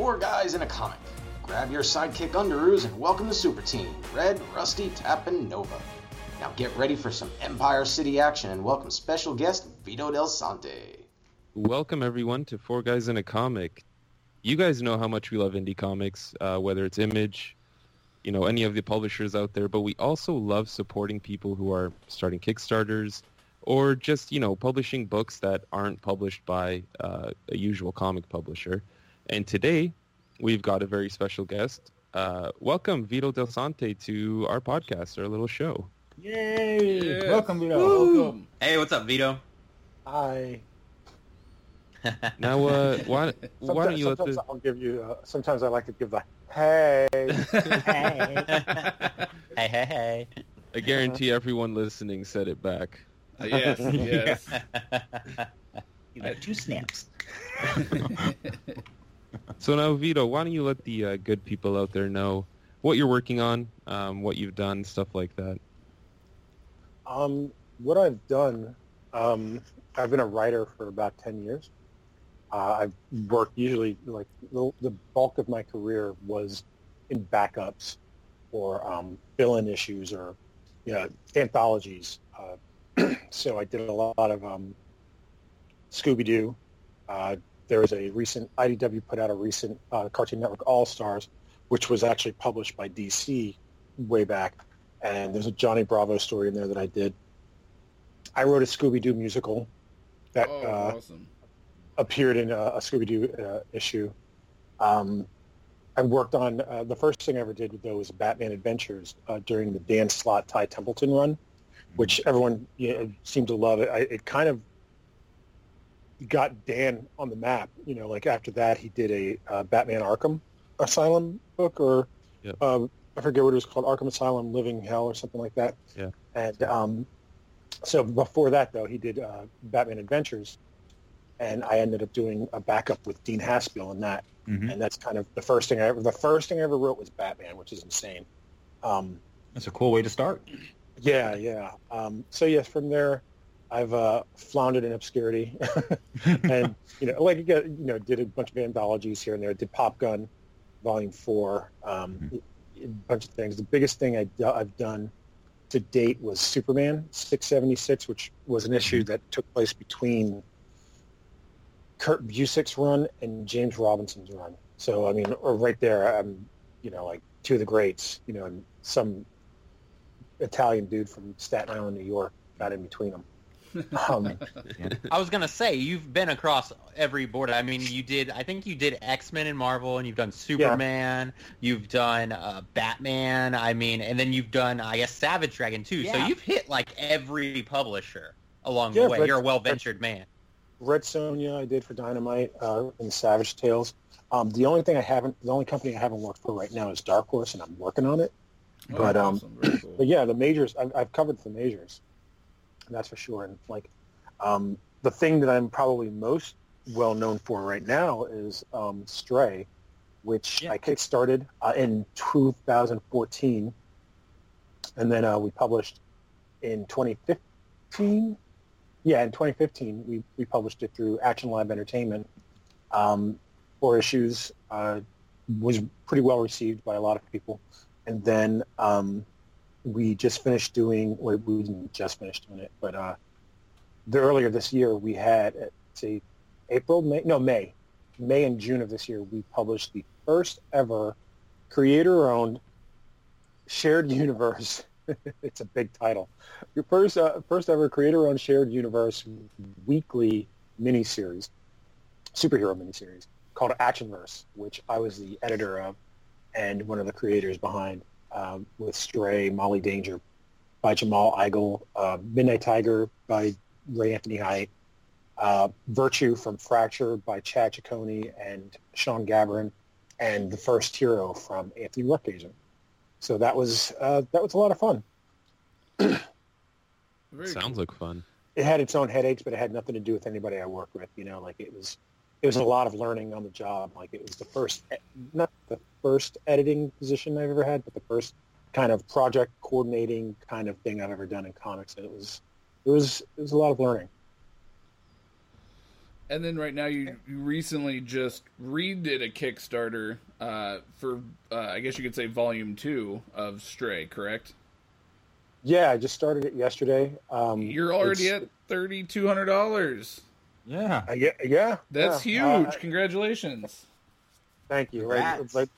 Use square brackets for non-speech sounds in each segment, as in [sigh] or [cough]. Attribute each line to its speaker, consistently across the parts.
Speaker 1: Four guys in a comic. Grab your sidekick underoos and welcome the super team, Red, Rusty, Tap, and Nova. Now get ready for some Empire City action and welcome special guest Vito Del Sante.
Speaker 2: Welcome everyone to Four Guys in a Comic. You guys know how much we love indie comics, uh, whether it's Image, you know, any of the publishers out there, but we also love supporting people who are starting Kickstarters or just, you know, publishing books that aren't published by uh, a usual comic publisher. And today, we've got a very special guest. Uh, welcome, Vito Del Sante, to our podcast, our little show.
Speaker 3: Yay!
Speaker 4: Yeah.
Speaker 3: Welcome, Vito.
Speaker 4: Welcome.
Speaker 5: Hey, what's up, Vito?
Speaker 3: Hi.
Speaker 2: Now, uh, [laughs] why, why don't
Speaker 3: Sometimes,
Speaker 2: you let
Speaker 3: sometimes
Speaker 2: the...
Speaker 3: I'll give you. Uh, sometimes I like to give the hey. [laughs]
Speaker 5: hey, hey, hey.
Speaker 2: I guarantee everyone listening said it back.
Speaker 4: Uh, yes, [laughs] yes.
Speaker 6: You got two snaps. [laughs]
Speaker 2: So now, Vito, why don't you let the uh, good people out there know what you're working on, um, what you've done, stuff like that.
Speaker 3: Um, what I've done, um, I've been a writer for about ten years. Uh, I've worked usually like the, the bulk of my career was in backups or um, fill-in issues or you know anthologies. Uh, [clears throat] so I did a lot of um, Scooby Doo. Uh, there was a recent IDW put out a recent uh, Cartoon Network All Stars, which was actually published by DC way back, and there's a Johnny Bravo story in there that I did. I wrote a Scooby Doo musical that
Speaker 4: Oh,
Speaker 3: uh,
Speaker 4: awesome.
Speaker 3: appeared in a, a Scooby Doo uh, issue. Um, I worked on uh, the first thing I ever did though was Batman Adventures uh, during the Dan Slott Ty Templeton run, which everyone you know, seemed to love. It, I, it kind of got Dan on the map. You know, like after that he did a uh, Batman Arkham Asylum book, or
Speaker 2: Yep.
Speaker 3: uh, I forget what it was called, Arkham Asylum Living Hell or something like that.
Speaker 2: Yeah.
Speaker 3: And um, so before that though, he did uh, Batman Adventures, and I ended up doing a backup with Dean Haspiel in that.
Speaker 6: Mhm.
Speaker 3: And that's kind of the first thing I ever. The first thing I ever wrote was Batman, which is insane. Um,
Speaker 6: That's a cool way to start.
Speaker 3: yeah, yeah. Um, so yes, from there, I've uh, floundered in obscurity, [laughs] and you know, like you know, did a bunch of anthologies here and there. Did Pop Gun, Volume Four, um, a bunch of things. The biggest thing I I've done to date was Superman 676, which was an issue that took place between Kurt Busiek's run and James Robinson's run. So I mean, or right there, I'm, you know, like two of the greats, you know, and some Italian dude from Staten Island, New York, got in between them. [laughs] Um,
Speaker 5: I was gonna say you've been across every board. I mean, you did. I think you did X Men and Marvel, and you've done Superman. You've done uh, Batman. I mean, and then you've done, I guess, Savage Dragon too. So you've hit like every publisher along
Speaker 3: Yeah,
Speaker 5: the way.
Speaker 3: but-
Speaker 5: You're a well ventured man.
Speaker 3: Red Sonja I did for Dynamite uh, and Savage Tales. Um, the only thing I haven't, the only company I haven't worked for right now is Dark Horse, and I'm working on it.
Speaker 4: Oh,
Speaker 3: but, um,
Speaker 4: awesome. Very cool.
Speaker 3: But yeah, the majors, I've, I've covered the majors, that's for sure. And like, um, the thing that I'm probably most well known for right now is um, Stray, which
Speaker 6: Yeah.
Speaker 3: I kickstarted uh, in 2014, and then uh, we published in 2015. Yeah, in 2015, we, we published it through Action Lab Entertainment. Um, four issues uh, was pretty well received by a lot of people, and then um, we just finished doing. Well, we just finish doing it, but uh, the earlier this year we had, uh, say, April, May, no May, May and June of this year we published the first ever creator-owned shared universe. [laughs] it's a big title. Your first uh, first ever creator-owned shared universe weekly miniseries, superhero miniseries called Actionverse, which I was the editor of and one of the creators behind um, with Stray, Molly Danger by Jamal Igle, uh, Midnight Tiger by Ray Anthony Height, uh, Virtue from Fracture by Chad Ciccone and Sean Gabrin, and The First Hero from Anthony Ruttgaizer. So that was uh, that was a lot of fun.
Speaker 2: Sounds
Speaker 4: cool.
Speaker 2: like fun.
Speaker 3: It had its own headaches, but it had nothing to do with anybody I worked with. You know, like it was it was a lot of learning on the job. Like it was the first, not the first editing position I've ever had, but the first kind of project coordinating kind of thing I've ever done in comics. And it was, it was, it was a lot of learning.
Speaker 4: And then right now you, you recently just redid a Kickstarter uh, for uh, I guess you could say Volume Two of Stray, correct?
Speaker 3: Yeah, I just started it yesterday. Um,
Speaker 4: You're already at thirty two hundred dollars.
Speaker 6: Yeah.
Speaker 3: uh, yeah, yeah.
Speaker 4: That's
Speaker 3: yeah.
Speaker 4: huge!
Speaker 3: Uh,
Speaker 4: Congratulations.
Speaker 3: Thank you. Right,
Speaker 5: Congrats.
Speaker 3: but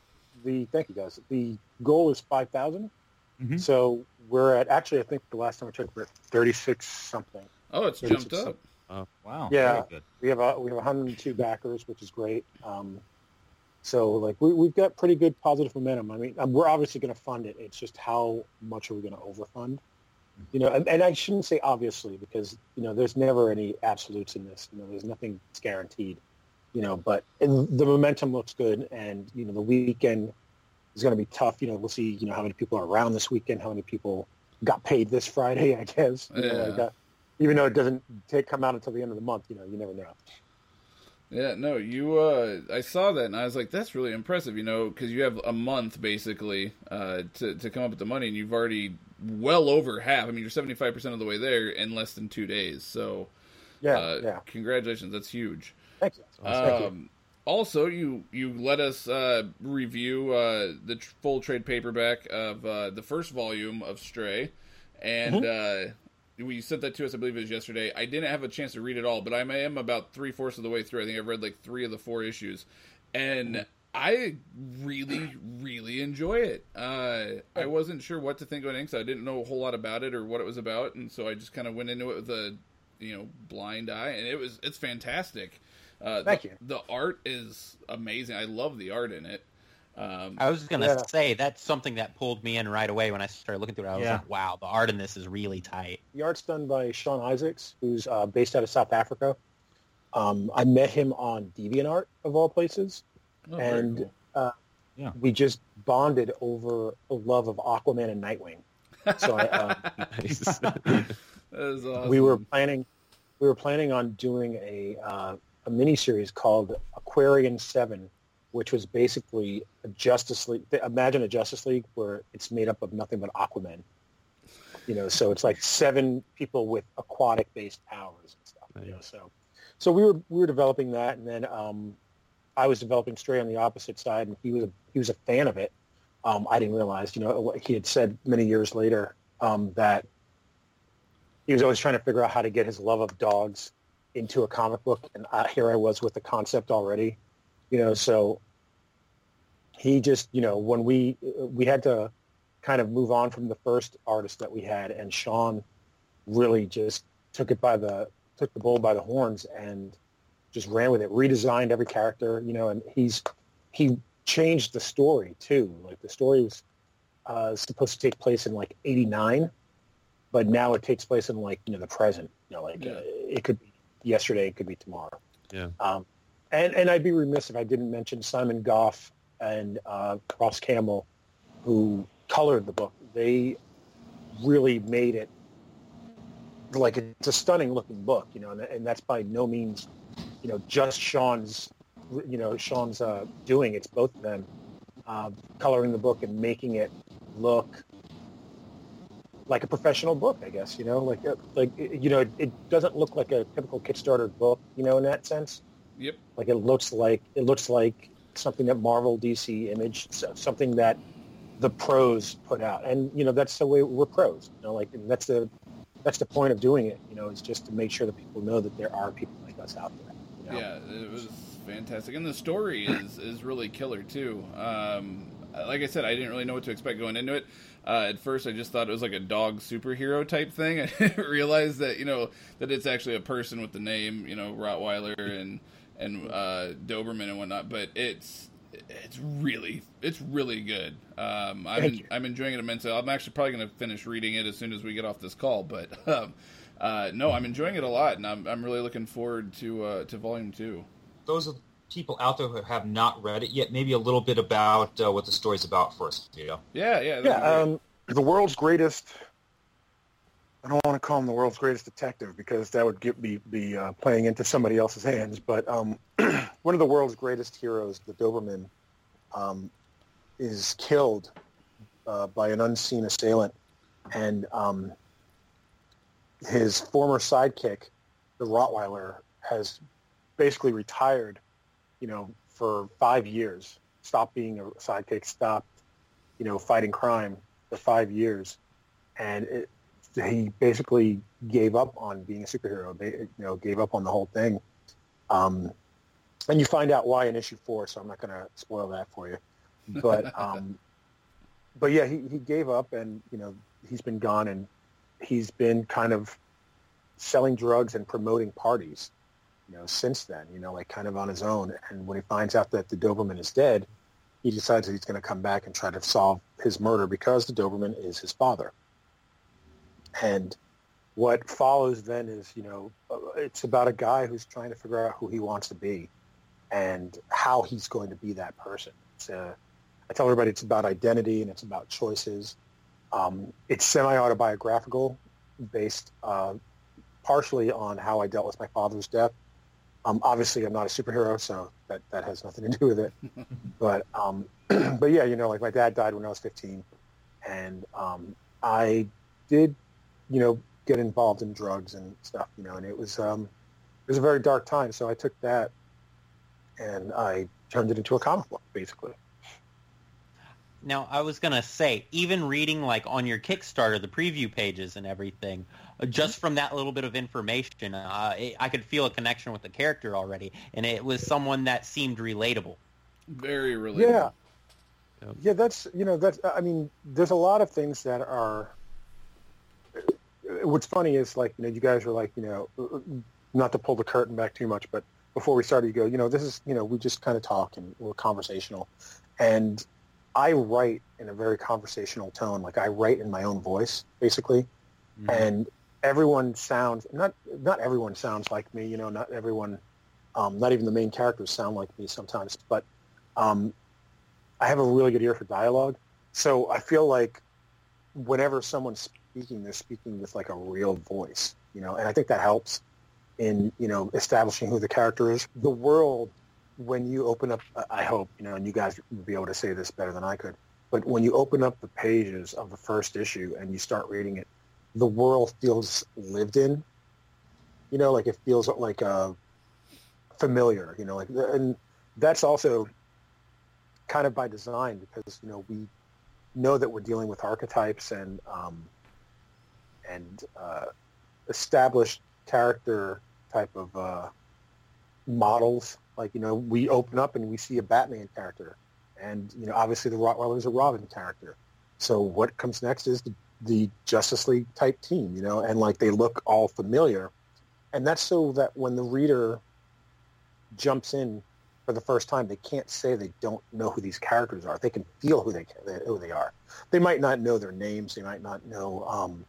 Speaker 3: the thank you guys. The goal is five
Speaker 6: Mhm.
Speaker 3: So we're at actually I think the last time I checked we're at thirty six something.
Speaker 4: Oh, it's
Speaker 3: Thirty
Speaker 4: jumped
Speaker 3: six
Speaker 4: up.
Speaker 6: Wow.
Speaker 3: Yeah. We have a, we have 102 backers, which is great. Um, so like we we've got pretty good positive momentum. I mean, um, we're obviously going to fund it. It's just how much are we going to overfund? You know, and, and I shouldn't say obviously because you know there's never any absolutes in this. You know, there's nothing that's guaranteed. You know, but the momentum looks good, and you know the weekend is going to be tough. You know, we'll see. You know how many people are around this weekend, how many people got paid this Friday. [laughs] I guess. You know,
Speaker 4: Yeah.
Speaker 3: like, uh, even though it doesn't take come out until the end of the month, you know, you never know.
Speaker 4: Yeah, no, you. Uh, I saw that and I was like, that's really impressive. You know, because you have a month basically uh, to to come up with the money, and you've already well over half. I mean, you're seventy five percent of the way there in less than two days. So,
Speaker 3: Yeah,
Speaker 4: uh,
Speaker 3: yeah.
Speaker 4: congratulations, that's huge.
Speaker 3: Thank you. Thank you.
Speaker 4: Um, also, you you let us uh, review uh, the tr- full trade paperback of uh, the first volume of Stray, and
Speaker 3: Mm-hmm.
Speaker 4: We sent that to us. I believe it was yesterday. I didn't have a chance to read it all, but I am about three fourths of the way through. I think I've read like three of the four issues, and. I really, really enjoy it. Uh, I wasn't sure what to think going in, so I didn't know a whole lot about it or what it was about, and so I just kind of went into it with a you know blind eye, and it was it's fantastic. Uh,
Speaker 3: Thank
Speaker 4: the,
Speaker 3: you.
Speaker 4: The art is amazing. I love the art in it. Um,
Speaker 5: I was gonna
Speaker 3: Yeah.
Speaker 5: say that's something that pulled me in right away when I started looking through it. I was
Speaker 6: Yeah.
Speaker 5: like, wow, the art in this is really tight.
Speaker 3: The art's done by Sean Izaakse, who's uh, based out of South Africa. Um, I met him on DeviantArt, of all places,
Speaker 4: oh,
Speaker 3: and
Speaker 4: cool.
Speaker 3: we just bonded over a love of Aquaman and Nightwing. So I, uh, [laughs] [laughs]
Speaker 4: That is awesome.
Speaker 3: we were planning, we were planning on doing a uh, a mini series called Aquarian Seven, which was basically a Justice League. Imagine a Justice League where it's made up of nothing but Aquaman. You know, so it's like seven people with aquatic-based powers and stuff. You know, so so we were we were developing that, and then um, I was developing Stray on the opposite side, and he was a, he was a fan of it. Um, I didn't realize, you know, what he had said many years later um, that he was always trying to figure out how to get his love of dogs into a comic book, and uh, here I was with the concept already, you know. So he just, you know, when we we had to kind of move on from the first artist that we had, and Sean really just took it by the took the bull by the horns and just ran with it, redesigned every character, you know, and he's he changed the story too. Like the story was uh, supposed to take place in like '89, but now it takes place in like you know the present. You know, like
Speaker 4: Yeah.
Speaker 3: uh, it could be yesterday, it could be tomorrow.
Speaker 2: Yeah.
Speaker 3: Um, and and I'd be remiss if I didn't mention Simon Goff and uh, Ross Campbell, who colored the book. They really made it like it's a stunning looking book, you know, and, and that's by no means, you know, just Sean's, you know, Sean's uh, doing. It's both of them uh, coloring the book and making it look like a professional book, I guess, you know, like uh, like you know, it, it doesn't look like a typical Kickstarter book, you know, in that sense.
Speaker 4: Yep.
Speaker 3: Like it looks like it looks like something that Marvel, DC, Image, something that the pros put out, and you know that's the way we're pros. You know, like and that's the that's the point of doing it. You know, is just to make sure that people know that there are people like us out there. You know?
Speaker 4: Yeah, it was fantastic, and the story is is really killer too. Um, like I said, I didn't really know what to expect going into it. Uh, at first, I just thought it was like a dog superhero type thing. [laughs] I didn't realize that you know that it's actually a person with the name you know Rottweiler and and uh, Doberman and whatnot. But it's it's really it's really good. Um, I'm
Speaker 3: Thank you.
Speaker 4: I'm enjoying it immensely. I'm actually probably going to finish reading it as soon as we get off this call. But [laughs] um, uh, no, I'm enjoying it a lot, and I'm I'm really looking forward to uh, to volume two.
Speaker 6: Those are people out there who have not read it yet. Maybe a little bit about uh, what the story's about first. You know.
Speaker 4: Yeah, yeah,
Speaker 3: Yeah, um, the world's greatest. I don't want to call him the world's greatest detective because that would get, be be uh, playing into somebody else's hands. But um, [clears throat] one of the world's greatest heroes, the Doberman, um, is killed uh, by an unseen assailant, and um, his former sidekick, the Rottweiler, has basically retired, you know, for five years. Stopped being a sidekick. Stopped, you know, fighting crime for five years, and it, he basically gave up on being a superhero. They, you know, gave up on the whole thing. Um, and you find out why in issue four. So I'm not going to spoil that for you. But [laughs] um, but yeah, he, he gave up, and you know, he's been gone, and he's been kind of selling drugs and promoting parties, you know, since then, you know, like kind of on his own. And when he finds out that the Doberman is dead, he decides that he's going to come back and try to solve his murder because the Doberman is his father. And what follows then is, you know, it's about a guy who's trying to figure out who he wants to be and how he's going to be that person. It's a, I tell everybody it's about identity and it's about choices. Um, it's semi-autobiographical, based uh, partially on how I dealt with my father's death. Um, obviously, I'm not a superhero, so that, that has nothing to do with it. [laughs] but um, [clears throat] but yeah, you know, like my dad died when I was 15, and um, I did, you know, get involved in drugs and stuff, you know, and it was um, it was a very dark time. So I took that and I turned it into a comic book, basically.
Speaker 5: Now, I was gonna say, even reading like on your Kickstarter, the preview pages and everything, uh, just from that little bit of information, uh, it, I could feel a connection with the character already, and it was someone that seemed relatable.
Speaker 4: Very relatable.
Speaker 3: Yeah, yeah. That's you know that's I mean, there's a lot of things that are. What's funny is like you know you guys were like you know not to pull the curtain back too much, but before we started, you go you know this is you know we just kind of talk and we're conversational, and I write in a very conversational tone. Like I write in my own voice, basically, mm-hmm. and everyone sounds not not everyone sounds like me. You know, not everyone, um, not even the main characters sound like me sometimes. But um, I have a really good ear for dialogue, so I feel like whenever someone's speaking, they're speaking with like a real voice. You know, and I think that helps in you know establishing who the character is. The world when you open up, I hope, you know, and you guys will be able to say this better than I could, but when you open up the pages of the first issue and you start reading it, the world feels lived in. You know, like it feels like uh, familiar. You know, like and that's also kind of by design because you know we know that we're dealing with archetypes and um, and uh, established character type of uh, models like, you know, we open up and we see a Batman character. And, you know, obviously the Rottweiler is a Robin character. So what comes next is the, the Justice League type team, you know, and like they look all familiar. And that's so that when the reader jumps in for the first time, they can't say they don't know who these characters are. They can feel who they who they are. They might not know their names. They might not know um,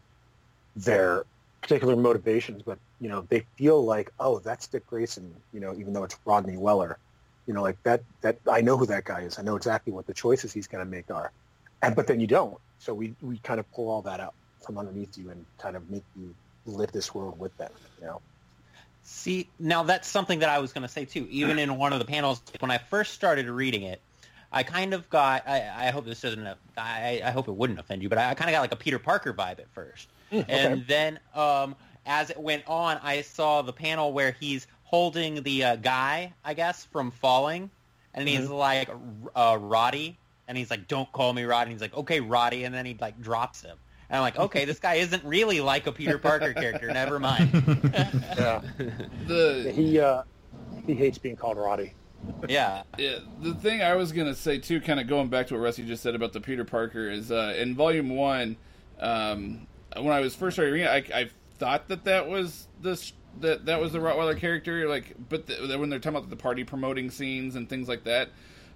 Speaker 3: their particular motivations, but you know they feel like, oh, that's Dick Grayson. You know, even though it's Rodney Weller, you know, like that. That I know who that guy is. I know exactly what the choices he's going to make are, and but then you don't. So we we kind of pull all that out from underneath you and kind of make you live this world with them. You know.
Speaker 5: See, now that's something that I was going to say too. Even in one of the panels, when I first started reading it, I kind of got. I, I hope this doesn't. I, I hope it wouldn't offend you, but I, I kind of got like a Peter Parker vibe at first. Hmm, okay. And then um, as it went on, I saw the panel where he's holding the uh, guy, I guess, from falling, and he's mm-hmm. like, uh, Roddy, and he's like, "Don't call me Roddy." And he's like, "Okay, Roddy," and then he like drops him. And I'm like, okay, this guy isn't really like a Peter Parker character. Never mind. [laughs]
Speaker 3: yeah. [laughs] The he uh, he hates being called Roddy.
Speaker 5: Yeah.
Speaker 4: Yeah. The thing I was gonna say too, kind of going back to what Rusty just said about the Peter Parker, is uh, in Volume One. Um, when I was first starting reading it, I, I thought that that was this that that was the Rottweiler character. Like, but the, when they're talking about the party promoting scenes and things like that.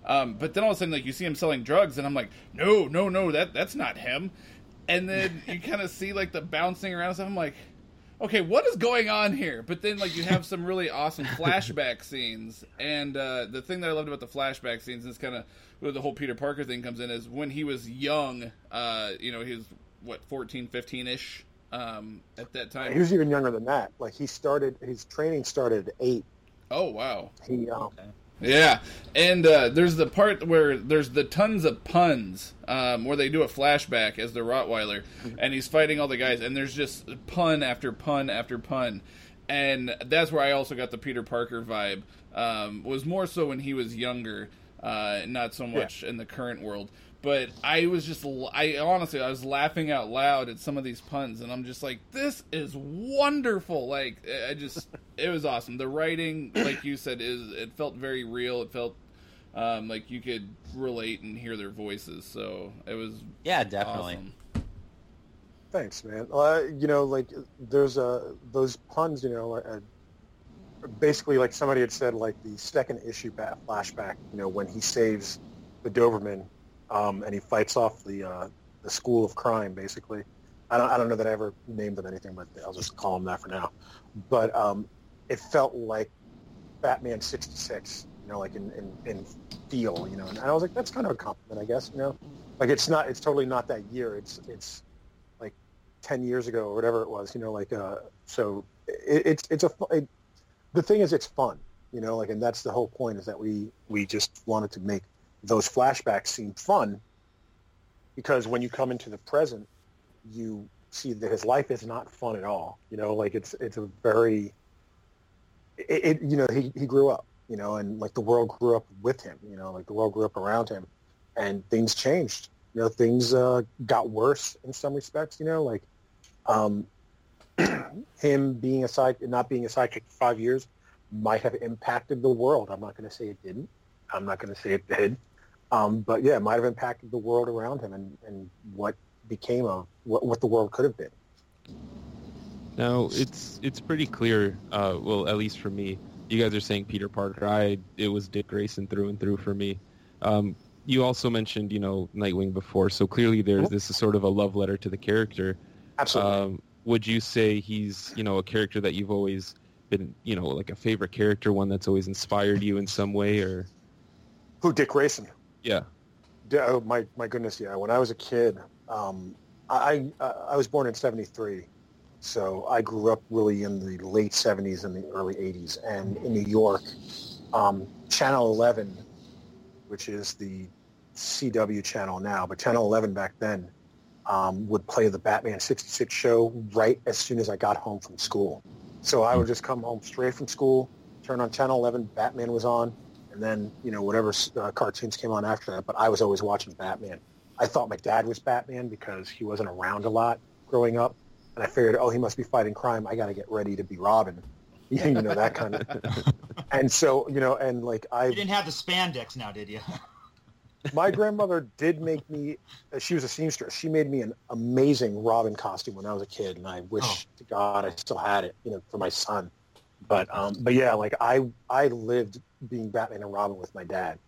Speaker 4: Um, but then all of a sudden, like you see him selling drugs, and I'm like, no, no, no, that that's not him. And then [laughs] you kind of see like the bouncing around stuff. I'm like, okay, what is going on here? But then like you have some really awesome [laughs] flashback scenes, and uh, the thing that I loved about the flashback scenes is kind of where the whole Peter Parker thing comes in is when he was young. Uh, you know, he was what 14, 15 ish um, at that time.
Speaker 3: He was even younger than that. Like he started his training started at eight.
Speaker 4: Oh wow.
Speaker 3: He um,
Speaker 4: okay. Yeah, and uh, there's the part where there's the tons of puns um, where they do a flashback as the Rottweiler, mm-hmm. and he's fighting all the guys, and there's just pun after pun after pun, and that's where I also got the Peter Parker vibe. Um, was more so when he was younger, uh, not so much yeah. in the current world. But I was just, I honestly, I was laughing out loud at some of these puns, and I'm just like, this is wonderful. Like, I just, [laughs] it was awesome. The writing, like you said, is it felt very real. It felt um, like you could relate and hear their voices. So it was,
Speaker 5: yeah, definitely.
Speaker 4: Awesome.
Speaker 3: Thanks, man. Uh, you know, like there's uh, those puns. You know, uh, basically like somebody had said, like the second issue flashback. You know, when he saves the Doberman um, and he fights off the uh, the school of crime. Basically, I don't I don't know that I ever named them anything, but I'll just call them that for now. But um, it felt like Batman '66. You know, like in, in, in feel. You know, and I was like, that's kind of a compliment, I guess. You know, like it's not. It's totally not that year. It's it's like 10 years ago or whatever it was, you know, like, uh, so it, it's, it's a, it, the thing is it's fun, you know, like, and that's the whole point is that we, we just wanted to make those flashbacks seem fun because when you come into the present, you see that his life is not fun at all. You know, like it's, it's a very, it, it you know, he, he grew up, you know, and like the world grew up with him, you know, like the world grew up around him and things changed you know, things uh, got worse in some respects. You know, like um, [clears throat] him being a side, not being a sidekick for five years, might have impacted the world. I'm not going to say it didn't. I'm not going to say it did. Um, but yeah, it might have impacted the world around him and, and what became of what, what the world could have been.
Speaker 2: Now it's it's pretty clear. Uh, well, at least for me, you guys are saying Peter Parker. I it was Dick Grayson through and through for me. Um, you also mentioned, you know, Nightwing before, so clearly there's mm-hmm. this is sort of a love letter to the character.
Speaker 3: Absolutely. Um,
Speaker 2: would you say he's, you know, a character that you've always been, you know, like a favorite character, one that's always inspired you in some way, or
Speaker 3: who? Dick Grayson.
Speaker 2: Yeah.
Speaker 3: Oh my, my goodness, yeah. When I was a kid, um, I, I I was born in '73, so I grew up really in the late '70s and the early '80s, and in New York, um, Channel 11, which is the CW channel now, but Channel 11 back then um, would play the Batman 66 show right as soon as I got home from school. So I would just come home straight from school, turn on Channel 11, Batman was on, and then, you know, whatever uh, cartoons came on after that. But I was always watching Batman. I thought my dad was Batman because he wasn't around a lot growing up. And I figured, oh, he must be fighting crime. I got to get ready to be Robin. [laughs] you know, that kind of. [laughs] and so, you know, and like I...
Speaker 6: You didn't have the spandex now, did you? [laughs]
Speaker 3: my grandmother did make me. She was a seamstress. She made me an amazing Robin costume when I was a kid, and I wish oh. to God I still had it, you know, for my son. But um, but yeah, like I I lived being Batman and Robin with my dad,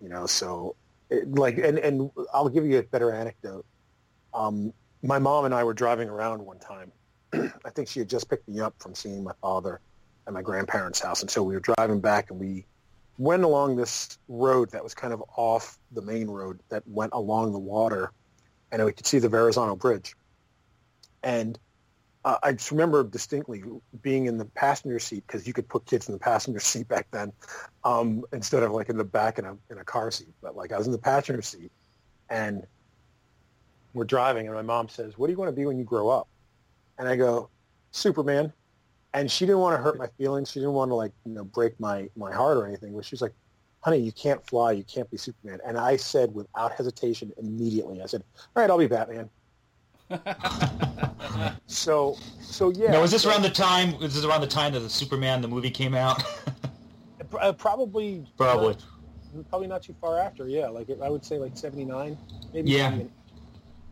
Speaker 3: you know. So it, like, and and I'll give you a better anecdote. Um, my mom and I were driving around one time. [clears throat] I think she had just picked me up from seeing my father at my grandparents' house, and so we were driving back, and we went along this road that was kind of off the main road that went along the water, and we could see the Verrazano Bridge. And uh, I just remember distinctly being in the passenger seat because you could put kids in the passenger [laughs] seat back then um, instead of like in the back in a in a car seat. But like I was in the passenger seat, and we're driving, and my mom says, "What do you want to be when you grow up?" And I go, "Superman." and she didn't want to hurt my feelings. She didn't want to like you know break my my heart or anything. But she was like, "Honey, you can't fly. You can't be Superman." And I said without hesitation, immediately, I said, "All right, I'll be Batman." [laughs] so so yeah.
Speaker 6: Now, was this so, around the time? Was this around the time that the Superman the movie came out? [laughs]
Speaker 3: uh, probably.
Speaker 6: Probably.
Speaker 3: Uh, probably not too far after. Yeah, like I would say like seventy nine, maybe.
Speaker 6: Yeah.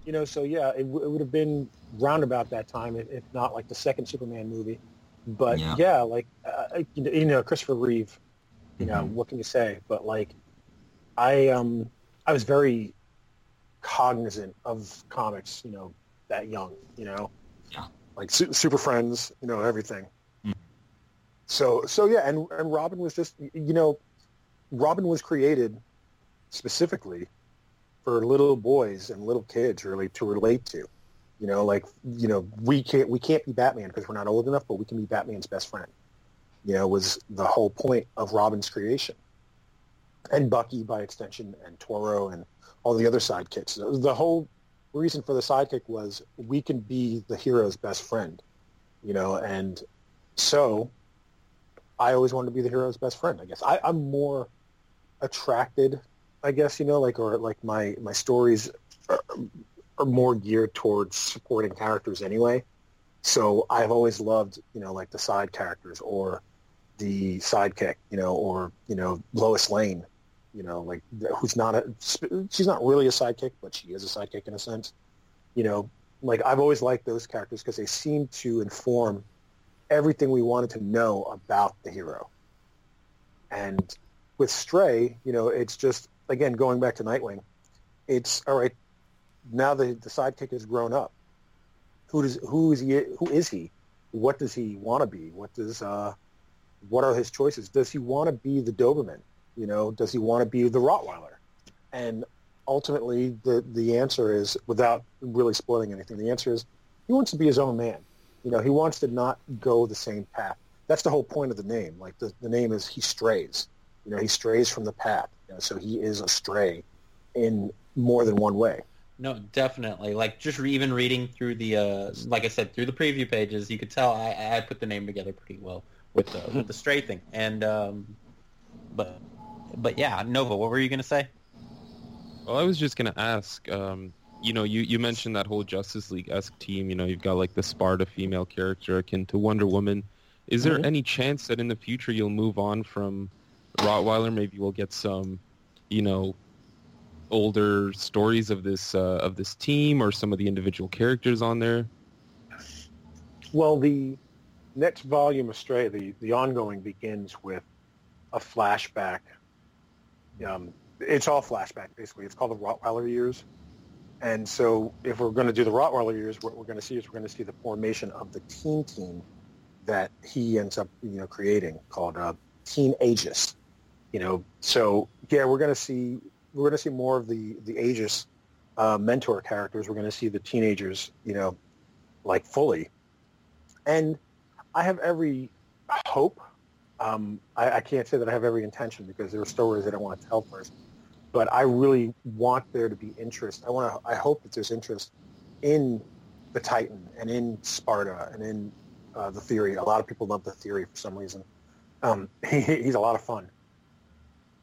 Speaker 3: you know, so yeah, it, w- it would have been round about that time, if not like the second Superman movie. But yeah, yeah like uh, you know, Christopher Reeve. You know, mm-hmm. what can you say? But like, I um, I was very cognizant of comics. You know, that young. You know,
Speaker 6: yeah,
Speaker 3: like su- Super Friends. You know, everything. Mm-hmm. So so yeah, and and Robin was just you know, Robin was created specifically for little boys and little kids really to relate to. You know, like you know, we can't we can't be Batman because we're not old enough, but we can be Batman's best friend. You know, was the whole point of Robin's creation, and Bucky by extension, and Toro, and all the other sidekicks. The whole reason for the sidekick was we can be the hero's best friend. You know, and so I always wanted to be the hero's best friend. I guess I, I'm more attracted, I guess you know, like or like my my stories are, are more geared towards supporting characters anyway. So I've always loved, you know, like the side characters or the sidekick, you know, or you know Lois Lane, you know, like who's not a she's not really a sidekick, but she is a sidekick in a sense. You know, like I've always liked those characters because they seem to inform everything we wanted to know about the hero. And with Stray, you know, it's just again going back to Nightwing. It's all right. Now the the sidekick has grown up. Who does who is he? Who is he? What does he want to be? What does uh, what are his choices? Does he want to be the Doberman? You know, does he want to be the Rottweiler? And ultimately, the the answer is, without really spoiling anything, the answer is he wants to be his own man. You know, he wants to not go the same path. That's the whole point of the name. Like the, the name is he strays. You know, he strays from the path. You know, so he is a stray in more than one way.
Speaker 5: No, definitely. Like just re- even reading through the, uh, like I said, through the preview pages, you could tell I, I put the name together pretty well with the with the stray thing. And um, but but yeah, Nova, what were you gonna say?
Speaker 2: Well, I was just gonna ask. Um, you know, you, you mentioned that whole Justice League esque team. You know, you've got like the Sparta female character akin to Wonder Woman. Is there
Speaker 3: Mhm.
Speaker 2: any chance that in the future you'll move on from Rottweiler? Maybe we'll get some, you know, older stories of this uh, of this team or some of the individual characters on there.
Speaker 3: Well, the next volume of Stray, the, the ongoing, begins with a flashback. Um, it's all flashback, basically. It's called the Rottweiler years. And so if we're going to do the Rottweiler years, what we're going to see is we're going to see the formation of the teen team that he ends up, you know, creating called uh, Teen Aegis. You know, so yeah, we're going to see we're going to see more of the the Aegis uh, mentor characters. We're going to see the teenagers, you know, like fully. And I have every hope. Um, I, I can't say that I have every intention because there are stories that I want to tell first. But I really want there to be interest. I want to. I hope that there's interest in the Titan and in Sparta and in uh, the Theory. A lot of people love the Theory for some reason. Um, [laughs] he, he's a lot of fun.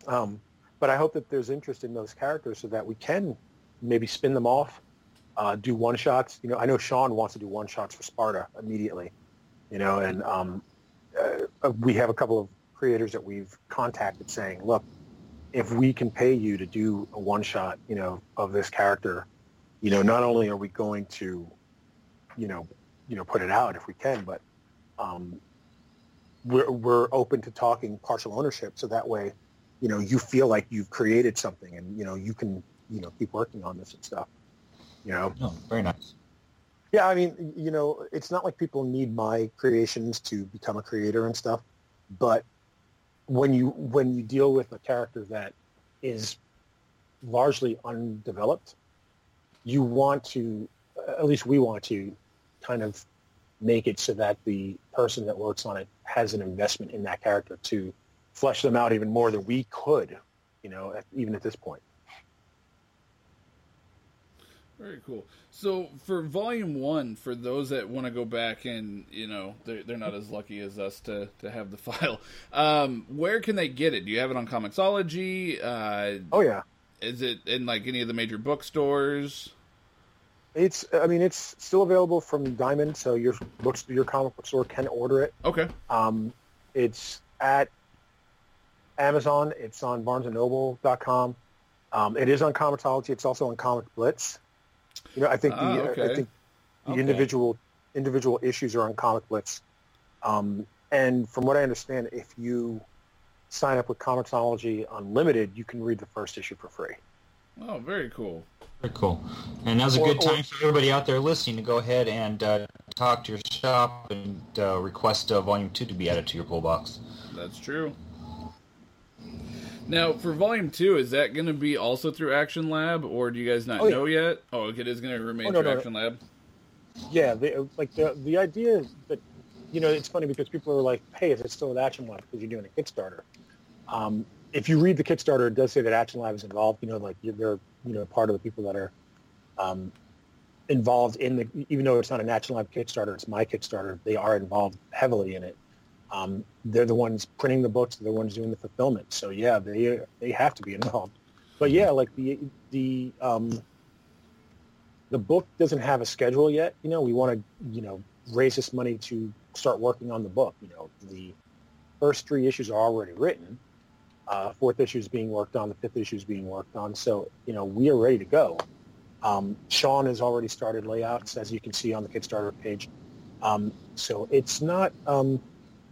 Speaker 3: Um, but I hope that there's interest in those characters so that we can maybe spin them off, uh, do one shots. You know, I know Sean wants to do one shots for Sparta immediately. You know, and um, uh, we have a couple of creators that we've contacted saying, look, if we can pay you to do a one shot, you know, of this character, you know, not only are we going to, you know, you know, put it out if we can, but um, we're we're open to talking partial ownership, so that way, you know, you feel like you've created something, and you know, you can, you know, keep working on this and stuff. You know,
Speaker 6: No, very nice.
Speaker 3: Yeah, I mean, you know, it's not like people need my creations to become a creator and stuff, but when you when you deal with a character that is largely undeveloped, you want to, at least we want to, kind of make it so that the person that works on it has an investment in that character to flesh them out even more than we could, you know, even at this point.
Speaker 4: Very cool. So for volume one, for those that want to go back and you know they're they're not as lucky as us to to have the [laughs] file, um, where can they get it? Do you have it on Comixology? Uh,
Speaker 3: Oh yeah,
Speaker 4: is it in like any of the major bookstores?
Speaker 3: it's. I mean, it's still available from Diamond, so your books, your comic book store can order it.
Speaker 4: Okay.
Speaker 3: Um, it's at Amazon. It's on BarnesandNoble.com. Um, it is on Comixology. It's also on Comic Blitz. You know, I think the
Speaker 4: Ah,
Speaker 3: I think the
Speaker 4: Okay.
Speaker 3: individual individual issues are on Comic Blitz. Um, and from what I understand, if you sign up with Comixology Unlimited, you can read the first issue for free.
Speaker 4: Oh, very cool.
Speaker 6: Very cool. And now's a good time for everybody out there listening to go ahead and uh, talk to your shop and uh, request uh, Volume 2 to be added to your pull box.
Speaker 4: That's true. Now, for volume two, is that going to be also through Action Lab, or do you guys not
Speaker 3: Oh, yeah.
Speaker 4: know yet? Oh, okay, it is going to remain
Speaker 3: Oh, no,
Speaker 4: through
Speaker 3: no, no.
Speaker 4: Action Lab.
Speaker 3: Yeah, the, like the the idea is that you know it's funny because people are like, "Hey, is it still at Action Lab because you're doing a Kickstarter?" Um, if you read the Kickstarter, it does say that Action Lab is involved. You know, like you're- they're you know part of the people that are um, involved in the, even though it's not an Action Lab Kickstarter, it's my Kickstarter. They are involved heavily in it. Um, they're the ones printing the books. They're the ones doing the fulfillment. So yeah, they they have to be involved. But yeah, like the the um, the book doesn't have a schedule yet. You know, we want to you know raise this money to start working on the book. You know, the first three issues are already written. Uh, fourth issue is being worked on. The fifth issue is being worked on. So you know, we are ready to go. Um, Sean has already started layouts, as you can see on the Kickstarter page. Um, so it's not. Um,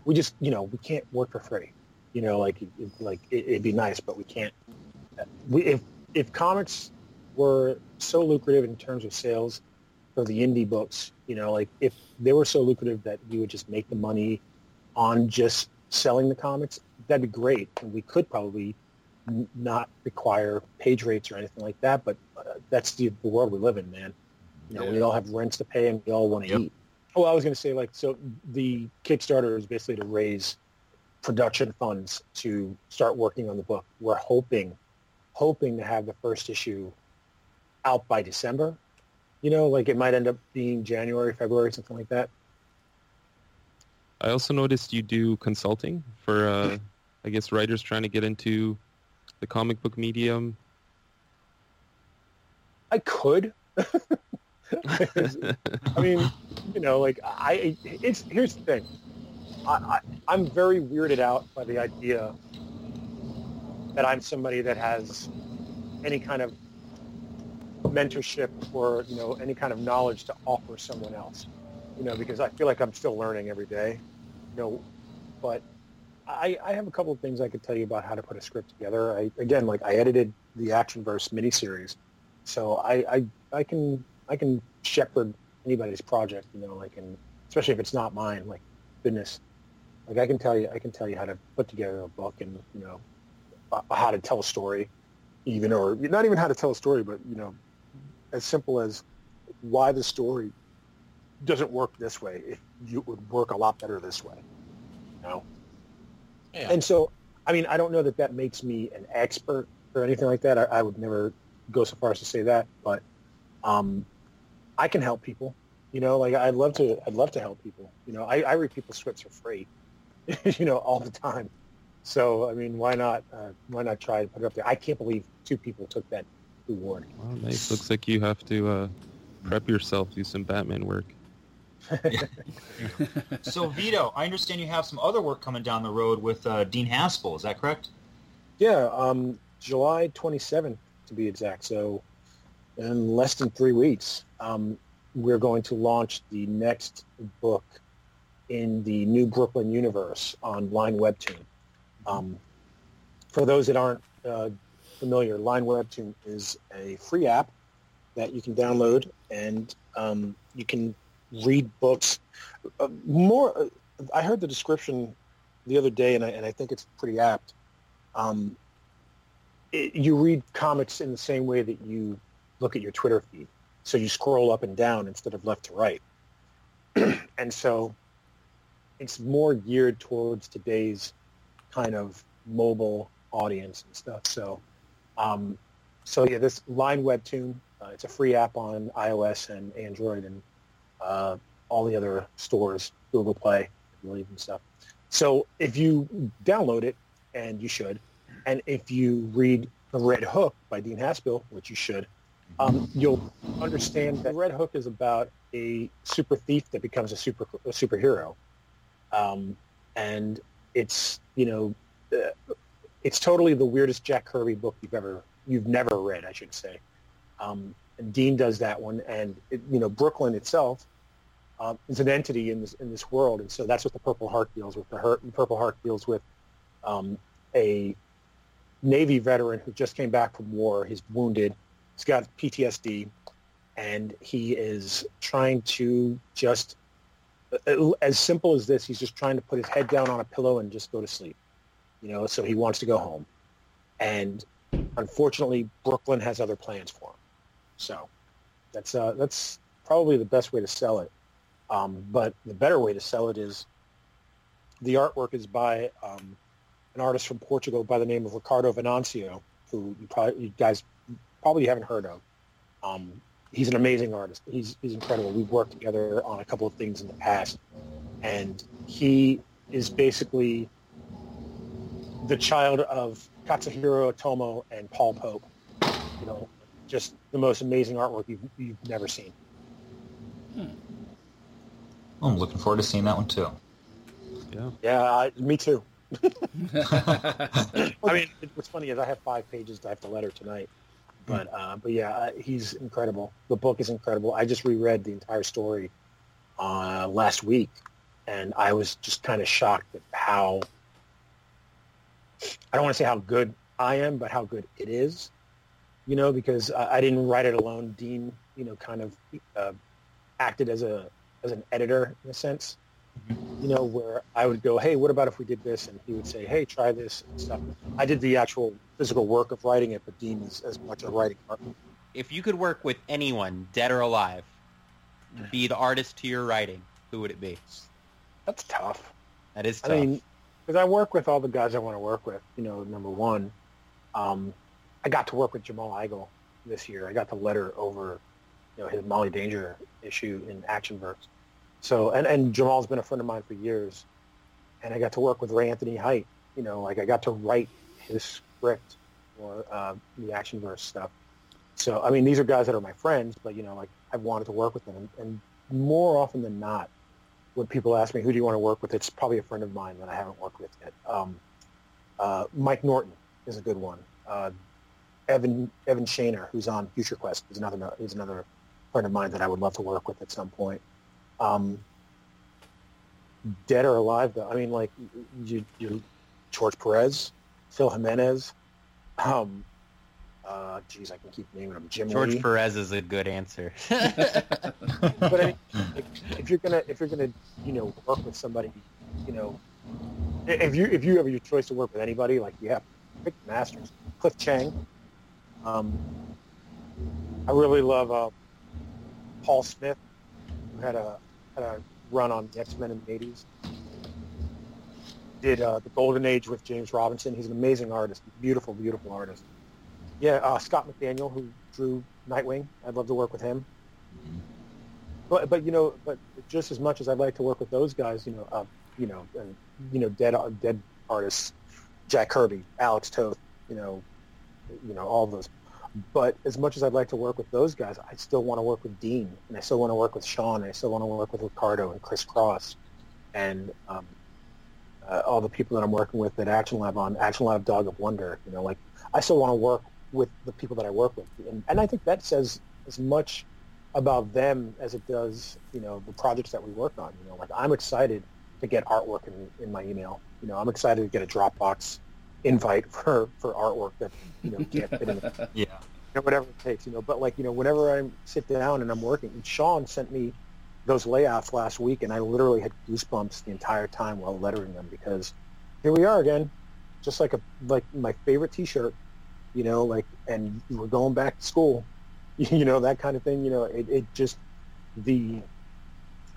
Speaker 3: we just you know we can't work for free. You know, like like it, would be nice, but we can't. We, if if comics were so lucrative in terms of sales for the indie books, you know, like if they were so lucrative that we would just make the money on just selling the comics, that'd be great, and we could probably n- not require page rates or anything like that. But uh, that's the, the world we live in, man. You know, yeah. we all have rents to pay, and we all want to yep. eat. Oh, I was going to say, like, so the Kickstarter is basically to raise production funds to start working on the book. We're hoping, hoping to have the first issue out by December. You know, like it might end up being January, February, something like that.
Speaker 2: I also noticed you do consulting for, uh, I guess, writers trying to get into the comic book medium.
Speaker 3: I could. [laughs] [laughs] I mean, you know, like I, it's here's the thing. I, I, am very weirded out by the idea that I'm somebody that has any kind of mentorship or you know any kind of knowledge to offer someone else. You know, because I feel like I'm still learning every day. You know, but I, I have a couple of things I could tell you about how to put a script together. I again, like I edited the Action Verse miniseries, so I, I I can I can shepherd anybody's project, you know, like, and especially if it's not mine, like, goodness, like I can tell you, I can tell you how to put together a book and, you know, uh, how to tell a story even, or not even how to tell a story, but, you know, as simple as why the story doesn't work this way. It, you would work a lot better this way, you know? Yeah. And so, I mean, I don't know that that makes me an expert or anything like that. I, I would never go so far as to say that, but um, I can help people. You know, like I'd love to. I'd love to help people. You know, I, I read people's scripts for free. [laughs] you know, all the time. So I mean, why not? Uh, why not try to put it up there? I can't believe two people took that reward.
Speaker 2: Well, nice. Looks like you have to uh, prep yourself, do some Batman work. [laughs]
Speaker 6: so Vito, I understand you have some other work coming down the road with uh, Dean Haspiel. Is that correct?
Speaker 3: Yeah, um, July 27th to be exact. So in less than three weeks, um, we're going to launch the next book in the new Brooklyn universe on Line Webtoon. Um, for those that aren't uh, familiar, Line Webtoon is a free app that you can download and um, you can read books. Uh, more, uh, I heard the description the other day, and I, and I think it's pretty apt. Um, it, you read comics in the same way that you look at your Twitter feed. So you scroll up and down instead of left to right. [clears throat] and so it's more geared towards today's kind of mobile audience and stuff. So, um, so yeah, this Line Webtoon, uh, it's a free app on iOS and Android and uh, all the other stores, Google Play, I believe, and stuff. So if you download it, and you should, and if you read The Red Hook by Dean Haspiel, which you should, um, you'll understand that Red Hook is about a super thief that becomes a super a superhero, um, and it's you know uh, it's totally the weirdest Jack Kirby book you've ever you've never read, I should say. Um, Dean does that one, and it, you know Brooklyn itself um, is an entity in this in this world, and so that's what the Purple Heart deals with. The, Purple Heart deals with um, a Navy veteran who just came back from war. He's wounded he's got PTSD, and he is trying to just, as simple as this, he's just trying to put his head down on a pillow and just go to sleep. You know, so he wants to go home, and unfortunately, Brooklyn has other plans for him. So that's uh, that's probably the best way to sell it. Um, but the better way to sell it is the artwork is by um, an artist from Portugal by the name of Ricardo Venancio, who you probably you guys probably you haven't heard of. Um, he's an amazing artist. He's he's incredible. We've worked together on a couple of things in the past, and he is basically the child of Katsuhiro Otomo and Paul Pope. You know, just the most amazing artwork you've you've never seen.
Speaker 6: Oh, I'm looking forward to seeing that one too.
Speaker 2: Yeah.
Speaker 3: Yeah, uh, me too. [laughs] [laughs] I mean, what's funny is I have five pages to have to letter tonight, but uh, but yeah, he's incredible. The book is incredible. I just reread the entire story uh, last week, and I was just kind of shocked at how I don't want to say how good I am, but how good it is. You know, because I, I didn't write it alone. Dean, you know, kind of uh, acted as a as an editor in a sense you know, where I would go, hey, what about if we did this? And he would say, hey, try this and stuff. I did the actual physical work of writing it, but Dean is as much a writing partner.
Speaker 5: If you could work with anyone, dead or alive, be the artist to your writing, who would it be?
Speaker 3: That's tough.
Speaker 5: That is tough.
Speaker 3: I mean, because I work with all the guys I want to work with. You know, number one, um, I got to work with Jamal Igle this year. I got to letter over, you know, his Molly Danger issue in Actionverse. So, and, and Jamal's been a friend of mine for years, and I got to work with Ray Anthony Height. You know, like I got to write his script for uh, the Actionverse stuff. So, I mean, these are guys that are my friends, but you know, like I've wanted to work with them, and more often than not, when people ask me who do you want to work with, it's probably a friend of mine that I haven't worked with yet. Um, uh, Mike Norton is a good one. Uh, Evan Evan Shaner, who's on Future Quest, is another is another friend of mine that I would love to work with at some point. Um, dead or alive, though. I mean, like you, you George Perez, Phil Jimenez. Um, uh, geez, I can keep naming them. Jim
Speaker 5: George
Speaker 3: Lee.
Speaker 5: Perez is a good answer. [laughs]
Speaker 3: but I mean, like, if you're gonna if you're gonna you know work with somebody, you know, if you if you have your choice to work with anybody, like you have pick the masters. Cliff Chiang. Um, I really love uh, Paul Smith, who had a a run on the X Men in the '80s. Did uh, the Golden Age with James Robinson. He's an amazing artist, beautiful, beautiful artist. Yeah, uh, Scott McDaniel, who drew Nightwing. I'd love to work with him. But but you know, but just as much as I'd like to work with those guys, you know, uh, you know, and, you know, dead dead artists, Jack Kirby, Alex Toth, you know, you know, all those. But as much as I'd like to work with those guys, I still want to work with Dean, and I still want to work with Sean, and I still want to work with Ricardo and Chris Cross, and um, uh, all the people that I'm working with at Action Lab on Action Lab Dog of Wonder. You know, like I still want to work with the people that I work with, and, and I think that says as much about them as it does, you know, the projects that we work on. You know, like I'm excited to get artwork in, in my email. You know, I'm excited to get a Dropbox invite for, for artwork that, you know, can't fit in, the, [laughs]
Speaker 6: Yeah.
Speaker 3: you know, whatever it takes, you know, but like, you know, whenever I sit down and I'm working, and Sean sent me those layouts last week and I literally had goosebumps the entire time while lettering them because here we are again, just like a, like my favorite t-shirt, you know, like, and we're going back to school, [laughs] you know, that kind of thing, you know, it, it just, the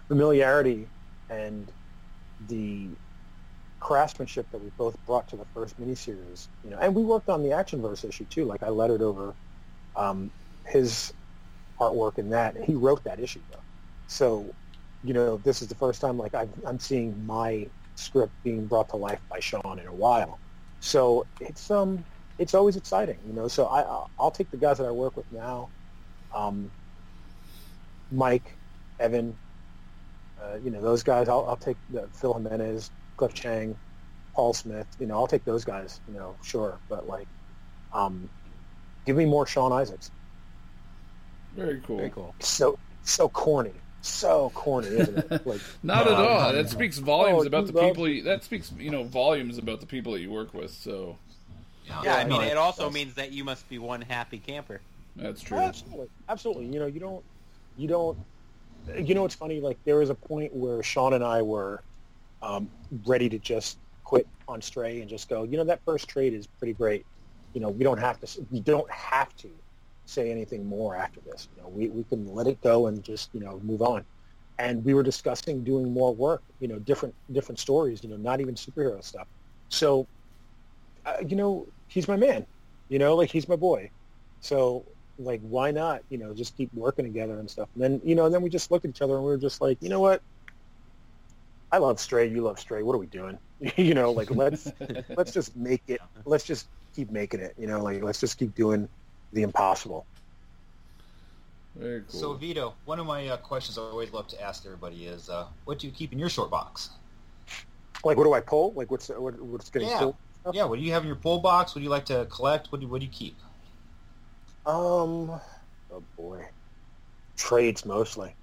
Speaker 3: familiarity and the craftsmanship that we both brought to the first miniseries, you know, and we worked on the Actionverse issue too. Like I lettered over um, his artwork in that, he wrote that issue though. So, you know, this is the first time like I'm, I'm seeing my script being brought to life by Sean in a while. So it's um it's always exciting, you know. So I I'll- I'll take the guys that I work with now, um, Mike, Evan, uh, you know those guys. I'll, I'll take the, Phil Jimenez, Cliff Chiang, Paul Smith. You know I'll take those guys. You know sure, but like, um, give me more Sean Izaakse.
Speaker 4: Very cool.
Speaker 5: Very cool.
Speaker 3: So so corny, so corny, isn't it? [laughs] Like
Speaker 4: Not
Speaker 6: No,
Speaker 4: at all.
Speaker 6: no,
Speaker 4: That
Speaker 6: no.
Speaker 4: speaks volumes
Speaker 3: Oh,
Speaker 4: about the people. You, that speaks, you know, volumes about the people that you work with. So
Speaker 5: Yeah, I mean,
Speaker 3: it
Speaker 5: it also
Speaker 3: does.
Speaker 5: means that you must be one happy camper.
Speaker 4: that's true.
Speaker 3: Absolutely, absolutely. You know, you don't, you don't. You know, it's funny. Like there was a point where Sean and I were um, ready to just quit on Stray and just go. You know, that first trade is pretty great. You know, we don't have to. We don't have to say anything more after this. You know, we we can let it go and just you know move on. And we were discussing doing more work. You know, different different stories. You know, not even superhero stuff. So, uh, you know, he's my man. You know, like he's my boy. So like why not? You know, just keep working together and stuff. And then you know, then we just looked at each other and we were just like, you know what? I love Stray, you love Stray. What are we doing? [laughs] you know, like let's [laughs] let's just make it. Let's just keep making it. You know, like let's just keep doing the impossible.
Speaker 4: Very cool.
Speaker 6: So Vito, one of my uh, questions I always love to ask everybody is, uh, what do you keep in your short box?
Speaker 3: Like, what do I pull? Like, what's what, what's getting
Speaker 6: Yeah.
Speaker 3: pulled?
Speaker 6: Yeah, what do you have in your pull box? What do you like to collect? What do what do you keep?
Speaker 3: Um, oh boy, trades mostly.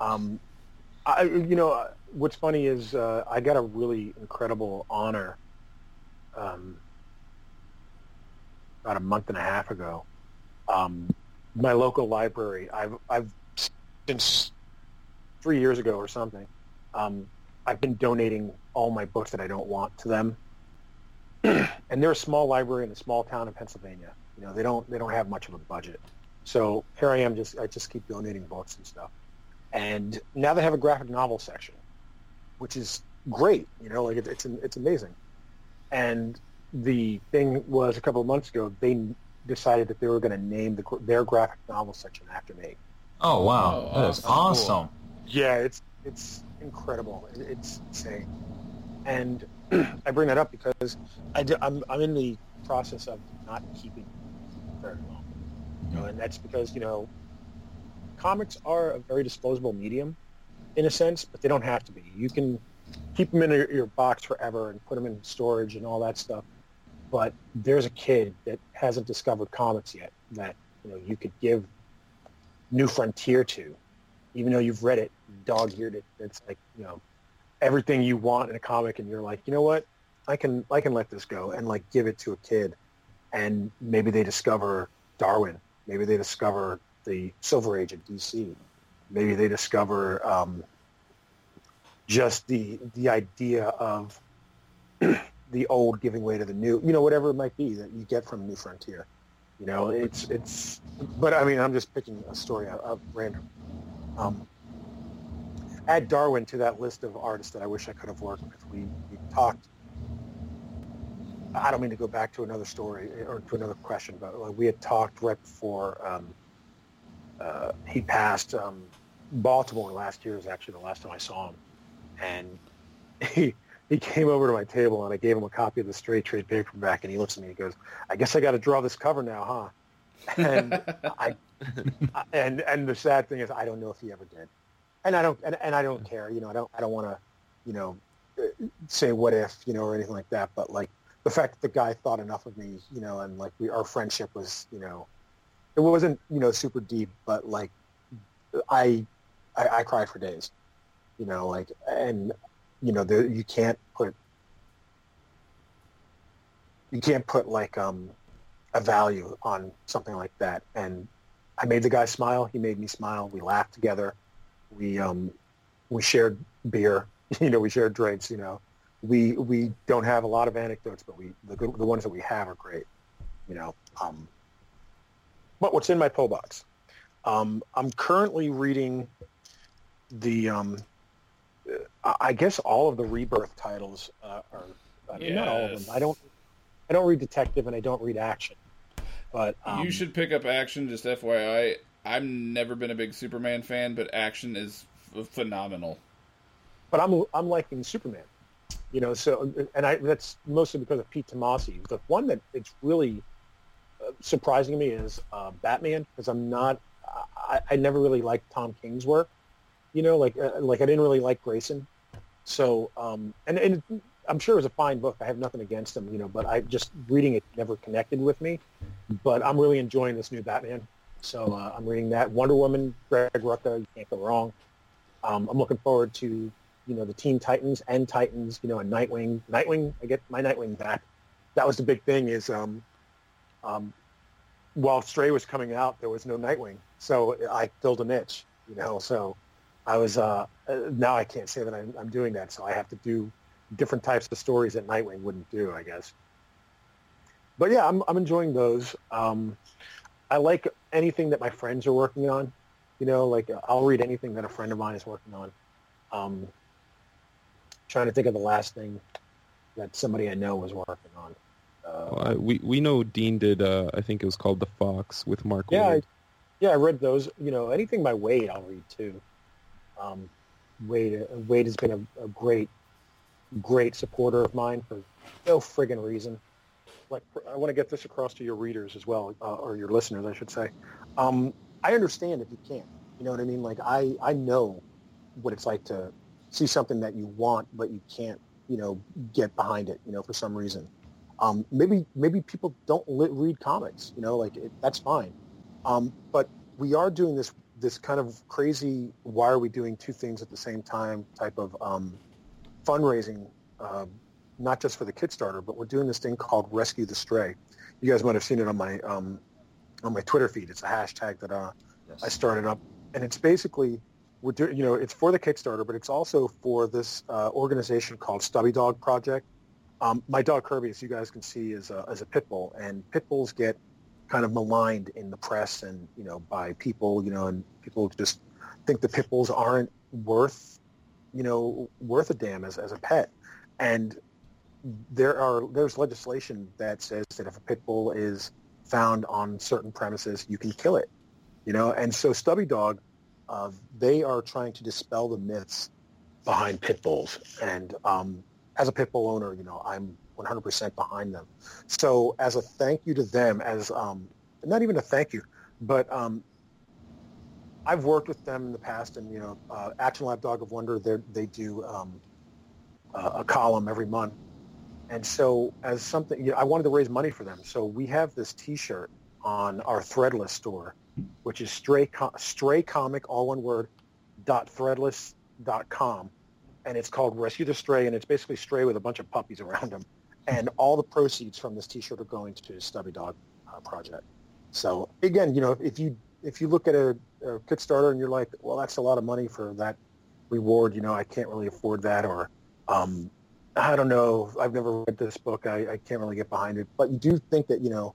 Speaker 3: Um, I you know what's funny is uh, I got a really incredible honor. Um, about a month and a half ago, um, my local library. I've I've since three years ago or something. Um, I've been donating all my books that I don't want to them. [clears throat] and they're a small library in a small town in Pennsylvania. You know, they don't they don't have much of a budget. So here I am, just I just keep donating books and stuff. And now they have a graphic novel section, which is great. You know, like it, it's it's amazing. And the thing was a couple of months ago, they decided that they were going to name the, their graphic novel section after me.
Speaker 6: Oh wow,
Speaker 4: Oh,
Speaker 6: that is
Speaker 4: awesome.
Speaker 6: awesome.
Speaker 3: Yeah, it's it's incredible. It- It's insane. And [clears throat] I bring that up because I do, I'm I'm in the process of not keeping very long. You know, mm. and that's because you know comics are a very disposable medium in a sense, but they don't have to be. You can keep them in your, your box forever and put them in storage and all that stuff. But there's a kid that hasn't discovered comics yet that you know you could give New Frontier to, even though you've read it, dog-eared it. It's like you know everything you want in a comic, and you're like, you know what, I can I can let this go and like give it to a kid, and maybe they discover Darwin, maybe they discover the Silver Age of DC, maybe they discover um, just the the idea of [clears throat] the old giving way to the new, you know, whatever it might be that you get from New Frontier. You know, it's it's, but I mean, I'm just picking a story out of random. Um, add Darwin to that list of artists that I wish I could have worked with. We, we talked. I don't mean to go back to another story or to another question, but we had talked right before um, uh, he passed. Um, Baltimore last year was actually the last time I saw him, and he [laughs] he came over to my table and I gave him a copy of the Stray trade paperback, and he looks at me and goes, "I guess I got to draw this cover now, huh?" [laughs] And I and and the sad thing is I don't know if he ever did, and I don't and, and I don't care. You know, I don't I don't want to, you know, uh, say what if you know or anything like that. But like the fact that the guy thought enough of me, you know, and like we our friendship was, you know, it wasn't you know super deep, but like I I, I cried for days, you know, like and you know you can't put you can't put like um a value on something like that and I made the guy smile. He made me smile. We laughed together. We um, we shared beer. [laughs] You know, we shared drinks. You know, we we don't have a lot of anecdotes, but we the good, the ones that we have are great. You know, um, but what's in my pull box? Um, I'm currently reading the um, I guess all of the rebirth titles uh, are I mean, not all of them. I don't I don't read detective and I don't read action. But um,
Speaker 4: you should pick up Action. Just FYI, I've never been a big Superman fan, but Action is f- phenomenal.
Speaker 3: but I'm I'm liking Superman. You know, so and I that's mostly because of Pete Tomasi. The one that it's really uh, surprising to me is uh, Batman because I'm not I, I never really liked Tom King's work. You know, like uh, like I didn't really like Grayson. So um, and and I'm sure it was a fine book. I have nothing against him. You know, but I just reading it never connected with me. But I'm really enjoying this new Batman. So uh, I'm reading that Wonder Woman, Greg Rucka. You can't go wrong. Um, I'm looking forward to you know the Teen Titans and Titans. You know, and Nightwing. Nightwing. I get my Nightwing back. That was the big thing. Is um, um, while Stray was coming out, there was no Nightwing, so I filled a niche. You know, so I was uh, uh, now I can't say that I'm, I'm doing that, so I have to do different types of stories that Nightwing wouldn't do, I guess. But yeah, I'm I'm enjoying those. Um, I like anything that my friends are working on. You know, like uh, I'll read anything that a friend of mine is working on. Um, trying to think of the last thing that somebody I know was working on. Uh,
Speaker 2: Well, I, we we know Dean did. Uh, I think it was called The Fox with Mark.
Speaker 3: yeah, I, Yeah, I read those. You know, anything by Wade, I'll read too. Um, Wade, Wade has been a, a great, great supporter of mine for no friggin' reason. Like, I want to get this across to your readers as well, uh, or your listeners, I should say. Um, I understand if you can't. You know what I mean? Like, I, I know what it's like to see something that you want, but you can't, you know, get behind it, you know, for some reason. Um, maybe, maybe people don't li- read comics, you know, like it, that's fine. Um, but we are doing this this kind of crazy why are we doing two things at the same time type of um, fundraising, uh, not just for the Kickstarter, but we're doing this thing called Rescue the Stray. You guys might have seen it on my um, on my Twitter feed. It's a hashtag that uh,
Speaker 6: Yes.
Speaker 3: I started up, and it's basically we're doing you know it's for the Kickstarter, but it's also for this uh, organization called Stubby Dog Project. Um, my dog Kirby, as you guys can see, is a, is a pit bull, and pit bulls get kind of maligned in the press and you know by people, you know, and people just think the pit bulls aren't worth you know worth a damn as, as a pet, and there are there's legislation that says that if a pit bull is found on certain premises, you can kill it, you know, and so Stubby Dog, uh, they are trying to dispel the myths behind pit bulls, and um, as a pit bull owner, you know, I'm 100% behind them. So as a thank you to them, as um, not even a thank you, but um, I've worked with them in the past, and you know, uh, Action Lab Dog of Wonder, they do um, uh, a column every month, and so as something, you know, I wanted to raise money for them. So we have this T-shirt on our Threadless store, which is stray co- stray comic all one word dot threadless dot com, and it's called Rescue the Stray, and it's basically Stray with a bunch of puppies around him, and all the proceeds from this T-shirt are going to Stubby Dog uh, Project. So again, you know, if you if you look at a, a Kickstarter and you're like, well, that's a lot of money for that reward, you know, I can't really afford that, or um, I don't know, I've never read this book, I, I can't really get behind it. But you do think that you know,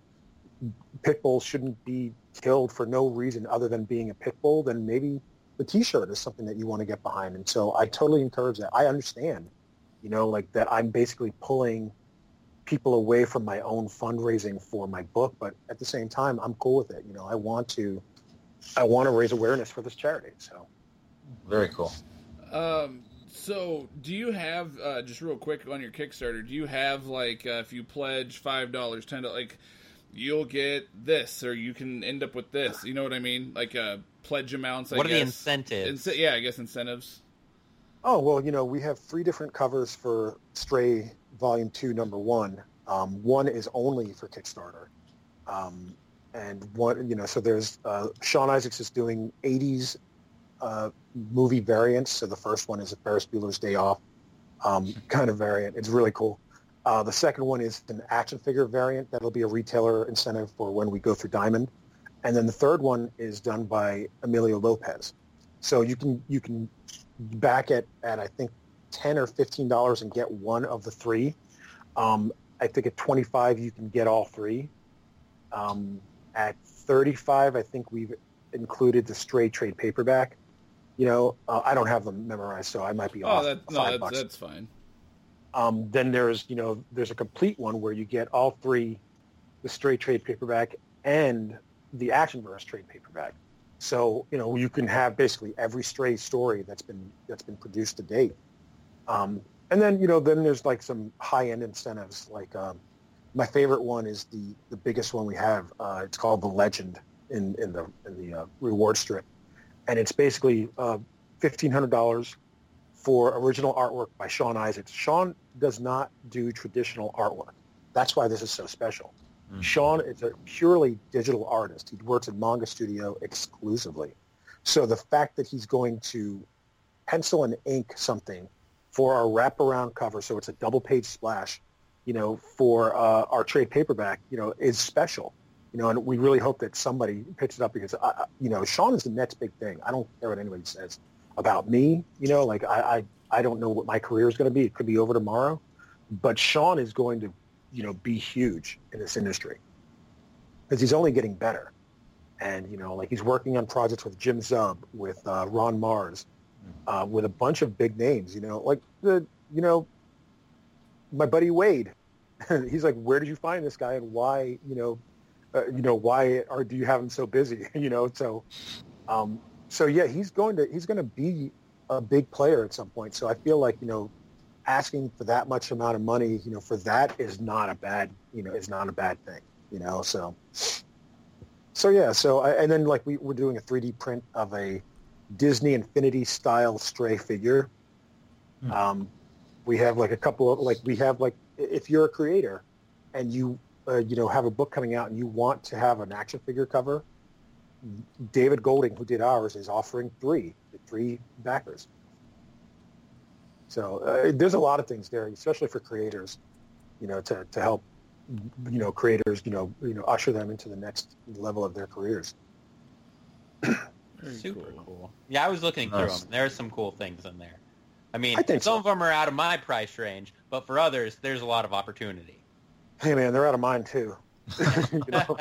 Speaker 3: pit bulls shouldn't be killed for no reason other than being a pit bull, then maybe the T-shirt is something that you want to get behind. And so I totally encourage that. I understand, you know, like that I'm basically pulling people away from my own fundraising for my book, but at the same time, I'm cool with it. You know, I want to, I want to raise awareness for this charity. So
Speaker 6: Very cool.
Speaker 4: Um, so do you have uh, just real quick on your Kickstarter? Do you have like uh, if you pledge five dollars, ten dollars, like you'll get this, or you can end up with this? You know what I mean? Like uh, pledge amounts. I
Speaker 5: What are the incentives?
Speaker 4: Ince- yeah, I guess incentives.
Speaker 3: Oh, well, you know, we have three different covers for Stray Volume 2, Number 1. Um, one is only for Kickstarter. Um, and one, you know, so there's, uh, Sean Izaakse is doing 80s uh, movie variants. So the first one is a Ferris Bueller's Day Off um, kind of variant. It's really cool. Uh, the second one is an action figure variant. That'll be a retailer incentive for when we go through Diamond. And then the third one is done by Emilio Lopez. So you can you can back at, at I think ten or fifteen dollars and get one of the three. Um, I think at twenty five you can get all three. Um, at thirty five, I think we've included the Stray trade paperback. You know, uh, I don't have them memorized, so I might be
Speaker 4: Oh,
Speaker 3: off
Speaker 4: that, no, that's,
Speaker 3: bucks.
Speaker 4: that's fine.
Speaker 3: Um, then there's, you know, there's a complete one where you get all three, the Stray trade paperback and the Actionverse trade paperback. So, you know, you can have basically every stray story that's been that's been produced to date. Um, and then, you know, then there's like some high-end incentives. Like um, my favorite one is the the biggest one we have. Uh, it's called the Legend in in the in the uh, reward strip, and it's basically uh, fifteen hundred dollars for original artwork by Sean Izaakse. Sean does not do traditional artwork. That's why this is so special.
Speaker 6: Mm.
Speaker 3: Sean is a purely digital artist. He works at Manga Studio exclusively. So the fact that he's going to pencil and ink something for our wraparound cover, so it's a double page splash, you know, for uh, our trade paperback, you know, is special. You know, and we really hope that somebody picks it up because, uh, you know, Sean is the next big thing. I don't care what anybody says about me. You know, like I, I, I don't know what my career is going to be. It could be over tomorrow, but Sean is going to, you know, be huge in this industry because he's only getting better. And you know, like he's working on projects with Jim Zub, with uh, Ron Marz, uh, with a bunch of big names. You know, like the, you know, my buddy Wade. [laughs] he's like, where did you find this guy, and why? You know, uh, you know, why are do you have him so busy? [laughs] you know, so um, so yeah, he's going to he's going to be a big player at some point. So I feel like you know, asking for that much amount of money, you know, for that is not a bad you know is not a bad thing. You know, so so yeah, so I, and then like we we're doing a 3D print of a Disney Infinity style stray figure.
Speaker 6: Hmm.
Speaker 3: Um, we have like a couple of like we have like if you're a creator and you uh, you know have a book coming out and you want to have an action figure cover, David Golding, who did ours, is offering three three backers. So uh, there's a lot of things there, especially for creators, you know, to, to help you know creators you know you know usher them into the next level of their careers. [clears throat]
Speaker 4: Very
Speaker 5: Super
Speaker 4: cool.
Speaker 5: cool. Yeah, I was looking through
Speaker 6: Nice.
Speaker 5: them. There's some cool things in there. I mean,
Speaker 3: I think
Speaker 5: some
Speaker 3: so.
Speaker 5: of them are out of my price range, but for others, there's a lot of opportunity.
Speaker 3: Hey man, they're out of mine too. [laughs] you know,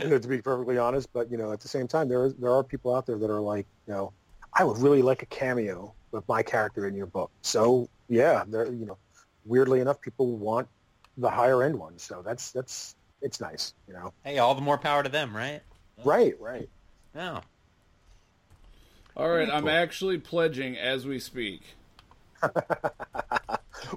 Speaker 3: [laughs] to be perfectly honest, but you know, at the same time, there is, there are people out there that are like, you know, I would really like a cameo with my character in your book. So yeah, there, you know, weirdly enough, people want the higher end ones. So that's that's it's nice, you know.
Speaker 5: hey, all the more power to them, right?
Speaker 3: Right, right.
Speaker 5: No.
Speaker 4: All right, I'm actually pledging as we speak. [laughs]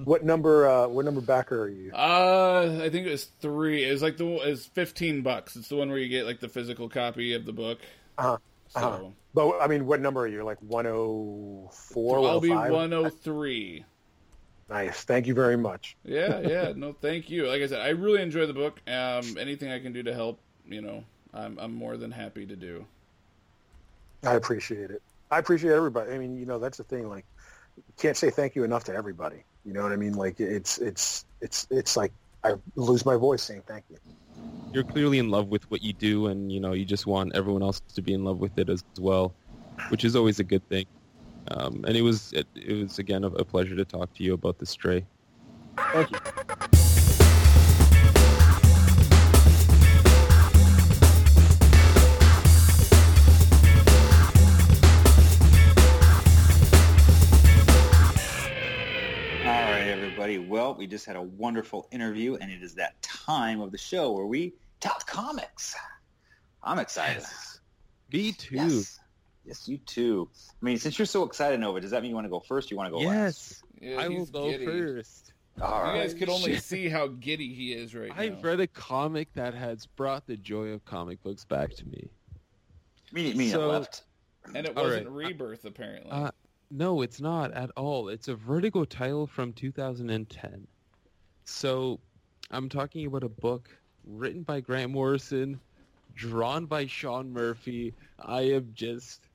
Speaker 3: What number? Uh, what number backer are you?
Speaker 4: Uh, I think it was three. It was like the it's fifteen bucks. It's the one where you get like the physical copy of the book.
Speaker 3: Uh-huh,
Speaker 4: So
Speaker 3: uh-huh. But I mean, what number are you? Like 104,
Speaker 4: I'll be one oh three.
Speaker 3: Nice. Thank you very much.
Speaker 4: Yeah, [laughs] yeah. No, thank you. Like I said, I really enjoy the book. Um, anything I can do to help, you know, I'm I'm more than happy to do.
Speaker 3: I appreciate it. I appreciate everybody. I mean, you know, that's the thing. Like, can't say thank you enough to everybody. You know what I mean? Like, it's it's it's it's like I lose my voice saying thank you.
Speaker 2: You're clearly in love with what you do, and you know you just want everyone else to be in love with it as well, which is always a good thing. Um, and it was it, it was again a, a pleasure to talk to you about the stray.
Speaker 3: Thank you.
Speaker 7: Well, we just had a wonderful interview, and it is that time of the show where we talk comics. I'm excited.
Speaker 2: Me too.
Speaker 7: Yes. Yes, you too. I mean, since you're so excited, Nova, does that mean you want to go first or you want to go last?
Speaker 2: Yes,
Speaker 4: Yeah,
Speaker 2: I will go
Speaker 4: giddy.
Speaker 2: first.
Speaker 7: All
Speaker 4: You
Speaker 7: right.
Speaker 4: guys could only see how giddy he is right now.
Speaker 2: I've read a comic that has brought the joy of comic books back to me.
Speaker 7: Me, me
Speaker 2: So-
Speaker 7: left.
Speaker 4: and it wasn't
Speaker 2: right.
Speaker 4: Rebirth, apparently.
Speaker 2: Uh, no, it's not at all. It's a Vertigo title from 2010. So, I'm talking about a book written by Grant Morrison, drawn by Sean Murphy. I am just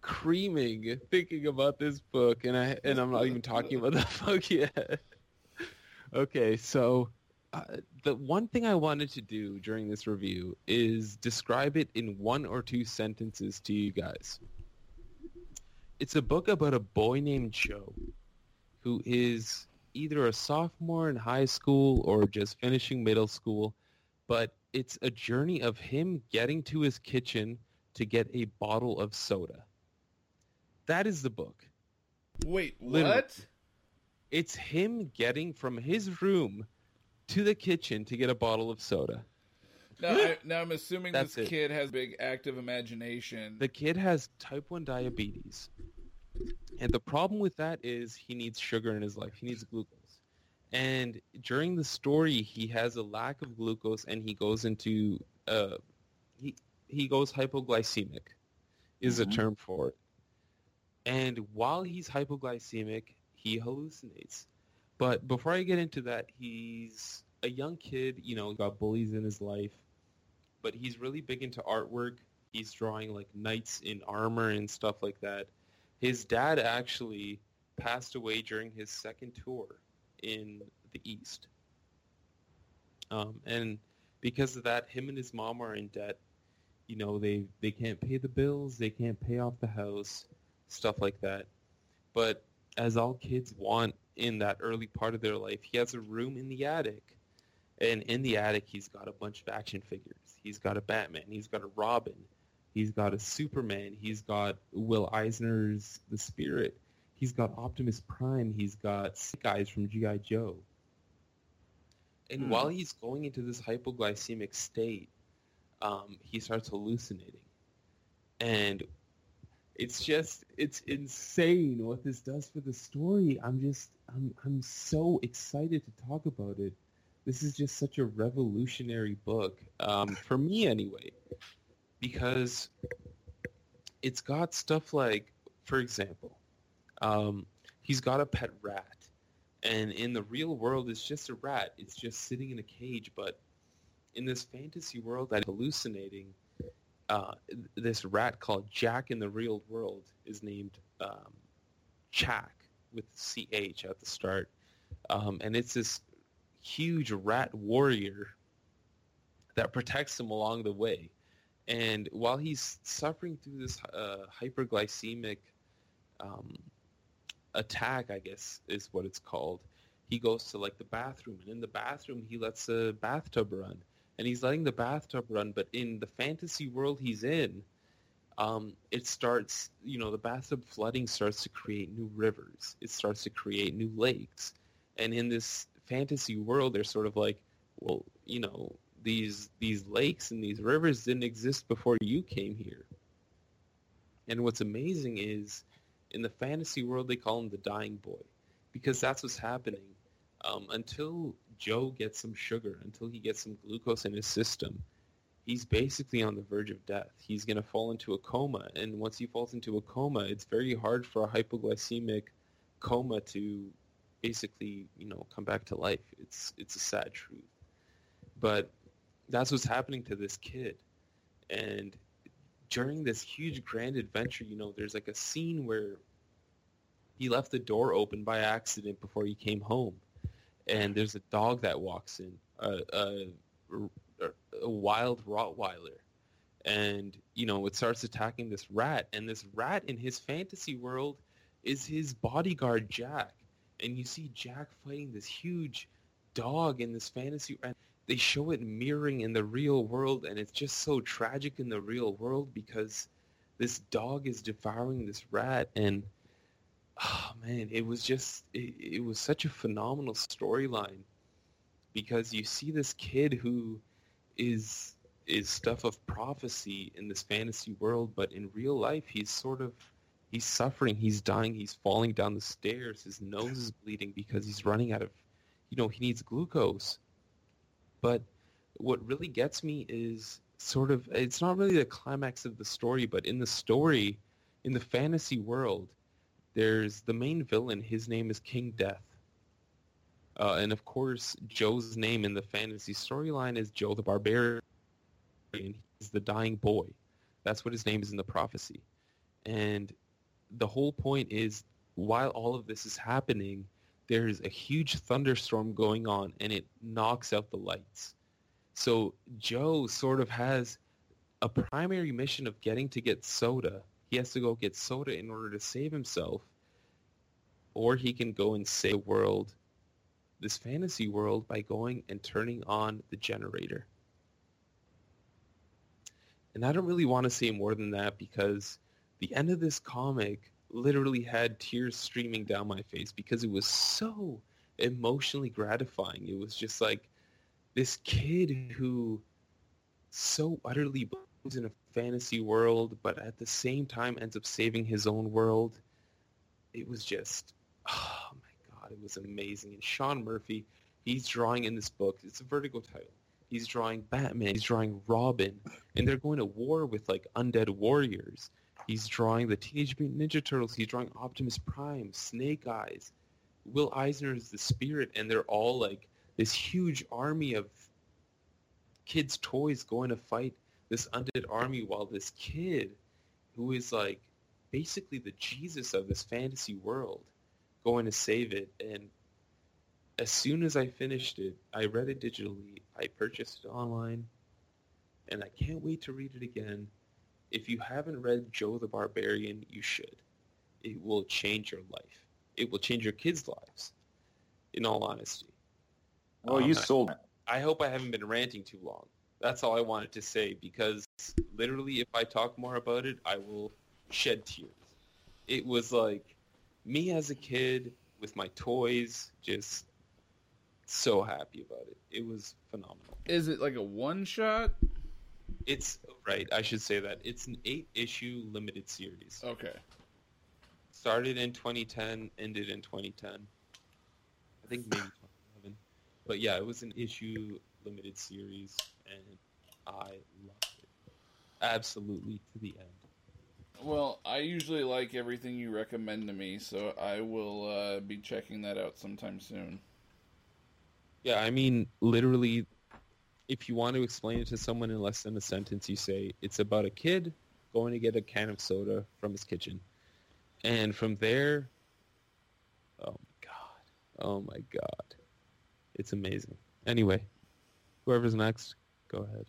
Speaker 2: creaming thinking about this book, and I and I'm not even talking about [laughs] the book yet. okay, so uh, the one thing I wanted to do during this review is describe it in one or two sentences to you guys. It's a book about a boy named Joe who is either a sophomore in high school or just finishing middle school, but it's a journey of him getting to his kitchen to get a bottle of soda. That is the book.
Speaker 4: Wait,
Speaker 2: literally.
Speaker 4: what?
Speaker 2: It's him getting from his room to the kitchen to get a bottle of soda.
Speaker 4: Now, [laughs] I, now I'm assuming
Speaker 2: That's
Speaker 4: this
Speaker 2: it.
Speaker 4: kid has big active imagination.
Speaker 2: The kid has type 1 diabetes. And the problem with that is he needs sugar in his life. He needs glucose. And during the story, he has a lack of glucose and he goes into, uh, he, he goes hypoglycemic is
Speaker 7: Mhm.
Speaker 2: a term for it. And while he's hypoglycemic, he hallucinates. But before I get into that, he's a young kid, you know, got bullies in his life, but he's really big into artwork. He's drawing like knights in armor and stuff like that. His dad actually passed away during his second tour in the East. Um, and because of that, him and his mom are in debt. You know, they, they can't pay the bills, they can't pay off the house, stuff like that. But as all kids want in that early part of their life, he has a room in the attic. And in the attic, he's got a bunch of action figures. He's got a Batman. He's got a Robin. He's got a Superman. He's got Will Eisner's The Spirit. He's got Optimus Prime. He's got Snake Eyes from G.I. Joe. And
Speaker 7: Hmm.
Speaker 2: while he's going into this hypoglycemic state, um, he starts hallucinating. And it's just it's insane what this does for the story. I'm just I'm I'm so excited to talk about it. This is just such a revolutionary book um, for me anyway, because it's got stuff like, for example, um, he's got a pet rat, and in the real world, it's just a rat. It's just sitting in a cage, but in this fantasy world that hallucinating, uh, this rat called Jack in the real world is named um, with CH at the start. Um, and it's this huge rat warrior that protects him along the way. And while he's suffering through this uh, hyperglycemic um, attack, I guess is what it's called, he goes to like the bathroom. And in the bathroom, he lets a bathtub run and he's letting the bathtub run, but in the fantasy world he's in, um, it starts, you know, the bathtub flooding starts to create new rivers. It starts to create new lakes. And in this fantasy world, they're sort of like, well, you know, these these lakes and these rivers didn't exist before you came here. And what's amazing is, in the fantasy world, they call him the dying boy, because that's what's happening. Um, until Joe gets some sugar, until he gets some glucose in his system, he's basically on the verge of death. He's going to fall into a coma, and once he falls into a coma, it's very hard for a hypoglycemic coma to basically, you know, come back to life. It's it's a sad truth, but that's what's happening to this kid, and during this huge grand adventure, you know, there's like a scene where he left the door open by accident before he came home. And there's a dog that walks in, a, a, a wild Rottweiler, and you know it starts attacking this rat, and this rat in his fantasy world is his bodyguard Jack, and you see Jack fighting this huge dog in this fantasy, and they show it mirroring in the real world, and it's just so tragic in the real world because this dog is devouring this rat, and oh man, it was just it, it was such a phenomenal storyline because you see this kid who is is stuff of prophecy in this fantasy world, but in real life he's sort of he's suffering, he's dying, he's falling down the stairs, his nose is bleeding because he's running out of you know, he needs glucose. But what really gets me is sort of it's not really the climax of the story, but in the story, in the fantasy world, there's the main villain. His name is King Death. Uh, and of course, Joe's name in the fantasy storyline is Joe the Barbarian. He's the dying boy. That's what his name is in the prophecy. And the whole point is, while all of this is happening, there's a huge thunderstorm going on, and it knocks out the lights. So Joe sort of has a primary mission of getting to get soda he has to go get soda in order to save himself or he can go and save the world this fantasy world by going and turning on the generator and i don't really want to say more than that because the end of this comic literally had tears streaming down my face because it was so emotionally gratifying it was just like this kid who so utterly believes in a fantasy world, but at the same time ends up saving his own world. It was just, [sighs] oh my god, it was amazing. And Sean Murphy, he's drawing in this book. It's a Vertigo title. He's drawing Batman. He's drawing Robin, and they're going to war with like undead warriors. He's drawing the Teenage Mutant Ninja Turtles. He's drawing Optimus Prime, Snake Eyes. Will Eisner is the Spirit, and they're all like this huge army of kids' toys going to fight this undead army while this kid who is like basically the Jesus of this fantasy world going to save it and as soon as I finished it, I read it digitally, I purchased it online, and I can't wait to read it again. If you haven't read Joe the Barbarian, you should. It will change your life. It will change your kids' lives, in all honesty.
Speaker 7: Oh,
Speaker 2: Um,
Speaker 7: you sold it.
Speaker 2: I hope I haven't been ranting too long. That's all I wanted to say because literally if I talk more about it, I will shed tears. It was like me as a kid with my toys, just so happy about it. It was phenomenal.
Speaker 4: Is it like a one shot?
Speaker 2: It's right. I should say that it's an eight issue limited series.
Speaker 4: Okay.
Speaker 2: Started in 2010, ended in 2010. I think maybe 2011. But yeah, it was an issue limited series, and I loved it absolutely to the end.
Speaker 4: Well, I usually like everything you recommend to me, so I will uh, be checking that out sometime soon.
Speaker 2: Yeah, I mean, literally, if you want to explain it to someone in less than a sentence, you say it's about a kid going to get a can of soda from his kitchen. And from there, oh my god. Oh my god. It's amazing. Anyway, whoever's next, go ahead.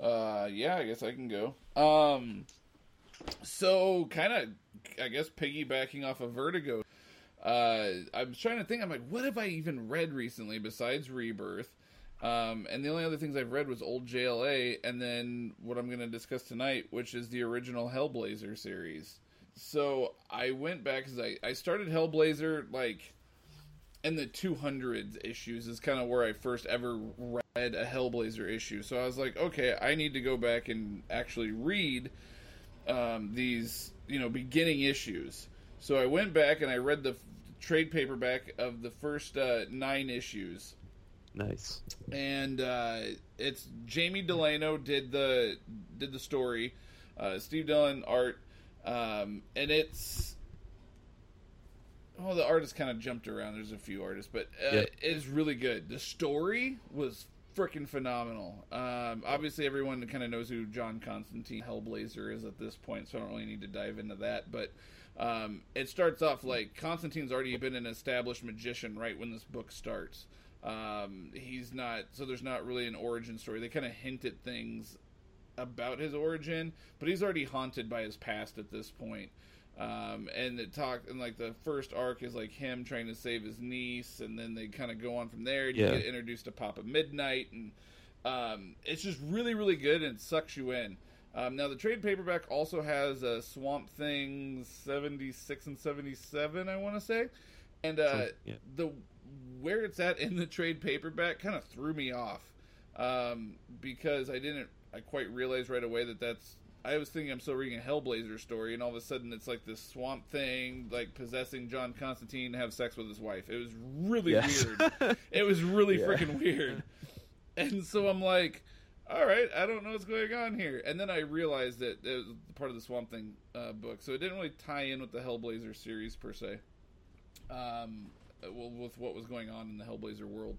Speaker 4: Uh, yeah, I guess I can go. Um, so kind of, I guess piggybacking off of Vertigo, uh, I'm trying to think. I'm like, what have I even read recently besides Rebirth? Um, and the only other things I've read was Old JLA, and then what I'm going to discuss tonight, which is the original Hellblazer series. So I went back because I, I started Hellblazer like in the 200s issues is kind of where I first ever read a Hellblazer issue. So I was like, okay, I need to go back and actually read um, these, you know, beginning issues. So I went back and I read the f- trade paperback of the first uh, nine issues,
Speaker 2: Nice.
Speaker 4: and uh, it's Jamie Delano did the did the story, uh, Steve Dillon art, um, and it's well the artist kind of jumped around. There's a few artists, but uh,
Speaker 2: Yep.
Speaker 4: it's really good. The story was freaking phenomenal. Um, obviously, everyone kind of knows who John Constantine Hellblazer is at this point, so I don't really need to dive into that. But um, it starts off like Constantine's already been an established magician right when this book starts. Um, he's not, so there's not really an origin story. They kind of hint at things about his origin, but he's already haunted by his past at this point. Um, and it talk and like the first arc is like him trying to save his niece, and then they kind of go on from there.
Speaker 2: Yeah.
Speaker 4: You get introduced to Papa Midnight, and um, it's just really, really good, and it sucks you in. Um, now the trade paperback also has uh, Swamp Thing seventy six and seventy seven, I want to say, and uh,
Speaker 2: yeah.
Speaker 4: the where it's at in the trade paperback kind of threw me off um, because I didn't I quite realize right away that that's I was thinking I'm still reading a Hellblazer story, and all of a sudden it's like this swamp thing, like possessing John Constantine to have sex with his wife. It was really
Speaker 2: Yes.
Speaker 4: weird. [laughs] it was really
Speaker 2: Yeah.
Speaker 4: freaking weird. [laughs] And so I'm like, all right, I don't know what's going on here. And then I realized that it was part of the Swamp Thing uh, book, so it didn't really tie in with the Hellblazer series per se. Um, well, with what was going on in the Hellblazer world.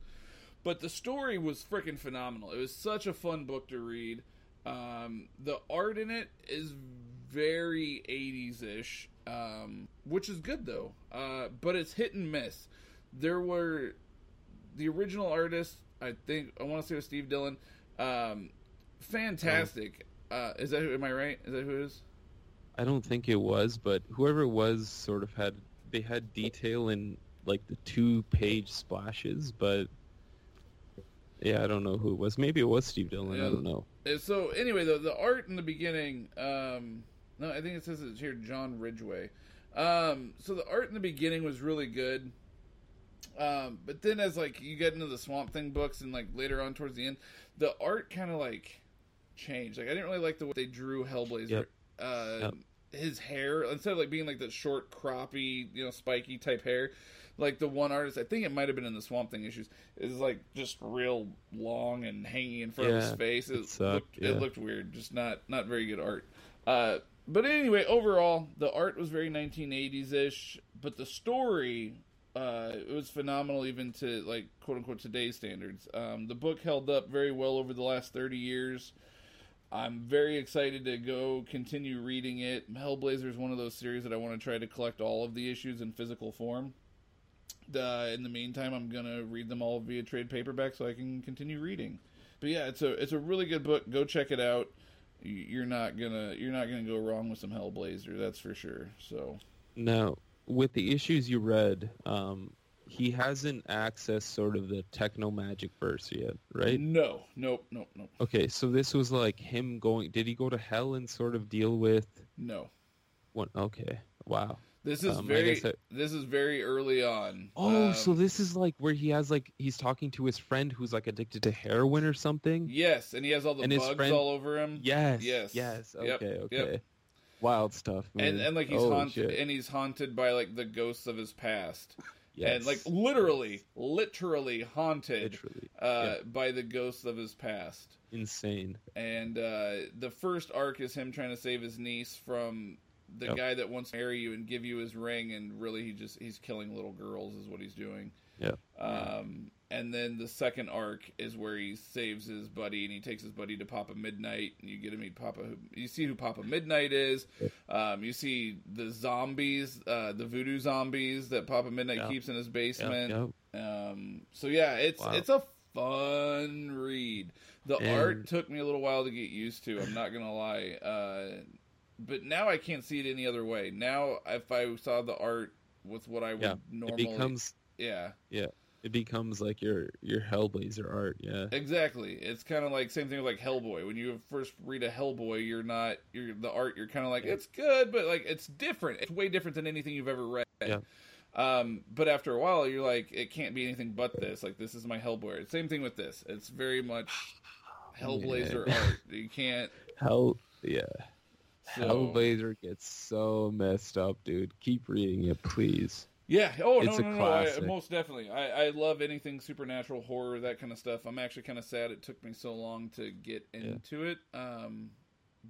Speaker 4: But the story was freaking phenomenal. It was such a fun book to read. Um, the art in it is very 80s ish, um, which is good though. Uh, but it's hit and miss. There were the original artist, I think, I want to say was Steve Dillon. Um, fantastic. Uh, is that who, am I right? Is that who it is?
Speaker 2: I don't think it was, but whoever it was sort of had they had detail in like the two page splashes, but yeah, I don't know who it was. Maybe it was Steve Dillon.
Speaker 4: Yeah.
Speaker 2: I don't know.
Speaker 4: Uh, So anyway, the the art in the beginning, um, no, I think it says it's here, John Ridgway. Um, so the art in the beginning was really good, um, but then as like you get into the Swamp Thing books and like later on towards the end, the art kind of like changed. Like I didn't really like the way they drew Hellblazer.
Speaker 2: Yep.
Speaker 4: Uh,
Speaker 2: Yep.
Speaker 4: His hair instead of like being like that short, croppy, you know, spiky type hair, like the one artist, I think it might have been in the Swamp Thing issues, is like just real long and hanging in front of his face. It,
Speaker 2: it
Speaker 4: looked,
Speaker 2: yeah.
Speaker 4: it looked weird, just not not very good art. Uh, but anyway, overall, the art was very 1980s ish, but the story uh, it was phenomenal, even to like quote unquote today's standards. Um, the book held up very well over the last 30 years. I'm very excited to go continue reading it. Hellblazer is one of those series that I want to try to collect all of the issues in physical form. Uh, in the meantime, I'm gonna read them all via trade paperback so I can continue reading. But yeah, it's a it's a really good book. Go check it out. You- You're not gonna you're not gonna go wrong with some Hellblazer, that's for sure. So
Speaker 2: Now, with the issues you read, um, he hasn't accessed sort of the techno magic verse yet, right?
Speaker 4: no, nope, nope, nope,
Speaker 2: Okay, so this was like him going. Did he go to hell and sort of deal with
Speaker 4: no.
Speaker 2: what? Okay, wow.
Speaker 4: This is
Speaker 2: Um,
Speaker 4: very
Speaker 2: guess I-
Speaker 4: this is very early on.
Speaker 2: Oh,
Speaker 4: Um,
Speaker 2: so this is like where he has like he's talking to his friend who's like addicted to heroin or something.
Speaker 4: yes, and he has all the
Speaker 2: And his
Speaker 4: bugs
Speaker 2: friend-
Speaker 4: all over him.
Speaker 2: Yes.
Speaker 4: Yes.
Speaker 2: Yes.
Speaker 4: Yep,
Speaker 2: Okay.
Speaker 4: yep.
Speaker 2: Wild stuff. Man.
Speaker 4: and and like he's
Speaker 2: oh,
Speaker 4: haunted,
Speaker 2: shit.
Speaker 4: and he's haunted by like the ghosts of his past,
Speaker 2: Yes.
Speaker 4: and like literally, literally haunted
Speaker 2: literally
Speaker 4: uh, by the ghosts of his past.
Speaker 2: insane.
Speaker 4: And uh, the first arc is him trying to save his niece from the
Speaker 2: Yep.
Speaker 4: guy that wants to marry you and give you his ring, and really he just he's killing little girls is what he's doing.
Speaker 2: Yeah.
Speaker 4: Um, and then the second arc is where he saves his buddy and he takes his buddy to Papa Midnite and you get to meet Papa. You see who Papa Midnite is. Um, you see the zombies, uh, the voodoo zombies that Papa Midnite
Speaker 2: Yeah.
Speaker 4: keeps in his
Speaker 2: Yeah.
Speaker 4: basement.
Speaker 2: yeah.
Speaker 4: Um, so yeah, it's
Speaker 2: Wow.
Speaker 4: it's a fun read. The
Speaker 2: And-
Speaker 4: art took me a little while to get used to. I'm not gonna lie. Uh, but now I can't see it any other way. Now, if I saw the art with what I would
Speaker 2: Yeah.
Speaker 4: normally,
Speaker 2: It becomes
Speaker 4: yeah,
Speaker 2: yeah. It becomes like your your Hellblazer art. Yeah.
Speaker 4: Exactly. It's kind of like same thing with like Hellboy. When you first read a Hellboy, you're not you're the art. You're kind of like it's good, but like it's different. It's way different than anything you've ever read.
Speaker 2: Yeah.
Speaker 4: Um, but after a while, you're like, it can't be anything but this. Like this is my Hellboy. Same thing with this. It's very much [sighs] Hellblazer
Speaker 2: Yeah.
Speaker 4: art. You can't. [laughs]
Speaker 2: Hell. Yeah.
Speaker 4: So,
Speaker 2: Hellblazer gets so messed up, dude. Keep reading it, please.
Speaker 4: Yeah. Oh
Speaker 2: It's
Speaker 4: no,
Speaker 2: a
Speaker 4: no, no. I, most definitely. I, I love anything supernatural, horror, that kind of stuff. I'm actually kind of sad it took me so long to get into it. Um,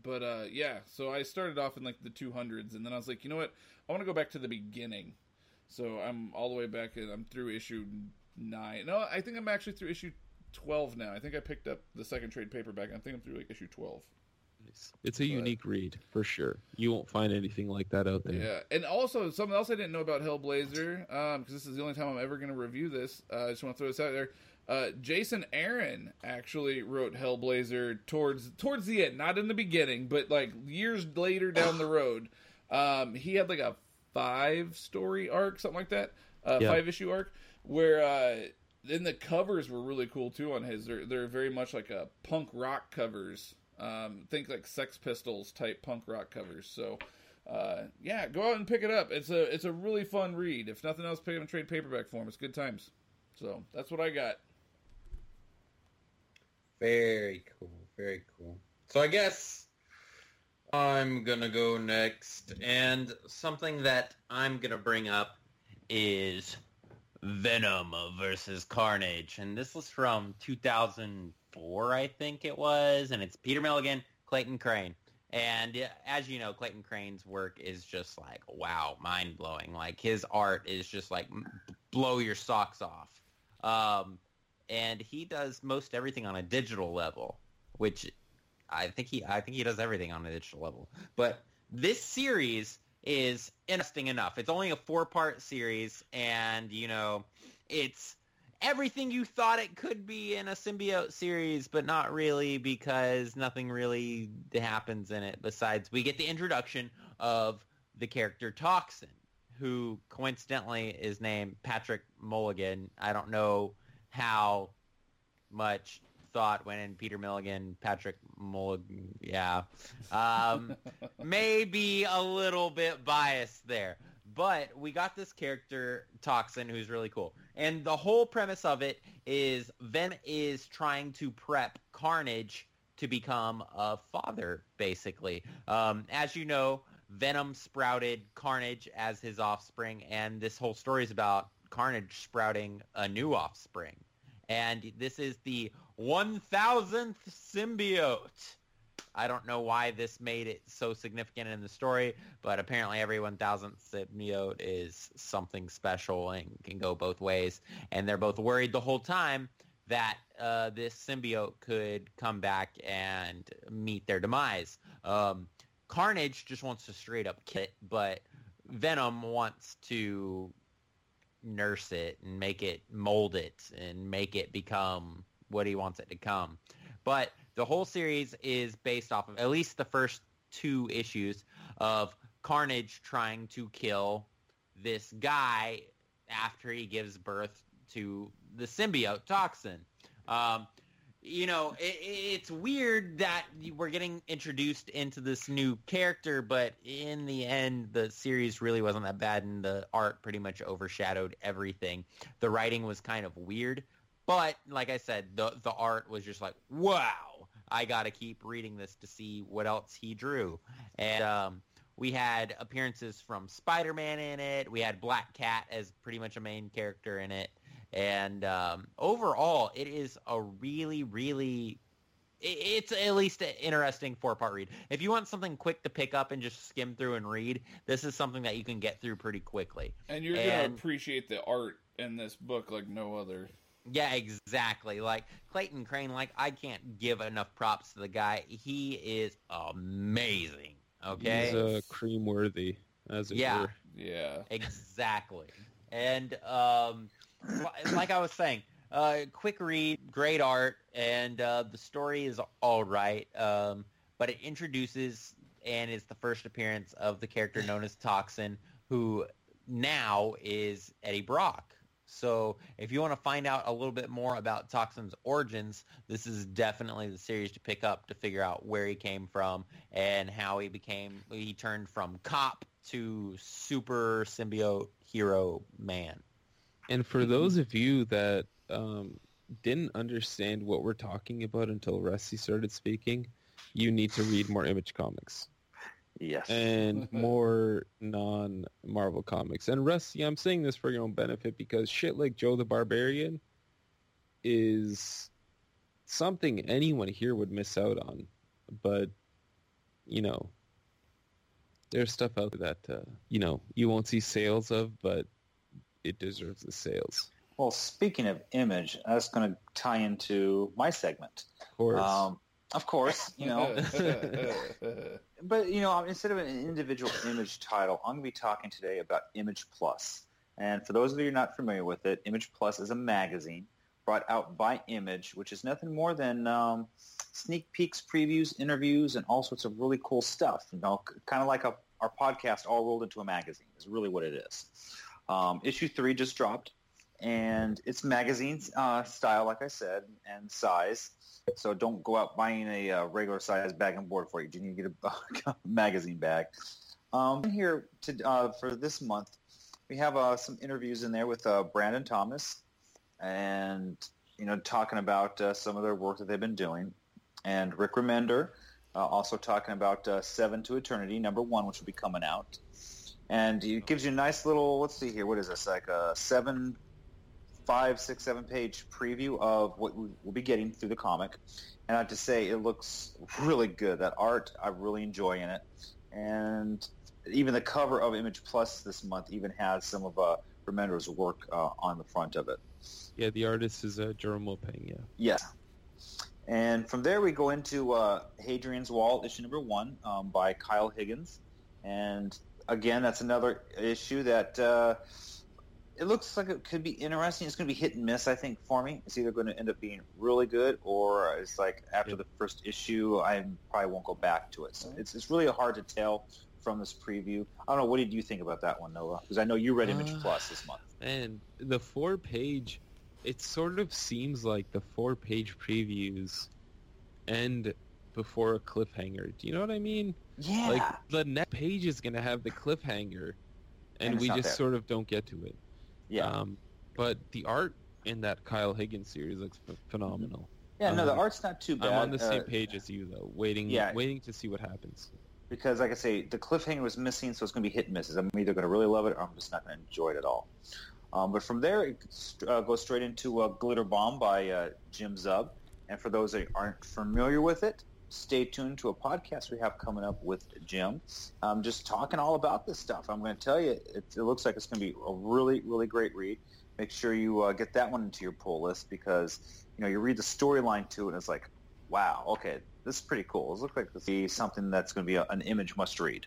Speaker 4: but uh, yeah. So I started off in like the 200s, and then I was like, you know what? I want to go back to the beginning. So I'm all the way back. and I'm through issue nine. No, I think I'm actually through issue 12 now. I think I picked up the second trade paperback. I think I'm through like issue 12.
Speaker 2: It's, a unique read for sure. You won't find anything like that out there.
Speaker 4: Yeah, and also something else I didn't know about Hellblazer, because this is the only time I'm ever going to review this. Uh, I just want to throw this out there. Uh, Jason Aaron actually wrote Hellblazer towards towards the end, not in the beginning, but like years later down the road. Um, he had like a five story arc, something like that, uh,
Speaker 2: Yeah.
Speaker 4: five issue arc, where uh, then the covers were really cool too on his. They're they're very much like a punk rock covers. Um, think like Sex Pistols type punk rock covers. So, uh, yeah, go out and pick it up. It's a it's a really fun read. If nothing else, pick it up in trade paperback form. It's good times. So that's what I got.
Speaker 5: Very cool. Very cool. So I guess I'm gonna go next, and something that I'm gonna bring up is Venom versus Carnage, and this was from 2004, I think it was, and it's Peter Milligan, Clayton Crain. And as you know, Clayton Crain's work is just like wow, mind blowing. Like his art is just like blow your socks off. Um, and he does most everything on a digital level, which I think he I think he does everything on a digital level. But this series is interesting enough. It's only a four part series, and you know, it's everything you thought it could be in a symbiote series, but not really because nothing really happens in it. Besides, we get the introduction of the character Toxin, who coincidentally is named Patrick Mulligan. I don't know how much thought went in Peter Milligan, Patrick Mulligan. Yeah, um, [laughs] maybe a little bit biased there, but we got this character Toxin who's really cool, and the whole premise of it is Venom is trying to prep Carnage to become a father, basically. Um, as you know, Venom sprouted Carnage as his offspring, and this whole story is about Carnage sprouting a new offspring. And this is the 1000th symbiote. I don't know why this made it so significant in the story, but apparently every 1000th symbiote is something special and can go both ways. And they're both worried the whole time that uh, this symbiote could come back and meet their demise. Um, Carnage just wants to straight up kill it, but Venom wants to nurse it and make it mold it and make it become what he wants it to come. But the whole series is based off of at least the first two issues of Carnage trying to kill this guy after he gives birth to the symbiote toxin. Um, you know, it, it's weird that we're getting introduced into this new character, but in the end, the series really wasn't that bad, and the art pretty much overshadowed everything. The writing was kind of weird, but like I said, the the art was just like, wow, I got to keep reading this to see what else he drew, and um, we had appearances from Spider-Man in it. We had Black Cat as pretty much a main character in it. And um, overall, it is a really, really, it's at least an interesting four-part read. If you want something quick to pick up and just skim through and read, this is something that you can get through pretty quickly.
Speaker 4: And you're going to appreciate the art in this book like no other.
Speaker 5: Yeah, exactly. Like Clayton Crain, like I can't give enough props to the guy. He is amazing. Okay,
Speaker 2: he's uh, cream worthy, as it
Speaker 5: yeah,
Speaker 2: were.
Speaker 4: Yeah,
Speaker 5: exactly. And um, like I was saying, uh, quick read, great art, and uh, the story is all right. Um, but it introduces and is the first appearance of the character known as Toxin, who now is Eddie Brock. So if you want to find out a little bit more about Toxin's origins, this is definitely the series to pick up to figure out where he came from and how he became, he turned from cop to super symbiote hero man.
Speaker 2: And for those of you that um, didn't understand what we're talking about until Rusty started speaking, you need to read more Image comics.
Speaker 7: Yes.
Speaker 2: And [laughs] more non-Marvel comics. And Rusty, I'm saying this for your own benefit because shit like Joe the Barbarian is something anyone here would miss out on. But, you know, there's stuff out there that, uh, you know, you won't see sales of, but it deserves the sales.
Speaker 7: Well, speaking of image, that's going to tie into my segment.
Speaker 2: Of course.
Speaker 7: Um, of course, you know. [laughs] but, you know, instead of an individual image title, I'm going to be talking today about Image Plus. And for those of you who are not familiar with it, Image Plus is a magazine brought out by Image, which is nothing more than um, sneak peeks, previews, interviews, and all sorts of really cool stuff. You know, kind of like a, our podcast all rolled into a magazine is really what it is. Um, issue three just dropped, and it's magazine uh, style, like I said, and size. So don't go out buying a uh, regular size bag and board for you. You need to get a, [laughs] a magazine bag. Um, here to, uh, for this month, we have uh, some interviews in there with uh, Brandon Thomas, and you know talking about uh, some of their work that they've been doing, and Rick Remender, also talking about Seven to Eternity, number one, which will be coming out and it gives you a nice little. Let's see here. What is this? Like a seven, five, six, seven page preview of what we will be getting through the comic. And I have to say, it looks really good. That art, I really enjoy in it, and even the cover of Image Plus this month even has some of uh, Remender's work uh, on the front of it.
Speaker 2: Yeah, the artist is uh, Jerome Opeña, yeah.
Speaker 7: Yes. And from there we go into uh, Hadrian's Wall, issue number one, um, by Kyle Higgins. And again, that's another issue that uh, it looks like it could be interesting. It's going to be hit and miss, I think, for me. It's either going to end up being really good, or it's like after the first issue, I probably won't go back to it. So it's it's really hard to tell from this preview. I don't know. What did you think about that one, Noah? Because I know you read Image uh, Plus this month.
Speaker 2: And the four page, it sort of seems like the four page previews end before a cliffhanger. Do you know what I mean?
Speaker 7: Yeah.
Speaker 2: Like the next page is going to have the cliffhanger, and, and we just there. sort of don't get to it.
Speaker 7: Yeah.
Speaker 2: Um, but the art in that Kyle Higgins series looks phenomenal.
Speaker 7: Yeah, no, the um, art's not too bad.
Speaker 2: I'm on the same uh, page as you though, waiting, yeah. waiting to see what happens.
Speaker 7: Because, like I say, the cliffhanger was missing, so it's going to be hit and misses. I'm either going to really love it, or I'm just not going to enjoy it at all. Um, but from there, it uh, goes straight into uh, Glitter Bomb by uh, Jim Zub. And for those that aren't familiar with it, stay tuned to a podcast we have coming up with Jim. Um, just talking all about this stuff. I'm going to tell you, it, it looks like it's going to be a really, really great read. Make sure you uh, get that one into your pull list because you know you read the storyline to it and it's like, wow, okay, this is pretty cool. It looks like this is something that's going to be a, an image must read.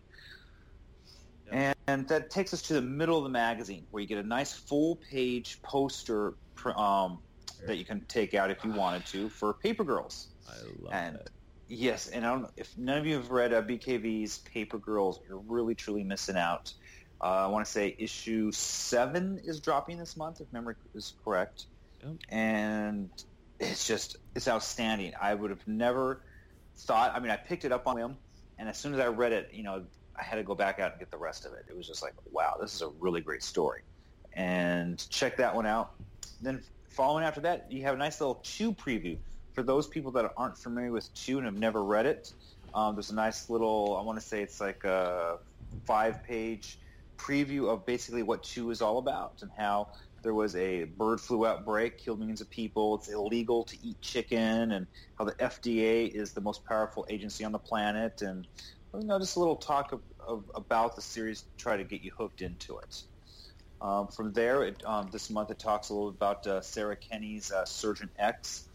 Speaker 7: And, and that takes us to the middle of the magazine where you get a nice full page poster um, that you can take out if you wanted to for Paper Girls.
Speaker 2: I love
Speaker 7: and
Speaker 2: that.
Speaker 7: Yes, and I don't, if none of you have read uh, BKV's Paper Girls, you're really truly missing out. Uh, I want to say issue seven is dropping this month, if memory is correct.
Speaker 2: Yep.
Speaker 7: And it's just it's outstanding. I would have never thought. I mean, I picked it up on him, and as soon as I read it, you know, I had to go back out and get the rest of it. It was just like, wow, this is a really great story, and check that one out. Then following after that, you have a nice little Chew preview for those people that aren't familiar with Chew and have never read it. Um, there's a nice little, I want to say it's like a five-page preview of basically what Chew is all about and how there was a bird flu outbreak, killed millions of people. It's illegal to eat chicken, and how the FDA is the most powerful agency on the planet, and you know, just a little talk of, of about the series to try to get you hooked into it. Um, from there, it, um, this month it talks a little about uh, Sara Kenney's uh, Surgeon X.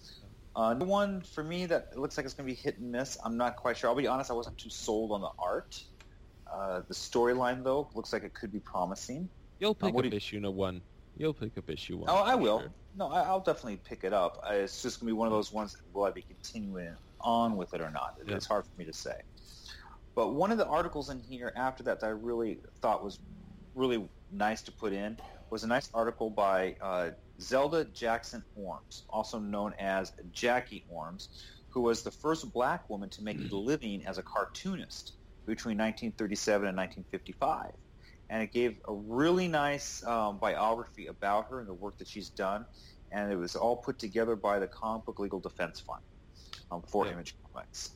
Speaker 7: Uh, one for me that looks like it's going to be hit and miss. I'm not quite sure. I'll be honest, I wasn't too sold on the art. Uh, the storyline, though, looks like it could be promising.
Speaker 2: You'll pick up you... issue no one. You'll pick up issue one.
Speaker 7: Oh, I will. Sure. No, I, will definitely pick it up. It's just going to be one of those ones. Will I be continuing on with it or not? Yeah. It's hard for me to say. But one of the articles in here after that that I really thought was really nice to put in was a nice article by uh, Zelda Jackson Ormes, also known as Jackie Ormes, who was the first black woman to make a living as a cartoonist between 1937 and 1955 and it gave a really nice um, biography about her and the work that she's done. And it was all put together by the Comic Book Legal Defense Fund um, for yeah. Image Comics.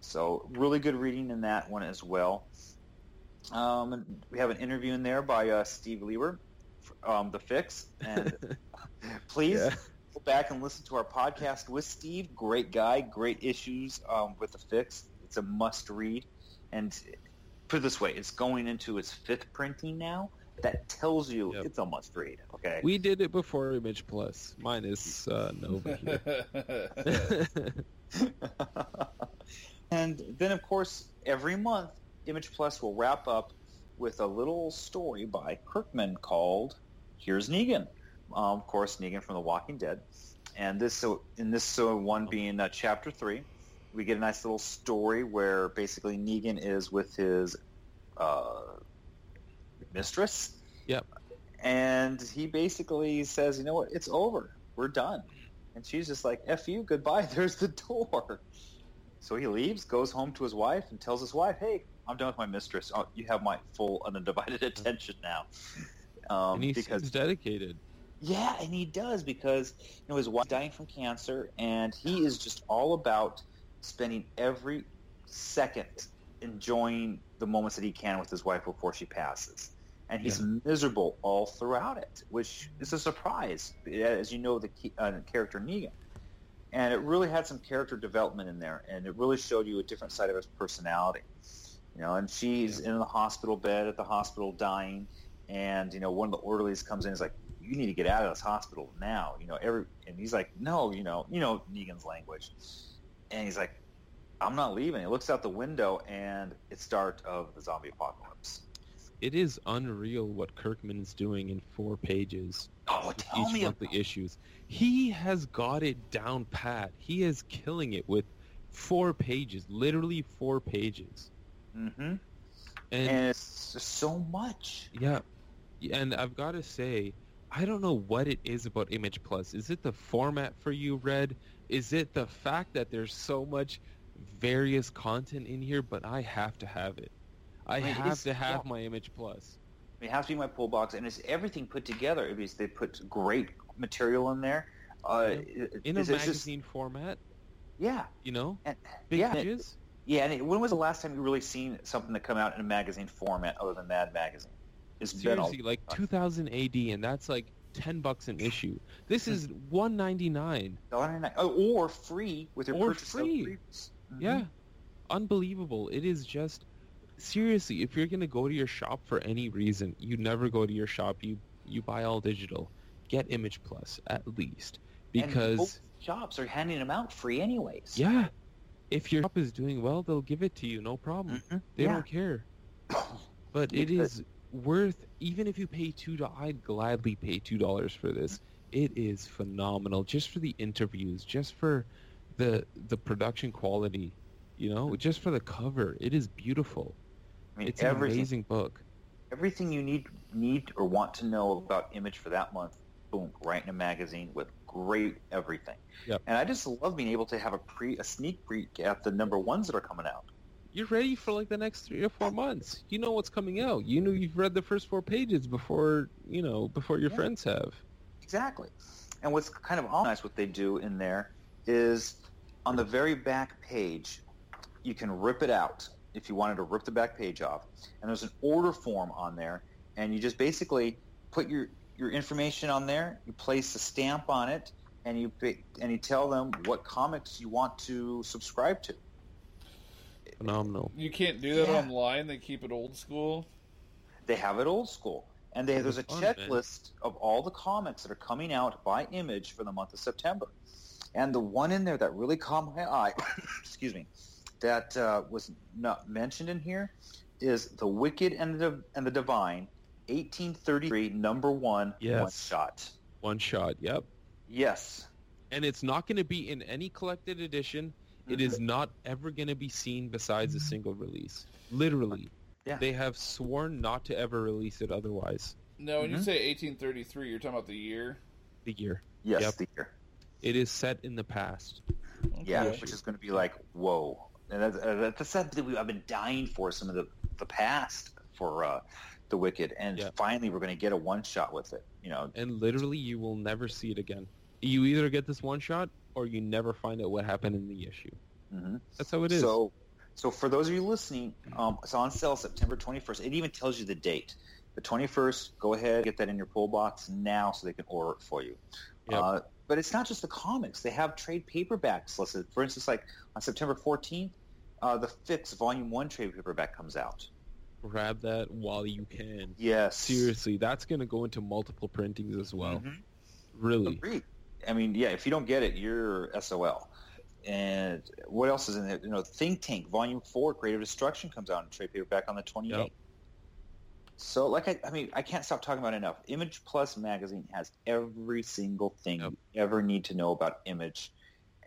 Speaker 7: So really good reading in that one as well. Um, we have an interview in there by uh, Steve Lieber, um, The Fix. And [laughs] please yeah. go back and listen to our podcast with Steve. Great guy, great issues um, with The Fix. It's a must read. And put it this way, it's going into its fifth printing now. That tells you yep. it's a must read. Okay.
Speaker 2: We did it before Image Plus. Mine is uh, Nova [laughs] here. [laughs]
Speaker 7: and then, of course, every month, Image Plus will wrap up with a little story by Kirkman called "Here's Negan." Um, of course, Negan from The Walking Dead, and this so in this so one being uh, chapter three we get a nice little story where basically Negan is with his uh, mistress.
Speaker 2: Yep.
Speaker 7: And he basically says, you know what, it's over. We're done. And she's just like, F you, goodbye, [laughs] there's the door. So he leaves, goes home to his wife, and tells his wife, hey, I'm done with my mistress. Oh, you have my full undivided [laughs] attention now.
Speaker 2: Um, and he because, seems dedicated.
Speaker 7: Yeah, and he does because you know his wife's dying from cancer, and he is just all about spending every second enjoying the moments that he can with his wife before she passes. And he's yeah. miserable all throughout it, which is a surprise, as you know the uh, character Negan. And it really had some character development in there, and it really showed you a different side of his personality. You know, and she's yeah. in the hospital bed at the hospital dying, and you know one of the orderlies comes in and is like, "You need to get out of this hospital now." You know, every and he's like, "No, you know, you know Negan's language." and he's like, I'm not leaving. He looks out the window, and it's start of the zombie apocalypse.
Speaker 2: It is unreal what Kirkman is doing in four pages.
Speaker 7: Oh, tell
Speaker 2: each
Speaker 7: me
Speaker 2: of the issues. He has got it down pat. He is killing it with four pages, literally four pages.
Speaker 7: Mm-hmm. And, and it's so much.
Speaker 2: Yeah, and I've got to say, I don't know what it is about Image Plus. Is it the format for you, Red? Is it the fact that there's so much various content in here, but I have to have it. I, I mean, have to have yeah. my Image Plus.
Speaker 7: It has to be my pull box, and it's everything put together. Because they put great material in there. Uh,
Speaker 2: in a magazine just, format.
Speaker 7: Yeah.
Speaker 2: You know,
Speaker 7: and,
Speaker 2: big
Speaker 7: yeah,
Speaker 2: pages.
Speaker 7: Yeah, and it, when was the last time you really seen something that come out in a magazine format other than Mad Magazine?
Speaker 2: It's Seriously, like 2000 AD, and that's like ten bucks an issue. This hmm. is one ninety nine.
Speaker 7: Oh, or free with your
Speaker 2: or
Speaker 7: purchase.
Speaker 2: free. Mm-hmm. Yeah, unbelievable. It is just seriously. If you're gonna go to your shop for any reason, you never go to your shop. You you buy all digital. Get Image Plus at least because
Speaker 7: shops are handing them out free anyways.
Speaker 2: Yeah, if your shop is doing well, they'll give it to you, no problem. Mm-hmm. They yeah. don't care. [coughs] But it is worth even if you pay two dollars I'd gladly pay two dollars for this. It is phenomenal just for the interviews, just for the the production quality, you know, just for the cover. It is beautiful. I mean, it's an amazing book.
Speaker 7: Everything you need need or want to know about Image for that month, boom, right in a magazine with great everything.
Speaker 2: Yep.
Speaker 7: And I just love being able to have a pre a sneak peek at the number ones that are coming out.
Speaker 2: You're ready for like the next three or four months. You know what's coming out. You know you've read the first four pages before you know before your
Speaker 7: Yeah.
Speaker 2: friends have.
Speaker 7: Exactly. And what's kind of all nice what they do in there is on the very back page, you can rip it out if you wanted to rip the back page off. And there's an order form on there, and you just basically put your, your information on there, you place a stamp on it, and you and you tell them what comics you want to subscribe to.
Speaker 2: Phenomenal.
Speaker 4: You can't do that
Speaker 7: Yeah.
Speaker 4: online. They keep it old school.
Speaker 7: They have it old school. And they, there's a
Speaker 2: Fun, man.
Speaker 7: checklist of all the comics that are coming out by Image for the month of September. And the one in there that really caught my eye, [coughs] excuse me, that uh, was not mentioned in here is The Wicked and the, and the Divine, 1833, number one,
Speaker 2: Yes.
Speaker 7: one shot.
Speaker 2: One shot. Yep.
Speaker 7: Yes.
Speaker 2: And it's not going to be in any collected edition. It is not ever going to be seen besides a single release. Literally.
Speaker 7: Yeah.
Speaker 2: They have sworn not to ever release it otherwise.
Speaker 4: No, when you
Speaker 7: Mhm.
Speaker 4: say 1833, you're talking about the year.
Speaker 2: The year.
Speaker 7: Yes,
Speaker 2: Yep.
Speaker 7: the year.
Speaker 2: It is set in the past.
Speaker 7: Yeah, which is going to be like, whoa. And that's, uh, that's something we, I've been dying for some of the, the past for uh, The Wicked. And
Speaker 2: Yeah.
Speaker 7: finally, we're going to get a one-shot with it. You know,
Speaker 2: And literally, you will never see it again. You either get this one shot or you never find out what happened in the issue.
Speaker 7: hmm
Speaker 2: That's how it is.
Speaker 7: So, so for those of you listening, um, it's on sale September 21st. It even tells you the date. The 21st, go ahead, get that in your pull box now so they can order it for you.
Speaker 2: Yep.
Speaker 7: Uh, but it's not just the comics. They have trade paperbacks listed. For instance, like on September 14th, uh, the Fix Volume 1 trade paperback comes out.
Speaker 2: Grab that while you can.
Speaker 7: Yes.
Speaker 2: Seriously, that's going to go into multiple printings as well.
Speaker 7: Mhm.
Speaker 2: Really.
Speaker 7: Agreed. I mean, yeah, if you don't get it, you're SOL. And what else is in there? You know, Think Tank Volume Four, Creative Destruction comes out in trade paperback on the 28th.
Speaker 2: Yep.
Speaker 7: So, like, I, I mean, I can't stop talking about it enough. Image Plus magazine has every single thing
Speaker 2: Yep.
Speaker 7: you ever need to know about Image,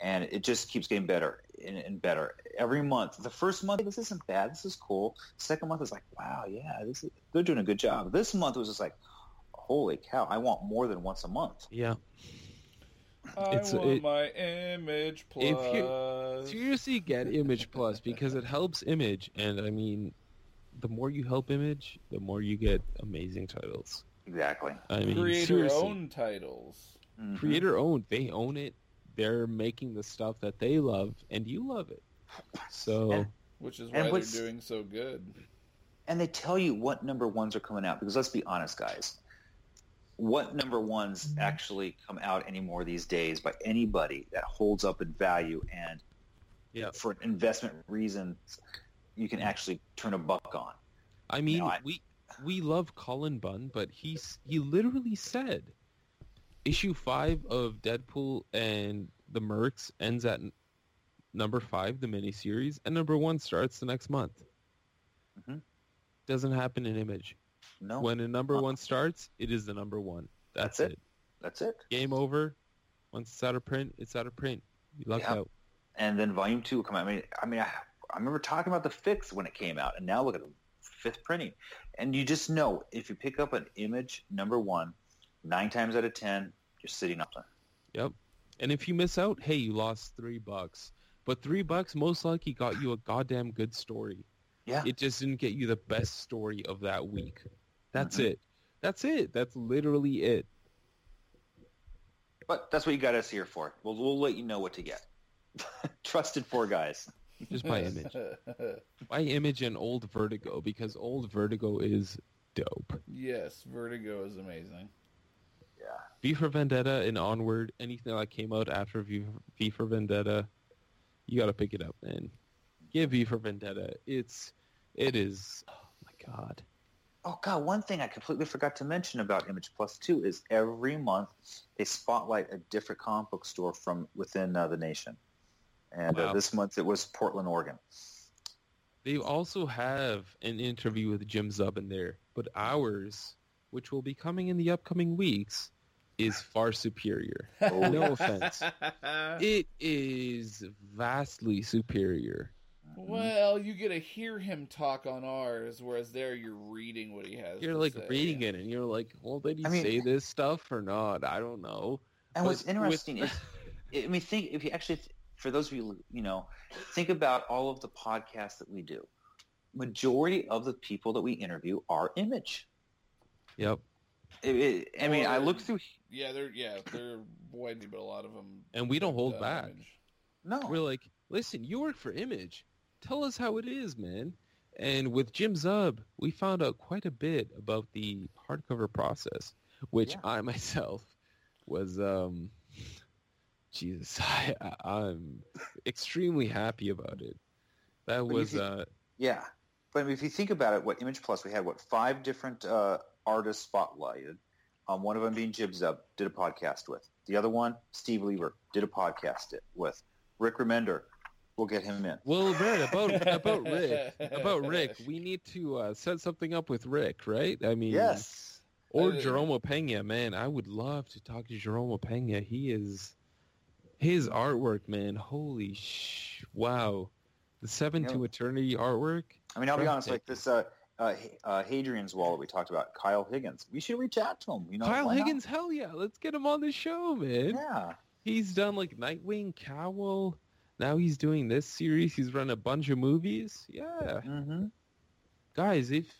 Speaker 7: and it just keeps getting better and, and better every month. The first month, this isn't bad. This is cool. Second month is like, wow, yeah, this is, they're doing a good job. This month was just like, holy cow, I want more than once a month.
Speaker 2: Yeah.
Speaker 4: I
Speaker 2: It's-
Speaker 4: want
Speaker 2: it-
Speaker 4: my image plus.
Speaker 2: If you- Seriously, get Image Plus because it helps Image. And I mean, the more you help Image, the more you get amazing titles.
Speaker 7: Exactly.
Speaker 2: I mean,
Speaker 4: creator
Speaker 2: seriously.
Speaker 4: own titles.
Speaker 7: Mhm.
Speaker 2: creator owned. They own it. They're making the stuff that they love, and you love it. So
Speaker 7: And-
Speaker 4: Which is why they're doing so good.
Speaker 7: and they tell you what number ones are coming out because let's be honest guys what number ones actually come out anymore these days by anybody that holds up in value and
Speaker 2: Yeah.
Speaker 7: for investment reasons you can actually turn a buck on
Speaker 2: I mean,
Speaker 7: No, I-
Speaker 2: we we love Cullen Bunn, but he's he literally said issue five of Deadpool and the Mercs ends at number five, the miniseries, and number one starts the next month.
Speaker 7: Mhm.
Speaker 2: Doesn't happen in Image.
Speaker 7: No
Speaker 2: When a number one starts, it is the number one. That's,
Speaker 7: That's
Speaker 2: it.
Speaker 7: it. that's it
Speaker 2: Game over. Once it's out of print, it's out of print. You luck
Speaker 7: Yeah.
Speaker 2: out.
Speaker 7: and then volume two will come out i mean i mean I, I remember talking about the fix when it came out and now look at the fifth printing and you just know if you pick up an image number one nine times out of ten you're sitting up there
Speaker 2: Yep. And if you miss out, hey, you lost three bucks. But three bucks most likely got you a goddamn good story.
Speaker 7: Yeah
Speaker 2: It just didn't get you the best story of that week. That's
Speaker 7: Mhm.
Speaker 2: it. That's it. That's literally it.
Speaker 7: But that's what you got us here for. We'll, we'll let you know what to get. [laughs] Trusted four guys.
Speaker 2: Just by image. [laughs] By image and old Vertigo because old Vertigo is dope.
Speaker 4: yes, Vertigo is amazing.
Speaker 7: Yeah.
Speaker 2: V for Vendetta and Onward, anything that came out after V, v for Vendetta, you got to pick it up, man. Get V for Vendetta. It's, it is, oh my god.
Speaker 7: Oh God! One thing I completely forgot to mention about Image Plus Two is every month they spotlight a different comic book store from within uh, the nation, and uh, this month it was Portland, Oregon.
Speaker 2: They also have an interview with Jim Zub in there, but ours, which will be coming in the upcoming weeks, is far superior.
Speaker 7: Oh.
Speaker 2: No offense. It is vastly superior. Mm-hmm.
Speaker 4: well, you get to hear him talk on ours, whereas there you're reading what he has.
Speaker 2: You're
Speaker 4: to
Speaker 2: like
Speaker 4: say.
Speaker 2: reading it and you're like, well, did he
Speaker 7: I mean-
Speaker 2: say eh this stuff or not? I don't know.
Speaker 7: And what's interesting with... is, [laughs] I mean, think if you actually, for those of you, you know, think about all of the podcasts that we do. Majority of the people that we interview are image.
Speaker 2: Yep.
Speaker 7: It, it, I mean, I look through.
Speaker 4: Yeah, they're yeah they're widely, but a lot of them.
Speaker 2: And we don't hold uh, back.
Speaker 7: Image. No,
Speaker 2: we're like, listen, you work for Image. Tell us how it is, man. And with Jim Zub, we found out quite a bit about the hardcover process, which yeah. I [laughs] myself was, um, Jesus, [laughs] I, am extremely happy about it. That but was,
Speaker 7: you,
Speaker 2: uh,
Speaker 7: yeah. But if you think about it, what Image Plus, we had what five different uh, artists spotlighted. Um, one of them being Jim Zub, did a podcast with. The other one, Steve Lieber, did a podcast with. Rick Remender, we'll get him in.
Speaker 2: Well, Brad, about [laughs] about Rick, about Rick, we need to uh, set something up with Rick, right? I mean,
Speaker 7: yes.
Speaker 2: Or Jerome Opeña, man. I would love to talk to Jerome Opeña. He is his artwork, man. Holy sh! Wow, the Seven you know, to Eternity artwork.
Speaker 7: I mean, I'll be honest. Like this, uh, uh, uh, Hadrian's Wall that we talked about, Kyle Higgins. We should reach out to him. You know,
Speaker 2: Kyle Higgins, not? hell yeah, let's get him on the show, man.
Speaker 7: Yeah,
Speaker 2: he's done like Nightwing, Cowl. Now he's doing this series. He's run a bunch of movies. Yeah,
Speaker 7: mm-hmm.
Speaker 2: guys, if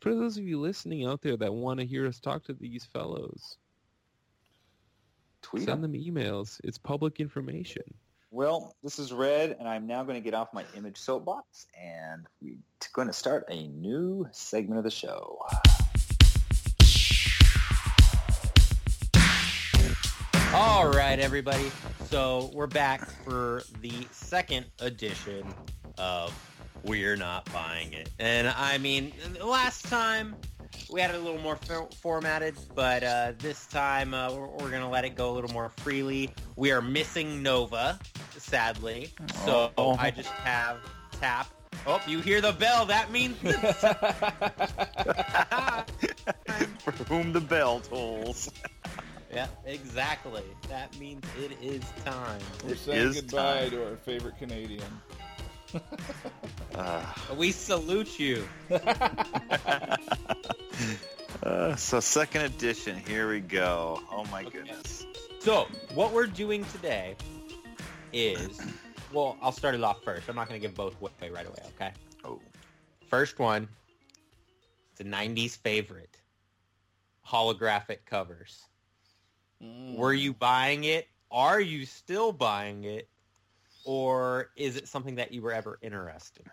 Speaker 2: for those of you listening out there that want to hear us talk to these fellows,
Speaker 7: Tweet
Speaker 2: send them emails. It's public information.
Speaker 7: Well, this is Red, and I'm now going to get off my image soapbox, and we're going to start a new segment of the show.
Speaker 5: All right, everybody. So we're back for the second edition of We're Not Buying It. And I mean, last time we had it a little more for- formatted, but uh, this time uh, we're, we're going to let it go a little more freely. We are missing Nova, sadly. So oh. I just have tap. Oh, you hear the bell. That means [laughs]
Speaker 7: For whom the bell tolls. [laughs]
Speaker 5: yeah, exactly. That means it is time.
Speaker 4: We're it saying goodbye time. to our favorite Canadian.
Speaker 5: uh. We salute you. [laughs]
Speaker 7: uh, so second edition, here we go. Oh my okay. goodness.
Speaker 5: So what we're doing today is, [clears throat] well, I'll start it off first. I'm not going to give both away right away, okay?
Speaker 7: Oh.
Speaker 5: First one, it's a 90s favorite. Holographic covers. Mm. Were you buying it? Are you still buying it? Or is it something that you were ever interested in?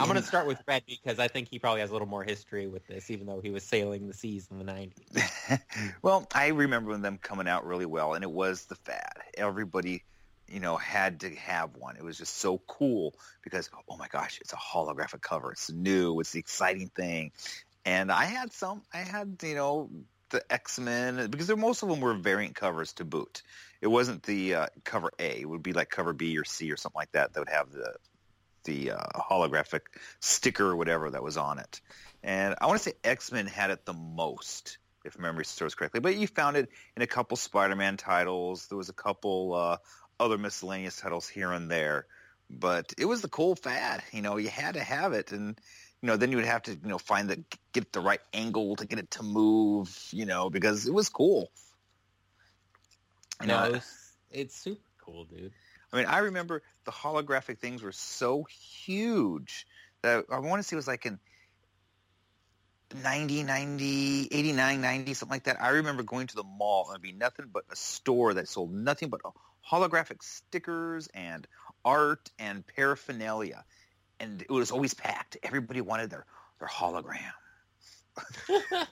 Speaker 5: I'm going to start with Red because I think he probably has a little more history with this, even though he was sailing the seas in the 90s. [laughs]
Speaker 7: well, I remember them coming out really well, and it was the fad. Everybody, you know, had to have one. It was just so cool because, oh my gosh, it's a holographic cover. It's new. It's the exciting thing. And I had some. I had, you know, the X Men because most of them were variant covers to boot. It wasn't the uh, cover A. It would be like cover B or C or something like that. That would have the the uh, holographic sticker or whatever that was on it. And I want to say X Men had it the most, if memory serves correctly. But you found it in a couple Spider Man titles. There was a couple uh, other miscellaneous titles here and there. But it was the cool fad. You know, you had to have it, and you know, then you would have to you know find the get the right angle to get it to move. You know, because it was cool.
Speaker 5: You no, know, it's, it's super cool, dude.
Speaker 7: I mean, I remember the holographic things were so huge that I want to say it was like in 90, 90, 89, 90, something like that. I remember going to the mall and it'd be nothing but a store that sold nothing but holographic stickers and art and paraphernalia. And it was always packed. Everybody wanted their, their hologram.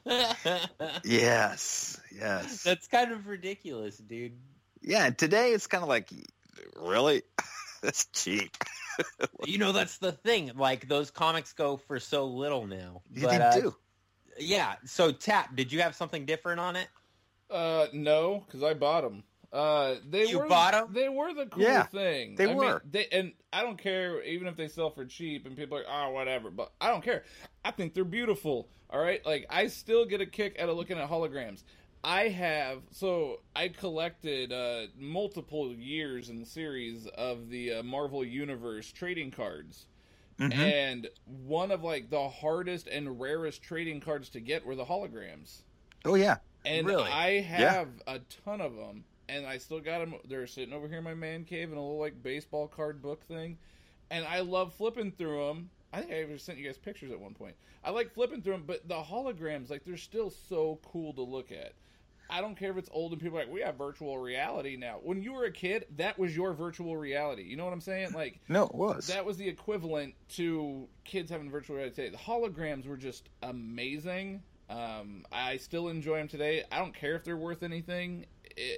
Speaker 7: [laughs] yes, yes.
Speaker 5: That's kind of ridiculous, dude.
Speaker 7: Yeah, today it's kind of like really? [laughs] that's cheap. [laughs]
Speaker 5: you know, that's the thing. Like those comics go for so little now.
Speaker 7: You but, uh, do.
Speaker 5: Yeah. So, Tap, did you have something different on it?
Speaker 4: Uh, no, because I bought them. Uh, they
Speaker 5: you
Speaker 4: were
Speaker 5: bought them.
Speaker 4: They were the cool yeah, thing.
Speaker 7: They
Speaker 4: I
Speaker 7: were.
Speaker 4: Mean, they and I don't care even if they sell for cheap and people are like, oh, whatever. But I don't care. I think they're beautiful. All right, like I still get a kick out of looking at holograms. I have so I collected uh, multiple years in the series of the uh, Marvel Universe trading cards, mm-hmm. and one of like the hardest and rarest trading cards to get were the holograms.
Speaker 7: Oh yeah,
Speaker 4: and
Speaker 5: Really?
Speaker 4: I have a ton of them, and I still got them. They're sitting over here in my man cave in a little like baseball card book thing, and I love flipping through them. I think I even sent you guys pictures at one point. I like flipping through them, but the holograms, like, they're still so cool to look at. I don't care if it's old and people are like, we have virtual reality now. When you were a kid, that was your virtual reality. You know what I'm saying? Like, [laughs]
Speaker 7: No, it was.
Speaker 4: that was the equivalent to kids having virtual reality today. The holograms were just amazing. Um, I still enjoy them today. I don't care if they're worth anything,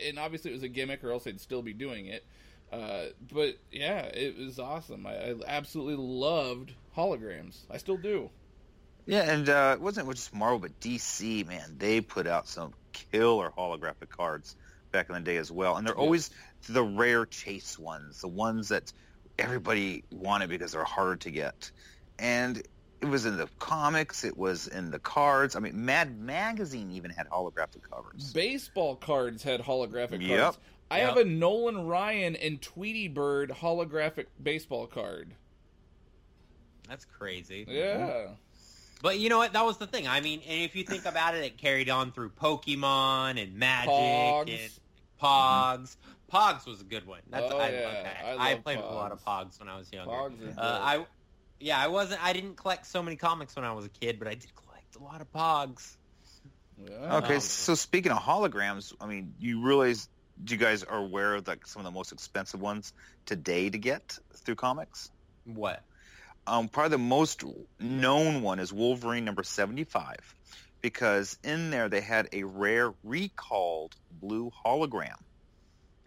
Speaker 4: and obviously it was a gimmick, or else they'd still be doing it. Uh, but yeah, it was awesome. I, I absolutely loved holograms. I still do.
Speaker 7: Yeah, and uh, it wasn't just Marvel, but DC, man, they put out some killer holographic cards back in the day as well. And they're
Speaker 4: Yeah.
Speaker 7: always the rare chase ones, the ones that everybody wanted because they're harder to get. And it was in the comics, it was in the cards. I mean, Mad Magazine even had holographic covers.
Speaker 4: Baseball cards had holographic
Speaker 7: Yep.
Speaker 4: cards. I
Speaker 5: Yep.
Speaker 4: have a Nolan Ryan and Tweety Bird holographic baseball card.
Speaker 5: That's crazy.
Speaker 4: Yeah.
Speaker 5: But you know what? That was the thing. I mean, and if you think about it, it carried on through Pokemon and Magic
Speaker 4: Pogs.
Speaker 5: and Pogs. Pogs was a good one. That's
Speaker 4: Oh,
Speaker 5: I,
Speaker 4: yeah.
Speaker 5: okay.
Speaker 4: I
Speaker 5: I, played with a lot of
Speaker 4: Pogs.
Speaker 5: Pogs when I was younger.
Speaker 4: Pogs
Speaker 5: Uh, I yeah, I wasn't. I didn't collect so many comics when I was a kid, but I did collect a lot of Pogs.
Speaker 4: Yeah.
Speaker 7: Okay,
Speaker 5: Um,
Speaker 7: so speaking of holograms, I mean, you realize do you guys are aware of like some of the most expensive ones today to get through comics?
Speaker 5: What?
Speaker 7: Um, probably the most known one is Wolverine number 75 because in there they had a rare recalled blue hologram.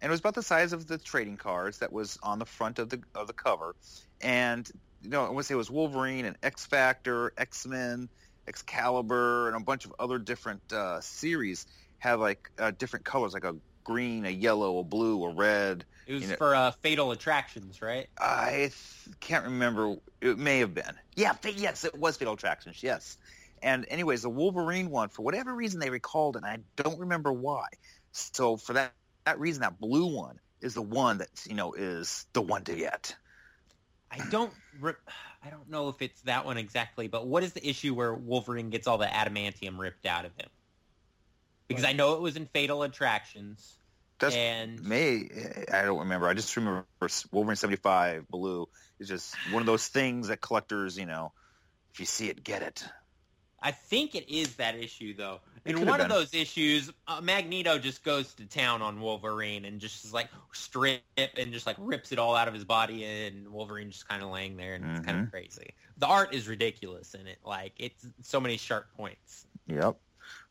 Speaker 7: And it was about the size of the trading cards that was on the front of the of the cover. And you know, I want to say it was Wolverine and X Factor, X Men, Excalibur, and a bunch of other different uh, series have like uh, different colors, like a green, a yellow, a blue, a red.
Speaker 5: It was
Speaker 7: You know-
Speaker 5: for uh, Fatal Attractions, right?
Speaker 7: I th- can't remember. It may have been. Yeah, fa- yes, it was Fatal Attractions. Yes. And anyways, the Wolverine one, for whatever reason, they recalled and I don't remember why. So for that that reason, that blue one is the one that you know is the one to get.
Speaker 5: I don't. Re- I don't know if it's that one exactly, but what is the issue where Wolverine gets all the adamantium ripped out of him? Because I know it was in Fatal Attractions,
Speaker 7: That's
Speaker 5: and
Speaker 7: May I don't remember. I just remember Wolverine seventy five blue is just one of those things that collectors, you know, if you see it, get it.
Speaker 5: I think it is that issue though.
Speaker 7: It
Speaker 5: In one of those issues, uh, Magneto just goes to town on Wolverine and just is like strip and just like rips it all out of his body, and Wolverine just kind of laying there, and it's kind of crazy. The art is ridiculous in it. Like it's so many sharp points.
Speaker 7: Yep.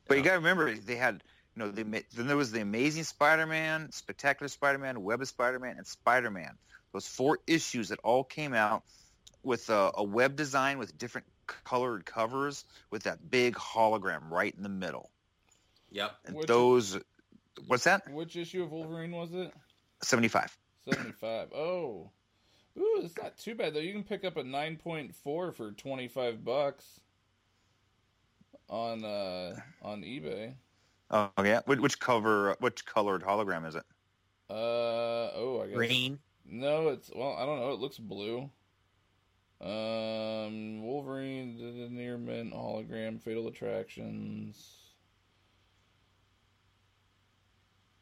Speaker 7: But you got to remember, they had, you know, they then there was the Amazing Spider-Man, Spectacular Spider-Man, Web of Spider-Man, and Spider-Man. Those four issues that all came out with a, a web design with different colored covers with that big hologram right in the middle.
Speaker 5: Yep.
Speaker 7: And
Speaker 4: Which-
Speaker 7: those, what's that?
Speaker 4: Which issue of Wolverine was it?
Speaker 7: 75.
Speaker 4: 75. Oh. Ooh, it's not too bad though. You can pick up a 9.4 for 25 bucks on uh on eBay.
Speaker 7: Oh, yeah. Which, which cover, which colored hologram is it?
Speaker 4: Uh oh, I guess.
Speaker 5: Green.
Speaker 4: No, it's well, I don't know. It looks blue. Um, Wolverine, the, the near mint hologram, Fatal Attractions.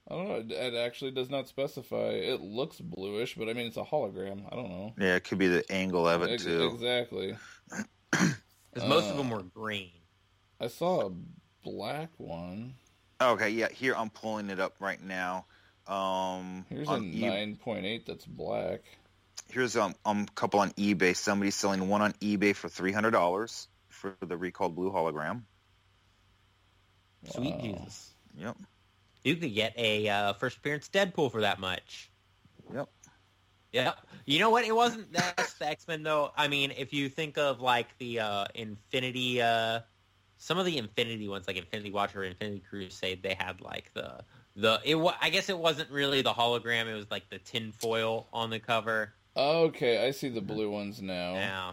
Speaker 4: I don't know. It, it actually does not specify. It looks bluish, but I mean, it's a hologram. I don't know.
Speaker 7: Yeah, it could be the angle of it,
Speaker 4: Ex-
Speaker 7: too.
Speaker 4: Exactly. [clears throat]
Speaker 5: Because most
Speaker 4: Uh,
Speaker 5: of them were green.
Speaker 4: I saw a black one.
Speaker 7: Okay, yeah, here I'm pulling it up right now. Um,
Speaker 4: Here's a
Speaker 7: E-
Speaker 4: 9.8 that's black.
Speaker 7: Here's um, um a couple on eBay. Somebody's selling one on eBay for three hundred dollars for the recalled blue hologram.
Speaker 5: Sweet
Speaker 4: Wow.
Speaker 5: Jesus.
Speaker 7: Yep.
Speaker 5: You could get a uh, first appearance Deadpool for that much.
Speaker 7: Yep.
Speaker 5: Yep. You know what? It wasn't that's the X Men though. I mean, if you think of like the uh, Infinity, uh, some of the Infinity ones, like Infinity Watcher, Infinity Crusade, they had like the the. It I guess it wasn't really the hologram. It was like the tin foil on the cover.
Speaker 4: Okay, I see the blue ones now.
Speaker 5: Yeah.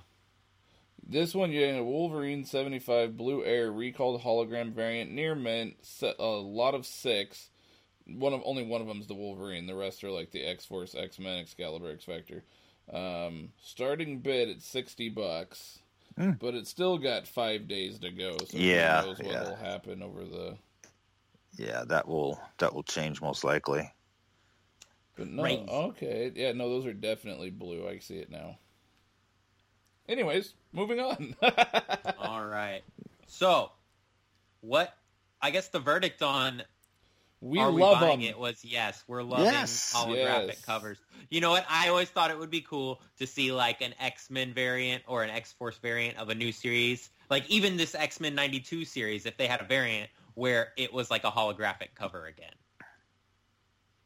Speaker 4: This one, you get a Wolverine 75 Blue Air recalled hologram variant near mint. A lot of six. One of only one of them is the Wolverine. The rest are like the X Force, X Men, Excalibur, X Factor. Um, starting bid at sixty bucks,
Speaker 7: Mm.
Speaker 4: but it's still got five days to go. So
Speaker 7: Yeah,
Speaker 4: knows
Speaker 7: yeah.
Speaker 4: what'll happen over the
Speaker 7: Yeah, that will that will change most likely.
Speaker 4: But no, okay, yeah, no, those are definitely blue. I see it now. Anyways, moving on. [laughs]
Speaker 5: All right. So, what? I guess the verdict on
Speaker 4: we
Speaker 5: are
Speaker 4: love
Speaker 5: we buying
Speaker 4: them.
Speaker 5: it was yes. We're loving
Speaker 7: Yes.
Speaker 5: holographic
Speaker 4: Yes.
Speaker 5: covers. You know what? I always thought it would be cool to see like an X Men variant or an X Force variant of a new series. Like even this X Men '92 series, if they had a variant where it was like a holographic cover again.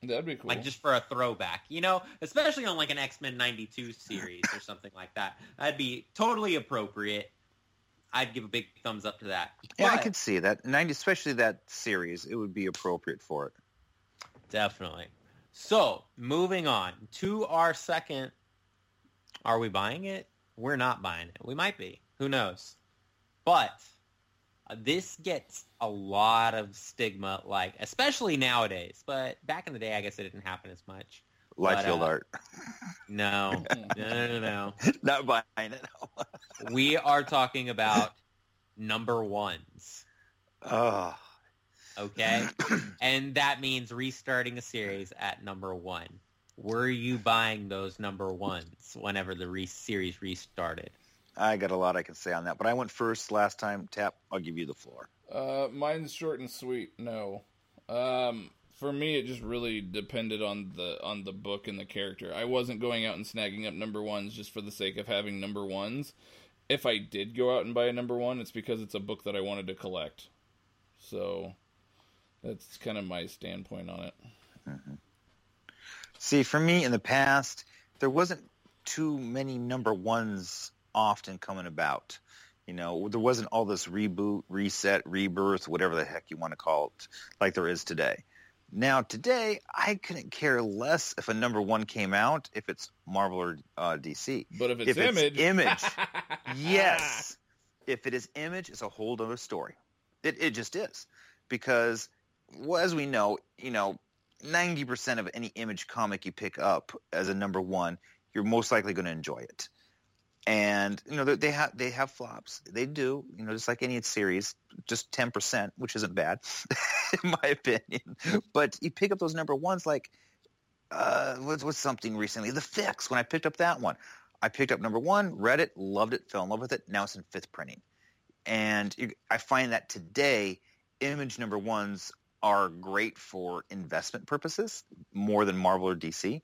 Speaker 4: That'd be cool.
Speaker 5: like just for a throwback, you know, especially on like an X Men '92 series or something like that. That'd be totally appropriate. I'd give a big thumbs up to that.
Speaker 7: Yeah, I could see that. Ninety, especially that series, it would be appropriate for it.
Speaker 5: definitely. So moving on to our second. Are we buying it? We're not buying it. We might be. Who knows? But this gets a lot of stigma, like especially nowadays. But back in the day, I guess it didn't happen as much.
Speaker 7: Liefeld
Speaker 5: uh,
Speaker 7: art.
Speaker 5: No, [laughs] no, no, no, no.
Speaker 7: Not buying it. [laughs]
Speaker 5: we are talking about number ones,
Speaker 7: oh,
Speaker 5: okay? and that means restarting a series at number one. Were you buying those number ones whenever the re- series restarted?
Speaker 7: I got a lot I can say on that, but I went first last time. Tap, I'll give you the floor.
Speaker 4: Uh, mine's short and sweet. No, um, for me, it just really depended on the on the book and the character. I wasn't going out and snagging up number ones just for the sake of having number ones. If I did go out and buy a number one, it's because it's a book that I wanted to collect. So that's kind of my standpoint on it.
Speaker 7: See, for me in the past, there wasn't too many number ones often coming about. You know, there wasn't all this reboot, reset, rebirth, whatever the heck you want to call it, like there is today. Now, today, I couldn't care less if a number one came out, if it's Marvel or uh, DC.
Speaker 4: But if it's
Speaker 7: If it's
Speaker 4: image,
Speaker 7: Image, [laughs] Yes. If it is image, it's a whole other story. It, it just is. Because, well, as we know, you know, 90% of any image comic you pick up as a number one, you're most likely going to enjoy it. And, you know, they- have, they have flops. They do, you know, just like any series, just 10%, which isn't bad, [laughs] in my opinion. But you pick up those number ones like, uh, what's, what's something recently? The Fix, when I picked up that one. I picked up number one, read it, loved it, fell in love with it. Now it's in fifth printing, and you, I find that today, image number ones are great for investment purposes more than Marvel or DC,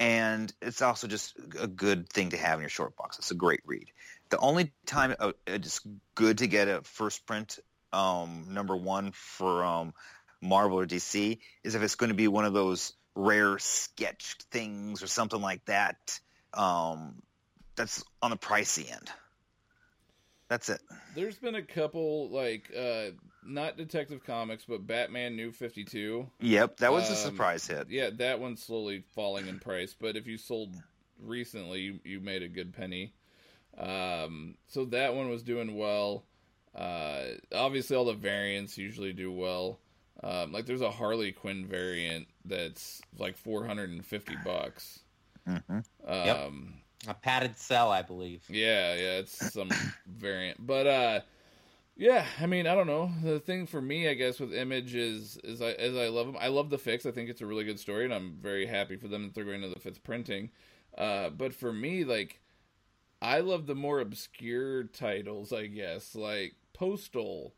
Speaker 7: and it's also just a good thing to have in your short box. It's a great read. The only time uh, it's good to get a first print um, number one for um, Marvel or DC is if it's going to be one of those rare sketch things or something like that um, that's on the pricey end. That's it.
Speaker 4: There's been a couple like uh not Detective Comics, but Batman New Fifty Two.
Speaker 7: Yep, that was a
Speaker 4: Um,
Speaker 7: surprise hit.
Speaker 4: Yeah, that one's slowly falling in price, but if you sold recently, you, you made a good penny. Um, so that one was doing well. Uh, obviously, all the variants usually do well. Um, like there's a Harley Quinn variant that's like 450 bucks.
Speaker 7: hmm
Speaker 4: Um,
Speaker 5: A padded cell, I believe.
Speaker 4: yeah, yeah, it's some [coughs] variant, but uh, yeah, I mean, I don't know. The thing for me, I guess, with Image is is I as I love them, I love the fix. I think it's a really good story, and I'm very happy for them that they're going to the fifth printing. Uh, but for me, like, I love the more obscure titles, I guess, like Postal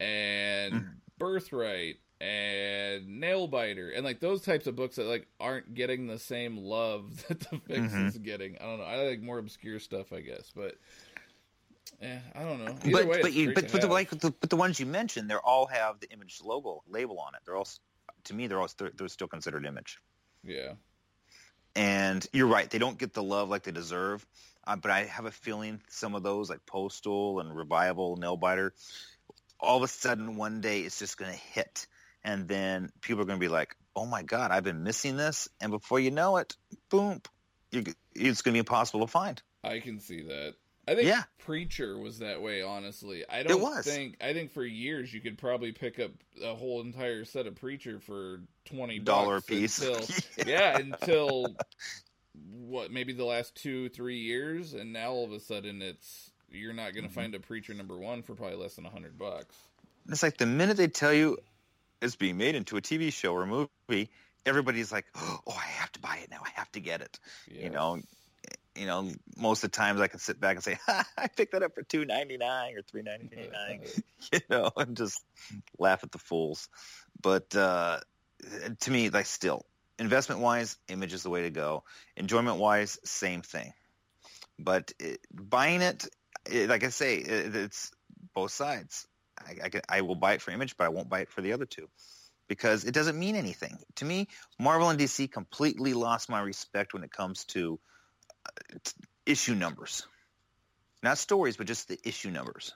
Speaker 4: and
Speaker 7: Mhm.
Speaker 4: Birthright and Nailbiter, and like those types of books that like aren't getting the same love [laughs] that the fix
Speaker 7: Mhm.
Speaker 4: is getting. I don't know. I like more obscure stuff, I guess, but. Eh, I don't know. Either
Speaker 7: But
Speaker 4: way,
Speaker 7: but you but, but the, like the, but the ones you mentioned, they all have the image logo label on it. They're all to me they're all they're, they're still considered image.
Speaker 4: yeah,
Speaker 7: And you're right, they don't get the love like they deserve. Uh, but I have a feeling some of those like Postal and Revival, Nailbiter, all of a sudden one day it's just going to hit, and then people are going to be like, "Oh my God, I've been missing this," and before you know it, boom, you, it's going to be impossible to find.
Speaker 4: I can see that. I think
Speaker 7: Yeah.
Speaker 4: Preacher was that way. Honestly, I don't
Speaker 7: was.
Speaker 4: think. I think for years you could probably pick up a whole entire set of Preacher for twenty
Speaker 7: Dollar a piece. [laughs]
Speaker 4: Until, yeah, until what? Maybe the last two, three years, and now all of a sudden it's you're not
Speaker 7: Mm-hmm.
Speaker 4: going to find a Preacher number one for probably less than a hundred bucks.
Speaker 7: It's like the minute they tell you is being made into a TV show or movie, everybody's like, [gasps] "Oh, I have to buy it now. I have to get it."
Speaker 4: Yeah.
Speaker 7: You know, you know, most of the times I can sit back and say, ha, [laughs] "I picked that up for two ninety nine or three ninety nine," [laughs] [laughs] you know, and just laugh at the fools. But uh, to me, like still, investment wise, image is the way to go. Enjoyment wise, same thing. But it, buying it, it, like I say, it, it's both sides. I, I, can- I will buy it for image, but I won't buy it for the other two because it doesn't mean anything to me. Marvel and DC completely lost my respect when it comes to uh, issue numbers, not stories, but just the issue numbers.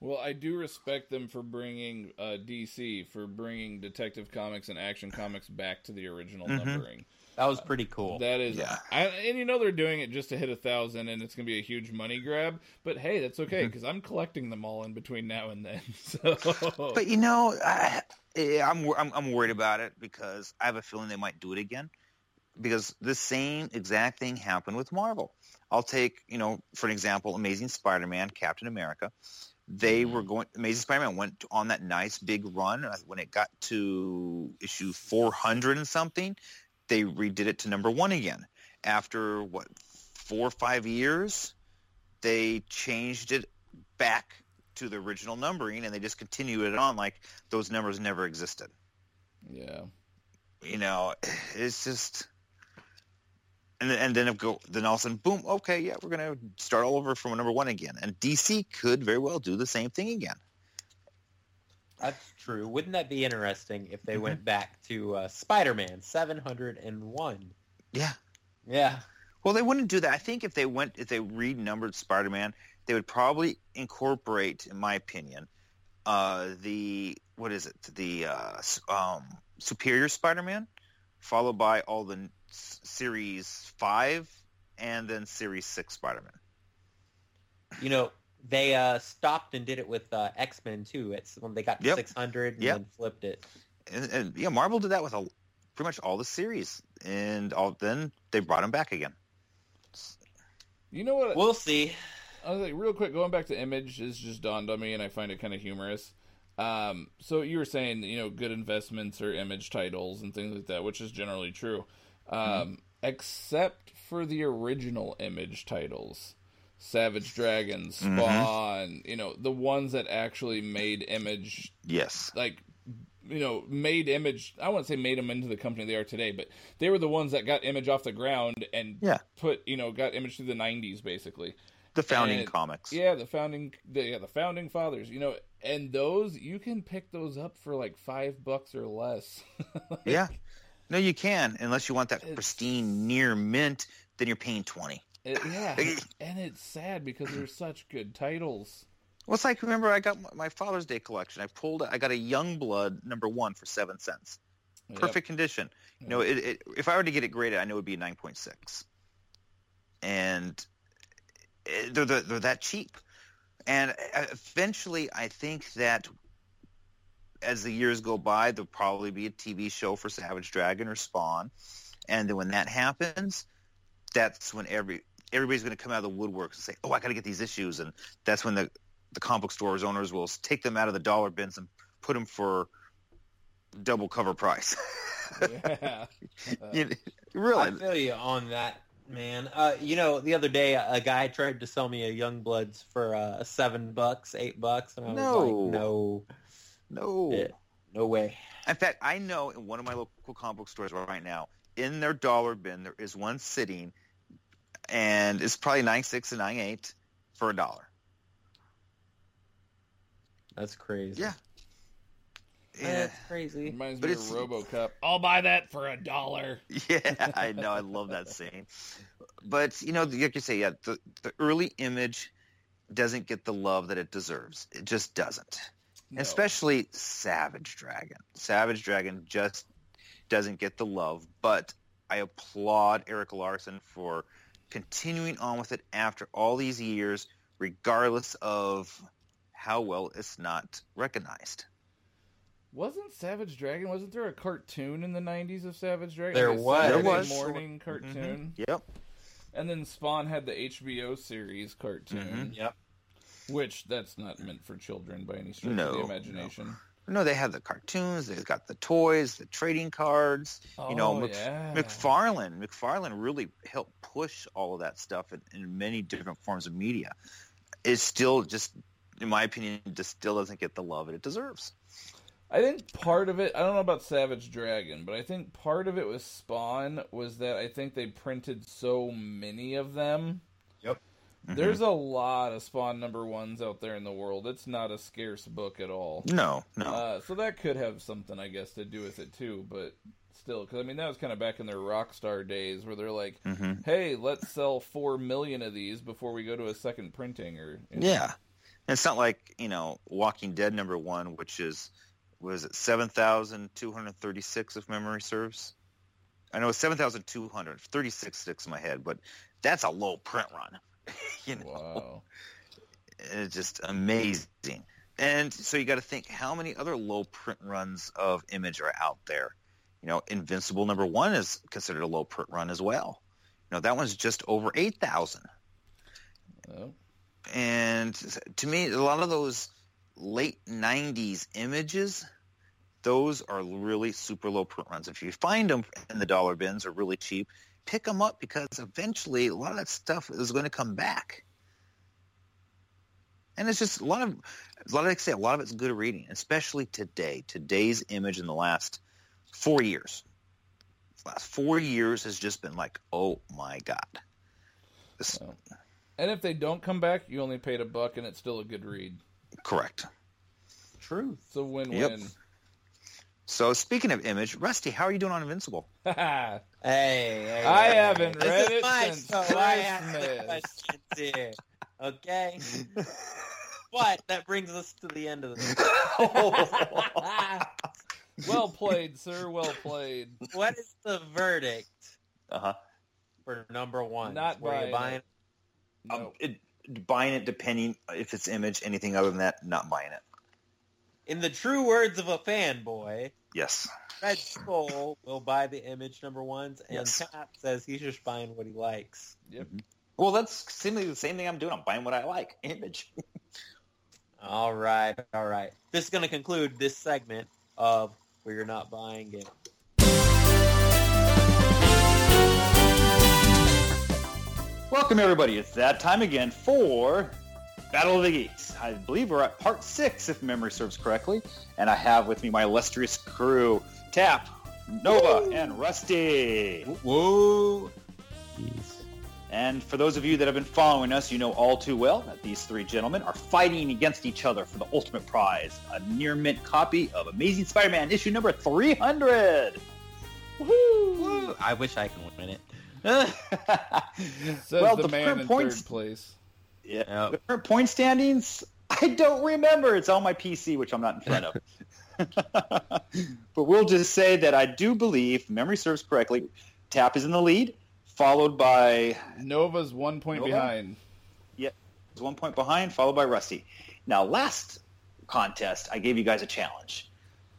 Speaker 4: Well, I do respect them for bringing uh, DC for bringing Detective Comics and Action Comics back to the original
Speaker 7: Mhm.
Speaker 4: numbering.
Speaker 5: That was pretty cool.
Speaker 4: That is,
Speaker 7: Yeah.
Speaker 4: I, and you know they're doing it just to hit a thousand, and it's going to be a huge money grab. But hey, that's okay
Speaker 7: Mm-hmm.
Speaker 4: because I'm collecting them all in between now and then. [laughs] So,
Speaker 7: But you know, I, I'm, I'm I'm worried about it because I have a feeling they might do it again. Because the same exact thing happened with Marvel. I'll take you know for an example, Amazing Spider-Man, Captain America. They were going. Amazing Spider-Man went on that nice big run. Uh, When it got to issue 400 and something, they redid it to number one again. After what four or five years, they changed it back to the original numbering, and they just continued it on like those numbers never existed.
Speaker 4: yeah,
Speaker 7: You know, [sighs] it's just. And then, and then go, then all of a sudden, boom! Okay, yeah, we're gonna start all over from number one again. And DC could very well do the same thing again.
Speaker 5: That's true. Wouldn't that be interesting if they
Speaker 7: Mhm.
Speaker 5: went back to uh, Spider-Man 701?
Speaker 7: Yeah.
Speaker 5: Yeah.
Speaker 7: Well, they wouldn't do that. I think if they went, if they renumbered Spider-Man, they would probably incorporate, in my opinion, uh, the what is it? The uh, um, Superior Spider-Man, followed by all the s- Series Five, and then Series Six Spider-Man.
Speaker 5: You know, they uh, stopped and did it with uh, X-Men too. It's when they got to
Speaker 7: Yep.
Speaker 5: 600 and
Speaker 7: Yep.
Speaker 5: then flipped it.
Speaker 7: And, and yeah, Marvel did that with a, pretty much all the series, and all then they brought them back again.
Speaker 4: you know what?
Speaker 5: We'll see.
Speaker 4: I was like, real quick, going back to Image, this just dawned on me, and I find it kind of humorous. Um, so you were saying, you know, good investments or Image titles and things like that, which is generally true, um, except for the original Image titles, Savage Dragon, mm-hmm. Spawn, you know, the ones that actually made Image
Speaker 7: Yes.
Speaker 4: like you know made image i wouldn't say made them into the company they are today but they were the ones that got image off the ground and
Speaker 7: Yeah.
Speaker 4: put you know got image through the 90s basically
Speaker 7: The founding
Speaker 4: And-
Speaker 7: comics.
Speaker 4: yeah the founding the, yeah, the founding fathers you know and those you can pick those up for like five bucks or less [laughs]
Speaker 7: Yeah. No, you can, unless you want that pristine near mint. Then you're paying twenty.
Speaker 4: It- yeah [laughs] and it's sad because they're such good titles
Speaker 7: Well, it's like remember I got my- Father's Day collection. I pulled I got a Youngblood number one for seven cents,
Speaker 4: Yep.
Speaker 7: perfect condition. You know, it, it, if I were to get it graded, I know it would be a nine point six, and it, they're, they're they're that cheap. And uh, eventually, I think that as the years go by, there'll probably be a TV show for Savage Dragon or Spawn, and then when that happens, that's when every everybody's going to come out of the woodwork and say, "Oh, I got to get these issues," and that's when the the comic book stores owners will take them out of the dollar bins and put them for double cover price.
Speaker 4: yeah [laughs]
Speaker 7: You-
Speaker 5: I
Speaker 7: really?
Speaker 5: feel you on that, man. Uh, you know, the other day a guy tried to sell me a Youngbloods for uh, seven bucks, eight bucks, and I was
Speaker 7: No.
Speaker 5: like, no,
Speaker 7: No.
Speaker 5: Yeah. no way.
Speaker 7: In fact, I know in one of my local comic book stores right now, in their dollar bin, there is one sitting, and it's probably nine six and nine eight for a dollar.
Speaker 5: That's crazy.
Speaker 7: Oh, yeah.
Speaker 5: That's crazy.
Speaker 4: reminds
Speaker 7: But
Speaker 4: me of
Speaker 7: it's-
Speaker 4: RoboCop i'll buy that for a dollar [laughs]
Speaker 7: Yeah, I know. I love that saying. But you know, like you say, yeah, the the early image doesn't get the love that it deserves. It just doesn't.
Speaker 4: No.
Speaker 7: Especially Savage Dragon. Savage Dragon just doesn't get the love. But I applaud Erik Larsen for continuing on with it after all these years, regardless of how well it's not recognized.
Speaker 4: Wasn't Savage Dragon? Wasn't there a cartoon in the '90s of Savage Dragon?
Speaker 5: There was.
Speaker 4: Saturday
Speaker 7: There was.
Speaker 4: morning cartoon,
Speaker 7: Yep.
Speaker 4: and then Spawn had the HBO series cartoon,
Speaker 7: Mhm.
Speaker 5: Yep.
Speaker 4: which that's not meant for children by any stretch
Speaker 7: No,
Speaker 4: of the imagination.
Speaker 7: No, they have the cartoons. They've got the toys, the trading cards.
Speaker 4: Oh,
Speaker 7: you know, oh, Mc,
Speaker 4: yeah.
Speaker 7: McFarlane. McFarlane really helped push all of that stuff in, in many different forms of media. It still just, in my opinion, just still doesn't get the love it deserves.
Speaker 4: I think part of it, I don't know about Savage Dragon, but I think part of it with Spawn was that I think they printed so many of them.
Speaker 7: Yep.
Speaker 4: There's a lot of Spawn number ones out there in the world. It's not a scarce book at all.
Speaker 7: No, no.
Speaker 4: Uh, so that could have something, I guess, to do with it too. But still, because I mean, that was kind of back in their Rockstar days, where they're like,
Speaker 7: Mhm.
Speaker 4: "Hey, let's sell four million of these before we go to a second printing." Or you know.
Speaker 7: Yeah. And it's not like, you know, Walking Dead number one, which is, was it 7,236 if memory serves? I know it's 7,200, 36 sticks in my head, but that's a low print run. [laughs] you know,
Speaker 4: Wow.
Speaker 7: it's just amazing. And so you got to think how many other low print runs of Image are out there. You know, Invincible number one is considered a low print run as well. You know, that one's just over 8,000.
Speaker 4: Oh.
Speaker 7: And to me, a lot of those late 90s images, those are really super low print runs. If you find them in the dollar bins or really cheap, pick them up because eventually a lot of that stuff is going to come back. And it's just a lot of, a lot of, like I say, a lot of it's good reading, especially today. Today's image in the last four years. The last four years has just been like, oh my God. This,
Speaker 4: Oh. And if they don't come back, you only paid a buck, and it's still a good read.
Speaker 7: correct.
Speaker 5: Truth.
Speaker 4: It's a win-win.
Speaker 7: So speaking of image, Rusty, how are you doing on Invincible? [laughs]
Speaker 4: Haha.
Speaker 5: Hey, hey,
Speaker 4: I
Speaker 5: hey,
Speaker 4: haven't
Speaker 5: hey.
Speaker 4: read
Speaker 5: this
Speaker 4: it
Speaker 5: is
Speaker 4: since
Speaker 5: show. I ask the
Speaker 4: Christmas.
Speaker 5: questions here. Okay. [laughs] but that brings us to the end of the. [laughs]
Speaker 4: well played, sir. Well played.
Speaker 5: what is the verdict
Speaker 7: Uh huh.
Speaker 5: for number one?
Speaker 4: Not
Speaker 5: Were you
Speaker 4: buying
Speaker 5: buying?
Speaker 4: it.
Speaker 7: Um, it, buying it depending if it's image. Anything other than that, not buying it.
Speaker 5: In the true words of a fanboy,
Speaker 7: Yes.
Speaker 5: Red Skull will buy the image number ones, and
Speaker 7: Yes.
Speaker 5: Pat says he's just buying what he likes.
Speaker 4: Yep. Mm-hmm.
Speaker 7: Well, that's simply the same thing I'm doing. I'm buying what I like. Image. [laughs]
Speaker 5: All right, all right. This is going to conclude this segment of where you're not buying it.
Speaker 7: Welcome everybody. It's that time again for Battle of the Geeks. I believe we're at part six, if memory serves correctly, and I have with me my illustrious crew: Tap, Nova, and Rusty.
Speaker 5: Whoa!
Speaker 2: Jeez.
Speaker 7: And for those of you that have been following us, you know all too well that these three gentlemen are fighting against each other for the ultimate prize, a near mint copy of Amazing Spider-Man issue number 300.
Speaker 5: Woo! I wish I could win it. [laughs]
Speaker 4: Says
Speaker 7: well,
Speaker 4: the,
Speaker 7: the
Speaker 4: man
Speaker 7: current
Speaker 4: in
Speaker 7: points,
Speaker 4: third place.
Speaker 7: Yeah,
Speaker 5: Yep.
Speaker 7: the current point standings, I don't remember. It's on my PC, which I'm not in front of. [laughs] but we'll just say that I do believe, if memory serves correctly, Tap is in the lead, followed by
Speaker 4: Nova's one point
Speaker 7: Nova?
Speaker 4: behind.
Speaker 7: is one point behind, followed by Rusty. Now, last contest, I gave you guys a challenge.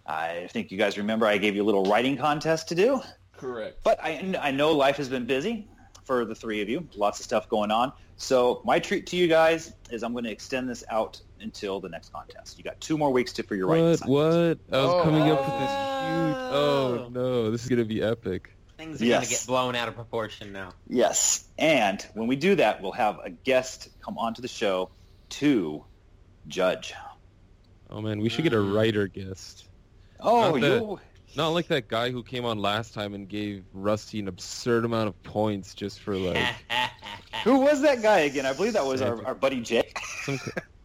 Speaker 7: I think you guys remember I gave you a little writing contest to do,
Speaker 4: Correct.
Speaker 7: but I, I know life has been busy for the three of you, lots of stuff going on. So my treat to you guys is I'm going to extend this out until the next contest. You got two more weeks to for your writing.
Speaker 2: What?
Speaker 7: assignment.
Speaker 2: What? I was
Speaker 4: Oh.
Speaker 2: coming up with this huge. Oh no, this is gonna be epic.
Speaker 5: Things are
Speaker 7: Yes.
Speaker 5: going to get blown out of proportion now.
Speaker 7: Yes, and when we do that, we'll have a guest come onto the show to judge.
Speaker 2: Oh man, we should get a
Speaker 5: Mm.
Speaker 2: writer guest.
Speaker 7: Oh,
Speaker 2: that-
Speaker 7: you
Speaker 2: Not like that guy who came on last time and gave Rusty an absurd amount of points just for like [laughs]
Speaker 7: who was that guy again? I believe that was our, our buddy Jake
Speaker 2: some.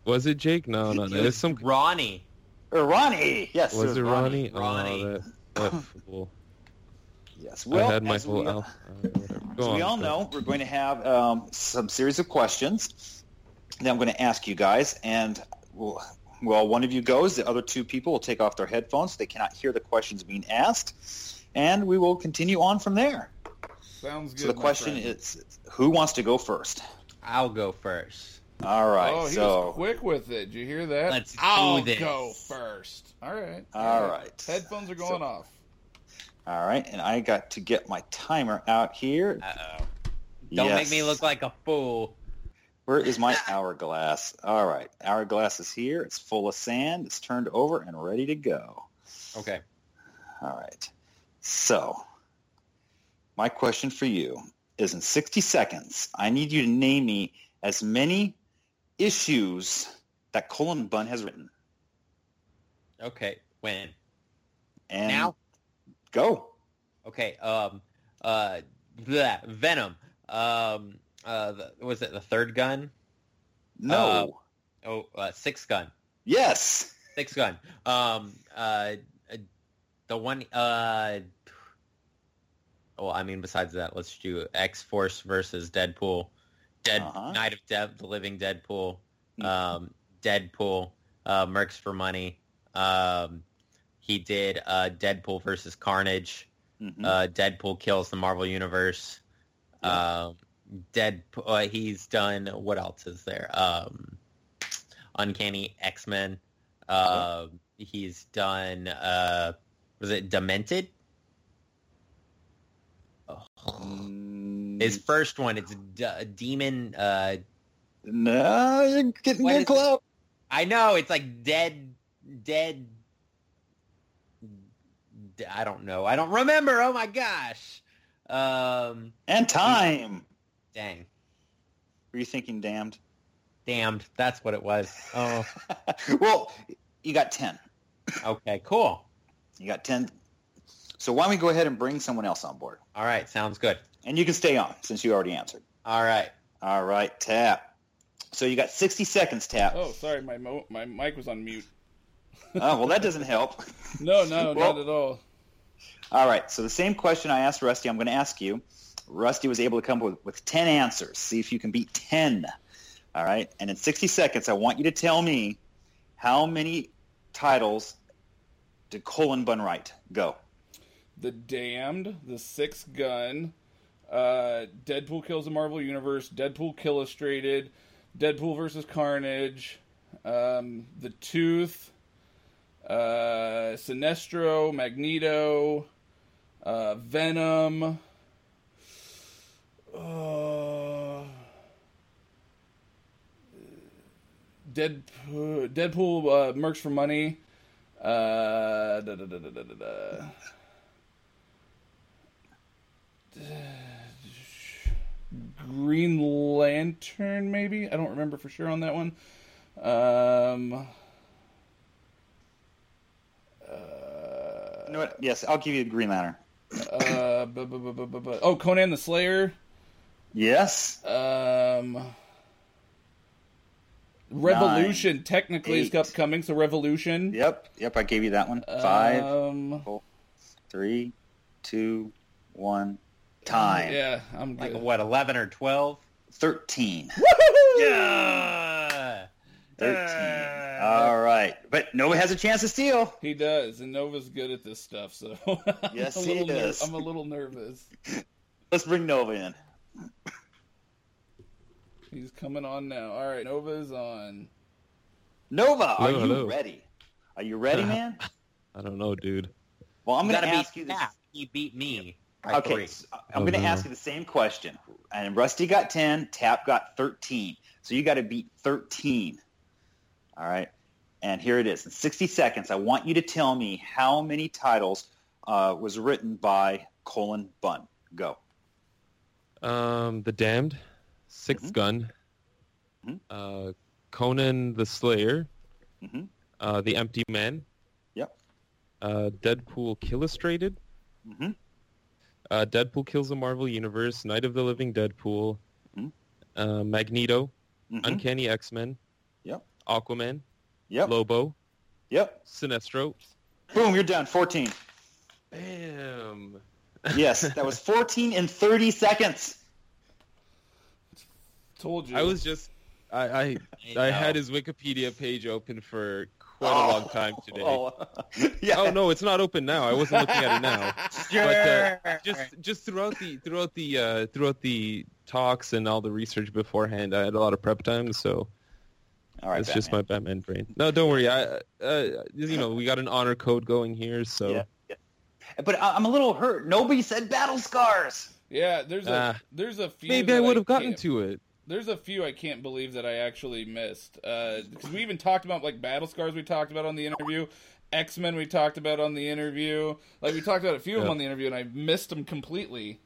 Speaker 2: Was it Jake? No, no, no. It's some.
Speaker 5: Ronnie.
Speaker 7: or Ronnie. Yes,
Speaker 2: Was it Ronnie?
Speaker 5: Ronnie.
Speaker 2: Oh, that, that fool.
Speaker 7: Yes. Well,
Speaker 2: I had my
Speaker 7: as
Speaker 2: full
Speaker 7: we,
Speaker 2: alpha. uh, whatever. Go
Speaker 7: as we all
Speaker 2: go.
Speaker 7: know, we're going to have um, some series of questions that I'm going to ask you guys, and we'll, well, one of you goes. The other two people will take off their headphones. So they cannot hear the questions being asked, and we will continue on from there.
Speaker 4: Sounds good.
Speaker 7: So the question
Speaker 4: friend.
Speaker 7: is, who wants to go first?
Speaker 5: I'll go first.
Speaker 7: All right.
Speaker 4: Oh, he
Speaker 7: so
Speaker 4: was quick with it. Did you hear that?
Speaker 5: Let's do
Speaker 4: I'll
Speaker 5: this.
Speaker 4: go first. All right.
Speaker 7: All right.
Speaker 4: Headphones are going
Speaker 7: So-
Speaker 4: off.
Speaker 7: all right, and I got to get my timer out here.
Speaker 5: Uh-oh. Don't make me look like a fool.
Speaker 7: Where is my [laughs] hourglass? All right, hourglass is here. It's full of sand. It's turned over and ready to go.
Speaker 5: Okay.
Speaker 7: All right. So, my question for you is in 60 seconds, I need you to name me as many issues that Cullen Bunn has written.
Speaker 5: Okay. When?
Speaker 7: And
Speaker 5: Now?
Speaker 7: Go.
Speaker 5: Okay. Um. Uh. bleh, Venom. Um. Uh. The, was it the third gun?
Speaker 7: No.
Speaker 5: Oh. Uh, six gun.
Speaker 7: yes.
Speaker 5: Six gun. Um. Uh. uh, The one. Uh. Well, I mean, besides that, let's do X Force versus Deadpool. Dead
Speaker 7: Uh-huh.
Speaker 5: Night of Dev, the Living Deadpool.
Speaker 7: Mhm.
Speaker 5: Um. Deadpool. Uh. Mercs for Money. Um. He did uh, Deadpool versus Carnage.
Speaker 7: Mhm.
Speaker 5: Uh, Deadpool kills the Marvel Universe. Um, Deadpool. Uh, he's done. What else is there? Um, Uncanny X Men. Uh, He's done. Uh, was it Demented? Oh, his first one. It's D- Demon. Uh,
Speaker 7: no, you're getting good close.
Speaker 5: I know it's like Dead. Dead. D- I don't know. I don't remember. Oh my gosh. Um,
Speaker 7: And time.
Speaker 5: Dang.
Speaker 7: Were you thinking damned?
Speaker 5: Damned. That's what it was. Oh, [laughs]
Speaker 7: well, you got 10.
Speaker 5: okay, cool.
Speaker 7: You got 10. So why don't we go ahead and bring someone else on board?
Speaker 5: All right, sounds good.
Speaker 7: And you can stay on since you already answered.
Speaker 5: All right.
Speaker 7: All right, Tap. So you got 60 seconds, Tap.
Speaker 4: Oh, sorry, my mo- my mic was on mute.
Speaker 7: Oh, well, that doesn't help. [laughs]
Speaker 4: No, no,
Speaker 7: Well-
Speaker 4: not at all.
Speaker 7: All right, so the same question I asked Rusty, I'm going to ask you. Rusty was able to come up with, with 10 answers. See if you can beat 10. All right, and in 60 seconds, I want you to tell me how many titles did Cullen Bunn write? Go.
Speaker 4: The Damned, The Six Gun, uh, Deadpool Kills the Marvel Universe, Deadpool Illustrated, Deadpool versus Carnage, um, The Tooth, uh, Sinestro, Magneto, uh, Venom. Uh, Deadpool, Deadpool uh, Mercs for Money. Uh, da, da, da. Green Lantern, maybe? I don't remember for sure on that one. Um,
Speaker 7: You know what? Yes, I'll give you the Green Lantern.
Speaker 4: uh, bu- bu- bu- oh, Conan the Slayer.
Speaker 7: Yes.
Speaker 4: Um, Revolution technically is
Speaker 7: eight.
Speaker 4: upcoming, so Revolution.
Speaker 7: Yep. Yep, I gave you that one. Five,
Speaker 4: Um,
Speaker 7: three, two, one. Time.
Speaker 4: yeah, I'm
Speaker 5: Like
Speaker 4: good.
Speaker 5: what, eleven or twelve?
Speaker 7: 13.
Speaker 5: Yeah.
Speaker 7: 13. All right. But Nova has a chance to steal.
Speaker 4: He does, and Nova's good at this stuff, so [laughs]
Speaker 7: Yes,
Speaker 4: I'm a
Speaker 7: he
Speaker 4: little ner- I'm a little nervous. [laughs]
Speaker 7: Let's bring Nova in.
Speaker 4: He's coming on now. All right, Nova's on.
Speaker 7: Nova, are
Speaker 2: Hello,
Speaker 7: you
Speaker 2: hello.
Speaker 7: ready? Are you ready, man? [laughs]
Speaker 2: I don't know, dude.
Speaker 7: Well, I'm going
Speaker 5: gotta
Speaker 7: ask you this.
Speaker 5: He beat me. by
Speaker 7: Okay,
Speaker 5: three.
Speaker 7: so I'm
Speaker 2: Oh,
Speaker 7: going to
Speaker 2: no.
Speaker 7: ask you the same question. And Rusty got 10, Tap got 13. So you got to beat 13. All right. And here it is. In 60 seconds, I want you to tell me how many titles uh, was written by Cullen Bunn. Go.
Speaker 2: Um, The Damned, 6th
Speaker 7: Mhm.
Speaker 2: Gun,
Speaker 7: Mhm.
Speaker 2: uh, Conan the Slayer,
Speaker 7: Mhm.
Speaker 2: uh, The Empty Man,
Speaker 7: Yep.
Speaker 2: uh, Deadpool Illustrated,
Speaker 7: hmm
Speaker 2: uh, Deadpool Kills the Marvel Universe, Night of the Living Deadpool,
Speaker 7: Mhm.
Speaker 2: uh, Magneto,
Speaker 7: hmm
Speaker 2: Uncanny X-Men,
Speaker 7: Yep.
Speaker 2: Aquaman,
Speaker 7: Yep.
Speaker 2: Lobo,
Speaker 7: Yep.
Speaker 2: Sinestro.
Speaker 7: Boom, you're done. 14.
Speaker 2: Bam.
Speaker 7: Yes, that was 14 in 30 seconds.
Speaker 4: Told you.
Speaker 2: I was just, I, I, I
Speaker 5: know.
Speaker 2: had his Wikipedia page open for quite a long time today.
Speaker 7: Oh, [laughs] yeah.
Speaker 2: Oh no, it's not open now. I wasn't looking at it now.
Speaker 5: Sure. [laughs]
Speaker 2: But uh, just just throughout the throughout the uh, throughout the talks and all the research beforehand, I had a lot of prep time, so
Speaker 7: All right,
Speaker 2: it's just my Batman brain. No, don't worry. I uh, you know we got an honor code going here, so
Speaker 7: Yeah. Yeah. But I- I'm a little hurt. Nobody said battle scars.
Speaker 4: yeah, there's a
Speaker 2: Ah.
Speaker 4: there's a few.
Speaker 2: maybe I would have gotten to it.
Speaker 4: There's a few I can't believe that I actually missed. Because we even talked about like Battle Scars. We talked about on the interview. X Men we talked about on the interview. Like we talked about a few of them on the interview, and I missed them completely.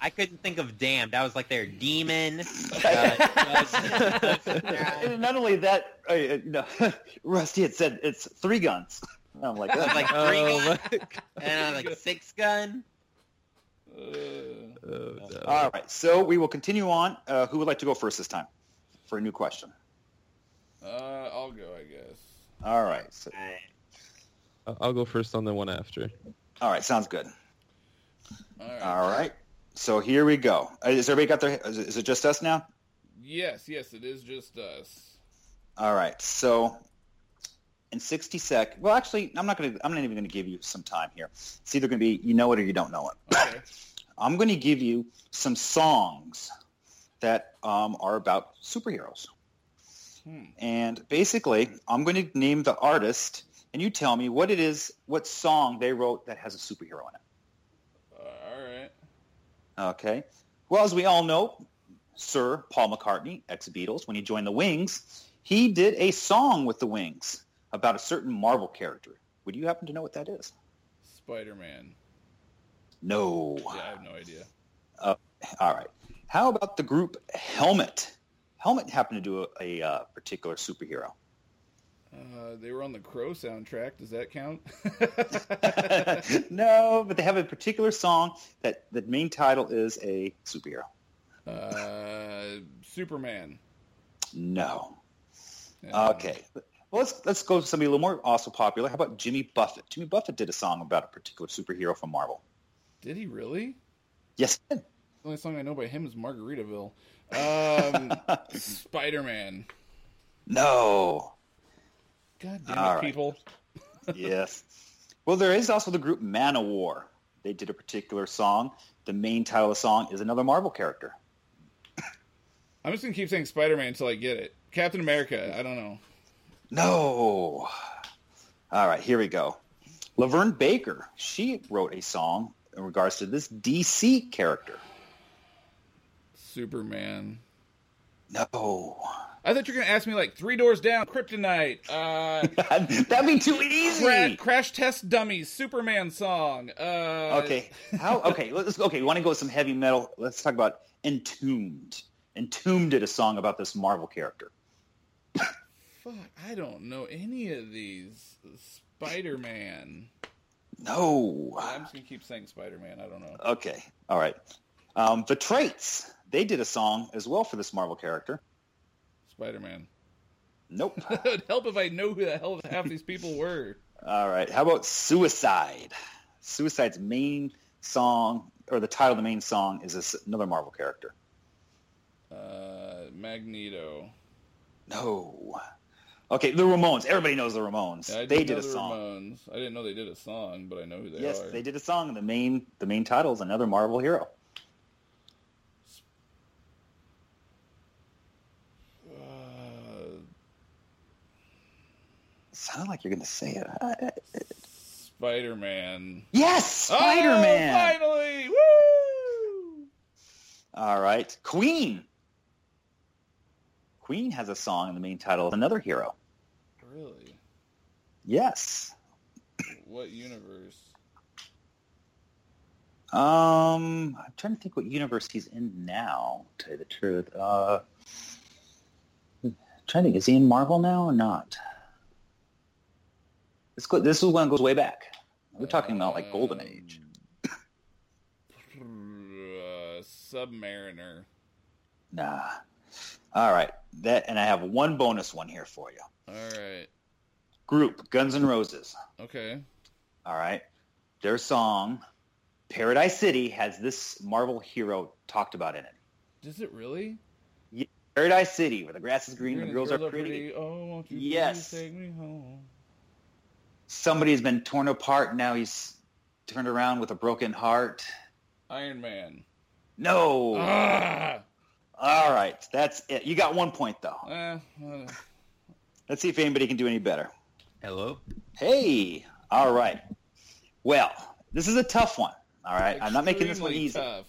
Speaker 5: I couldn't think of damned. I was like their demon. [laughs] Uh, [laughs]
Speaker 7: And not only that, uh, you know, [laughs] Rusty had said it's three guns. I'm like,
Speaker 5: I was
Speaker 7: "Ugh."
Speaker 5: like three gun, and I'm like six gun.
Speaker 4: Uh,
Speaker 2: Oh, no.
Speaker 7: all right. So we will continue on. Uh, who would like to go first this time for a new question?
Speaker 4: uh, I'll go, I guess.
Speaker 7: All right. So,
Speaker 2: I'll- I'll go first on the one after.
Speaker 7: all right. Sounds good.
Speaker 4: All right.
Speaker 7: All right. So here we go. Uh, Is everybody got their? Is it just us now?
Speaker 4: Yes, yes, it is just us.
Speaker 7: All right. So in 60 sec. Well, actually, I'm not going to. I'm not even going to give you some time here. It's either going to be you know it or you don't know it.
Speaker 4: Okay. [laughs]
Speaker 7: I'm going to give you some songs that um, are about superheroes.
Speaker 4: Hmm.
Speaker 7: And basically, I'm going to name the artist, and you tell me what it is, what song they wrote that has a superhero in it.
Speaker 4: All right.
Speaker 7: Okay. Well, as we all know, Sir Paul McCartney, ex-Beatles, when he joined the Wings, he did a song with the Wings about a certain Marvel character. Would you happen to know what that is?
Speaker 4: Spider-Man.
Speaker 7: No.
Speaker 4: Yeah, I have no idea.
Speaker 7: All right. How about the group Helmet? Helmet happened to do a, a uh, particular superhero.
Speaker 4: Uh, they were on the Crow soundtrack. Does that count? [laughs]
Speaker 7: no, but they have a particular song that the main title is a superhero.
Speaker 4: uh, Superman.
Speaker 7: No.
Speaker 4: Uh,
Speaker 7: Okay. Well, let's let's go to somebody a little more also popular. How about Jimmy Buffett? Jimmy Buffett did a song about a particular superhero from Marvel.
Speaker 4: Did he really?
Speaker 7: Yes. he did.
Speaker 4: The only song I know by him is Margaritaville. Um, [laughs] Spider-Man.
Speaker 7: No.
Speaker 4: God damn it,
Speaker 7: right.
Speaker 4: people. [laughs]
Speaker 7: yes. Well, there is also the group Manowar. They did a particular song. The main title of the song is another Marvel character.
Speaker 4: I'm just gonna keep saying Spider-Man until I get it. Captain America. I don't know.
Speaker 7: No. All right, here we go. LaVern Baker, she wrote a song in regards to this DC character.
Speaker 4: Superman.
Speaker 7: No.
Speaker 4: I thought you were gonna ask me like Three Doors Down, Kryptonite, uh, [laughs]
Speaker 7: That'd be too easy.
Speaker 4: Crash, Crash Test Dummies, Superman song. Uh,
Speaker 7: Okay. How? Okay. Let's. Okay. We want to go with some heavy metal. Let's talk about Entombed. Entombed did a song about this Marvel character.
Speaker 4: Fuck, I don't know any of these. Spider-Man.
Speaker 7: No.
Speaker 4: I'm just gonna keep saying Spider-Man. I don't know.
Speaker 7: Okay. All right. Um, the Traits. They did a song as well for this Marvel character.
Speaker 4: Spider-Man.
Speaker 7: Nope. [laughs]
Speaker 4: it would help if I know who the hell half these people were.
Speaker 7: All right. How about Suicide? Suicide's main song, or the title of the main song, is this, another Marvel character.
Speaker 4: Uh, Magneto.
Speaker 7: No. Okay, the Ramones. Everybody knows the Ramones.
Speaker 4: Yeah,
Speaker 7: they
Speaker 4: did
Speaker 7: a
Speaker 4: the
Speaker 7: song.
Speaker 4: Ramones. I didn't know they did a song, but I know who they
Speaker 7: yes,
Speaker 4: are.
Speaker 7: Yes, they did a song. The main the main title is another Marvel hero.
Speaker 4: Uh,
Speaker 7: Sounded like you're going to say it. Uh,
Speaker 4: Spider-Man.
Speaker 7: Yes, Spider-Man.
Speaker 4: Oh, finally! Woo!
Speaker 7: All right, Queen. Queen has a song in the main title of another hero. Yes.
Speaker 4: What universe?
Speaker 7: Um, I'm trying to think what universe he's in now. To tell you the truth, uh, I'm trying to think, is he in Marvel now or not? This this is one that goes way back. We're talking about like Golden
Speaker 4: Um,
Speaker 7: Age.
Speaker 4: Uh, Submariner.
Speaker 7: Nah. All right, that and I have one bonus one here for you.
Speaker 4: All right.
Speaker 7: Group Guns N' Roses.
Speaker 4: Okay.
Speaker 7: All right, their song "Paradise City" has this Marvel hero talked about in it.
Speaker 4: Does it really?
Speaker 7: Yeah, Paradise City, where the grass is green,
Speaker 4: Green
Speaker 7: the
Speaker 4: and
Speaker 7: girls are pretty.
Speaker 4: Oh, won't you
Speaker 7: Yes.
Speaker 4: take me home?
Speaker 7: Somebody's been torn apart. Now he's turned around with a broken heart.
Speaker 4: Iron Man.
Speaker 7: No.
Speaker 4: Ah!
Speaker 7: All right, that's it. You got one point though.
Speaker 4: Eh, uh,
Speaker 7: Let's see if anybody can do any better.
Speaker 5: Hello.
Speaker 7: Hey. All right. Well, this is a tough one. All right, I'm not making this one easy.
Speaker 4: Tough.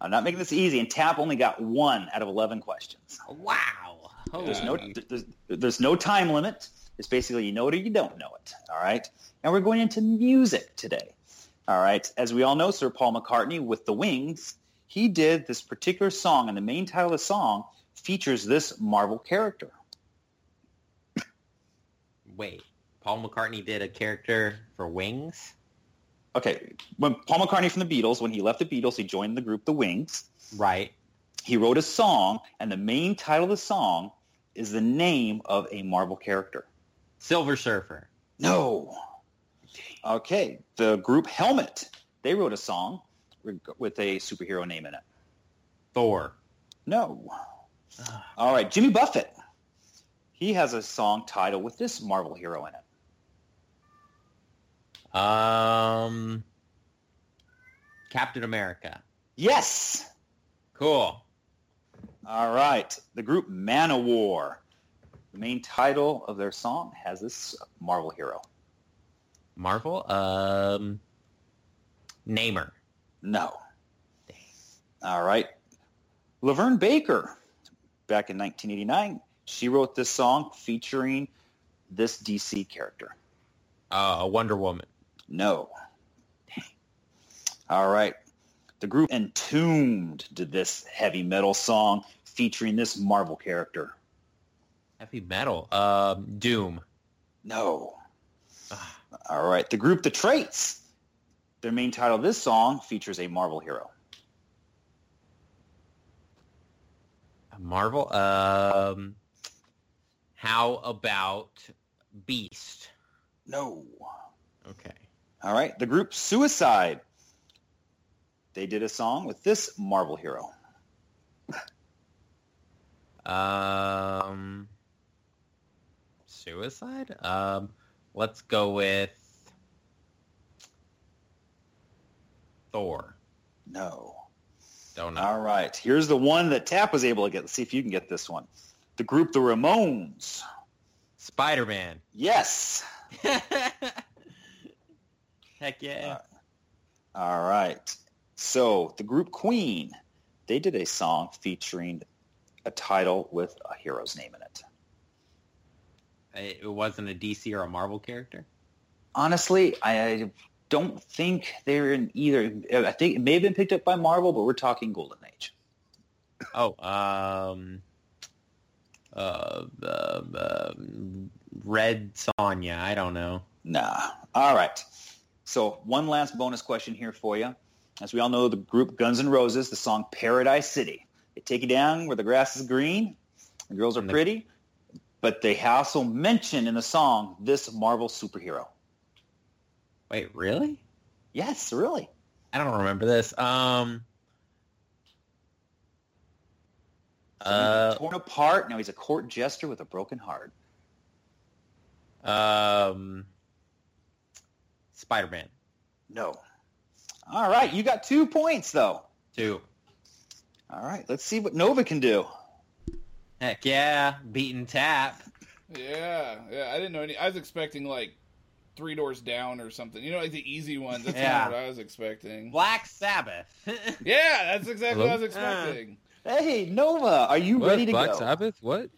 Speaker 7: I'm not making this easy, and Tap only got one out of 11 questions.
Speaker 5: Wow.
Speaker 7: Holy there's no there's, there's no time limit. It's basically you know it or you don't know it. All right. And we're going into music today. All right. As we all know, Sir Paul McCartney with the Wings, he did this particular song, and the main title of the song features this Marvel character.
Speaker 5: Wait, Paul McCartney did a character for Wings?
Speaker 7: Okay, when Paul McCartney from the Beatles, when he left the Beatles, he joined the group The Wings.
Speaker 5: Right.
Speaker 7: He wrote a song, and the main title of the song is the name of a Marvel character.
Speaker 5: Silver Surfer.
Speaker 7: No. Okay, the group Helmet. They wrote a song with a superhero name in it.
Speaker 5: Thor.
Speaker 7: No. All right, Jimmy Buffett. He has a song title with this Marvel hero in
Speaker 5: it. Um, Captain America.
Speaker 7: Yes.
Speaker 5: Cool.
Speaker 7: All right, the group Manowar. The main title of their song has this Marvel hero.
Speaker 5: Marvel? Um, Namor.
Speaker 7: No. Dang. All right. LaVern Baker, back in 1989, she wrote this song featuring this DC character.
Speaker 5: Uh, Wonder Woman.
Speaker 7: No. Dang. All right. The group Entombed did this heavy metal song featuring this Marvel character.
Speaker 5: Heavy metal. Um, Doom.
Speaker 7: No. All right. The group The Traits. Their main title of this song features a Marvel hero.
Speaker 5: Marvel? Um, how about Beast?
Speaker 7: No.
Speaker 5: Okay.
Speaker 7: All right. The group Suicide. They did a song with this Marvel hero. [laughs]
Speaker 5: um, Suicide? Um, let's go with Thor.
Speaker 7: No.
Speaker 5: Don't know.
Speaker 7: All right. Here's the one that Tap was able to get. Let's see if you can get this one. The group The Ramones.
Speaker 5: Spider-Man.
Speaker 7: Yes. [laughs]
Speaker 5: Heck yeah.
Speaker 7: Uh, all right. So the group Queen, they did a song featuring a title with a hero's name in it.
Speaker 5: It wasn't a DC or a Marvel character?
Speaker 7: Honestly, I don't think they're in either. I think it may have been picked up by Marvel, but we're talking Golden Age.
Speaker 5: Oh, um, uh, uh, uh, Red Sonja. I don't know.
Speaker 7: Nah. All right. So one last bonus question here for you. As we all know, the group Guns N' Roses, the song Paradise City. They take you down where the grass is green, the girls are pretty, but they also mention in the song this Marvel superhero.
Speaker 5: Wait, really?
Speaker 7: Yes, really.
Speaker 5: I don't remember this. Um,
Speaker 7: uh, torn apart. Now he's a court jester with a broken heart.
Speaker 5: Um, Spider-Man.
Speaker 7: No. All right, you got two points though.
Speaker 5: Two.
Speaker 7: All right, let's see what Nova can do.
Speaker 5: Heck yeah, beating tap.
Speaker 4: Yeah, yeah. I didn't know any. I was expecting like Three Doors Down or something. You know, like the easy ones. That's yeah. not what I was expecting.
Speaker 5: Black Sabbath. [laughs]
Speaker 4: yeah, that's exactly Hello? what I was expecting.
Speaker 7: Uh, hey, Nova, are you
Speaker 2: what?
Speaker 7: ready to
Speaker 2: Black
Speaker 7: go?
Speaker 2: Black Sabbath? What?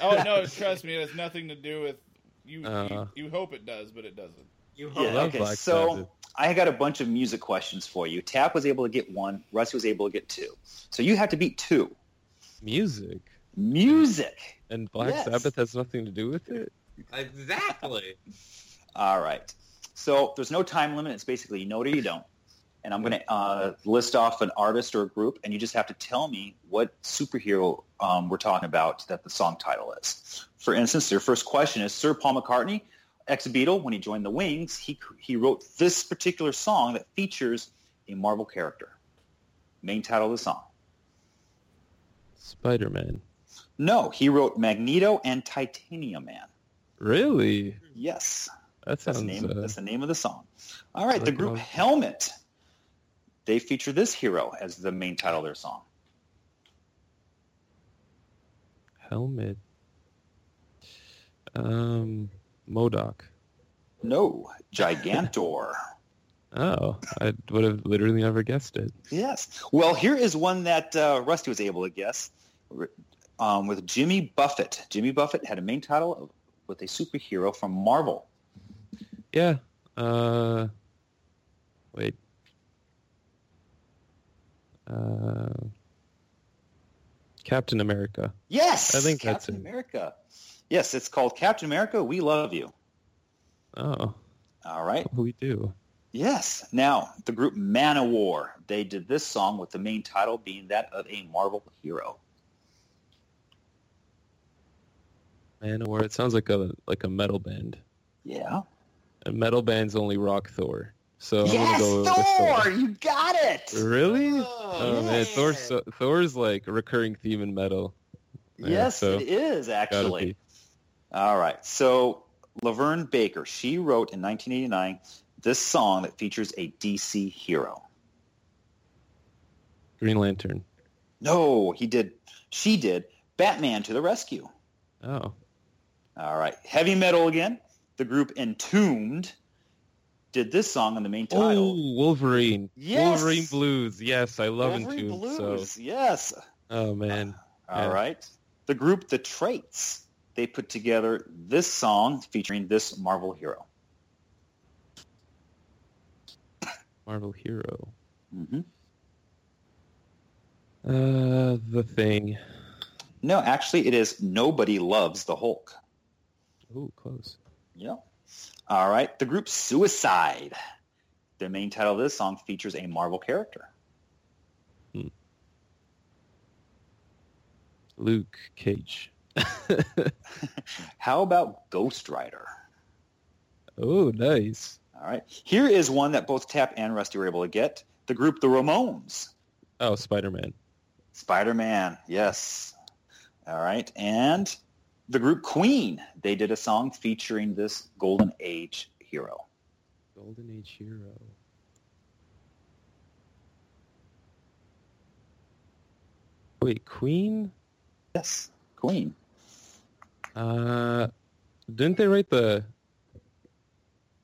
Speaker 4: oh no, [laughs] trust me, it has nothing to do with you. Uh, you, you, hope it does, but it doesn't.
Speaker 5: You hope.
Speaker 7: Yeah, okay, Black so Sabbath. I got a bunch of music questions for you. Tap was able to get one. Rusty was able to get two. So you have to beat two.
Speaker 2: Music.
Speaker 7: Music.
Speaker 2: And Black yes. Sabbath has nothing to do with it.
Speaker 5: Exactly. [laughs]
Speaker 7: All right. So there's no time limit. It's basically you know it or you don't. And I'm going to uh, list off an artist or a group, and you just have to tell me what superhero um, we're talking about that the song title is. For instance, your first question is Sir Paul McCartney, ex-Beatle, when he joined the Wings, he, he wrote this particular song that features a Marvel character. Main title of the song.
Speaker 2: Spider-Man.
Speaker 7: No, he wrote Magneto and Titanium Man.
Speaker 2: Really?
Speaker 7: Yes.
Speaker 2: That sounds.
Speaker 7: That's the name,
Speaker 2: uh,
Speaker 7: that's the name of the song. All right, the group Helmet. They feature this hero as the main title of their song.
Speaker 2: Helmet. Um, MODOK.
Speaker 7: No, Gigantor. [laughs]
Speaker 2: Oh, I would have literally never guessed it.
Speaker 7: Yes. Well, here is one that uh, Rusty was able to guess. Um, with Jimmy Buffett. Jimmy Buffett had a main title with a superhero from Marvel.
Speaker 2: Yeah. Uh, wait. Uh, Captain America.
Speaker 7: Yes,
Speaker 2: I think
Speaker 7: Captain
Speaker 2: that's it.
Speaker 7: America. Yes, it's called Captain America. We love you.
Speaker 2: Oh,
Speaker 7: All right.
Speaker 2: we do.
Speaker 7: Yes. Now the group Manowar. They did this song with the main title being that of a Marvel hero.
Speaker 2: Manowar. It sounds like a like a metal band.
Speaker 7: Yeah.
Speaker 2: And metal bands only rock Thor. So I'm
Speaker 7: yes,
Speaker 2: gonna go
Speaker 7: Thor.
Speaker 2: Thor.
Speaker 7: You got it.
Speaker 2: Really?
Speaker 7: Oh,
Speaker 2: Oh man. Thor's Thor's like a recurring theme in metal. Yeah,
Speaker 7: Yes,
Speaker 2: so
Speaker 7: it is actually. All right. So LaVern Baker, she wrote in 1989 this song that features a DC hero.
Speaker 2: Green Lantern.
Speaker 7: No, he did. She did. Batman to the rescue.
Speaker 2: Oh,
Speaker 7: All right. Heavy metal again. The group Entombed did this song on the main title.
Speaker 2: oh, Wolverine.
Speaker 7: Yes!
Speaker 2: Wolverine Blues. Yes, I love
Speaker 7: Wolverine
Speaker 2: Entombed.
Speaker 7: Blues.
Speaker 2: So,
Speaker 7: Yes.
Speaker 2: oh man,
Speaker 7: All right.
Speaker 2: Yeah.
Speaker 7: The group The Traits. They put together this song featuring this Marvel hero.
Speaker 2: Marvel hero.
Speaker 7: hmm
Speaker 2: Uh, the thing.
Speaker 7: No, actually, it is Nobody Loves the Hulk.
Speaker 2: Oh, close.
Speaker 7: Yep. All right. The group Suicide. The main title of this song features a Marvel character.
Speaker 2: Luke Cage. [laughs]
Speaker 7: How about Ghost Rider?
Speaker 2: oh, nice.
Speaker 7: All right. Here is one that both Tap and Rusty were able to get. The group The Ramones.
Speaker 2: Oh, Spider-Man.
Speaker 7: Spider-Man. Yes. All right. And the group Queen. They did a song featuring this Golden Age hero.
Speaker 2: Golden Age hero. Wait, Queen?
Speaker 7: Yes. Queen.
Speaker 2: Uh, didn't they write the?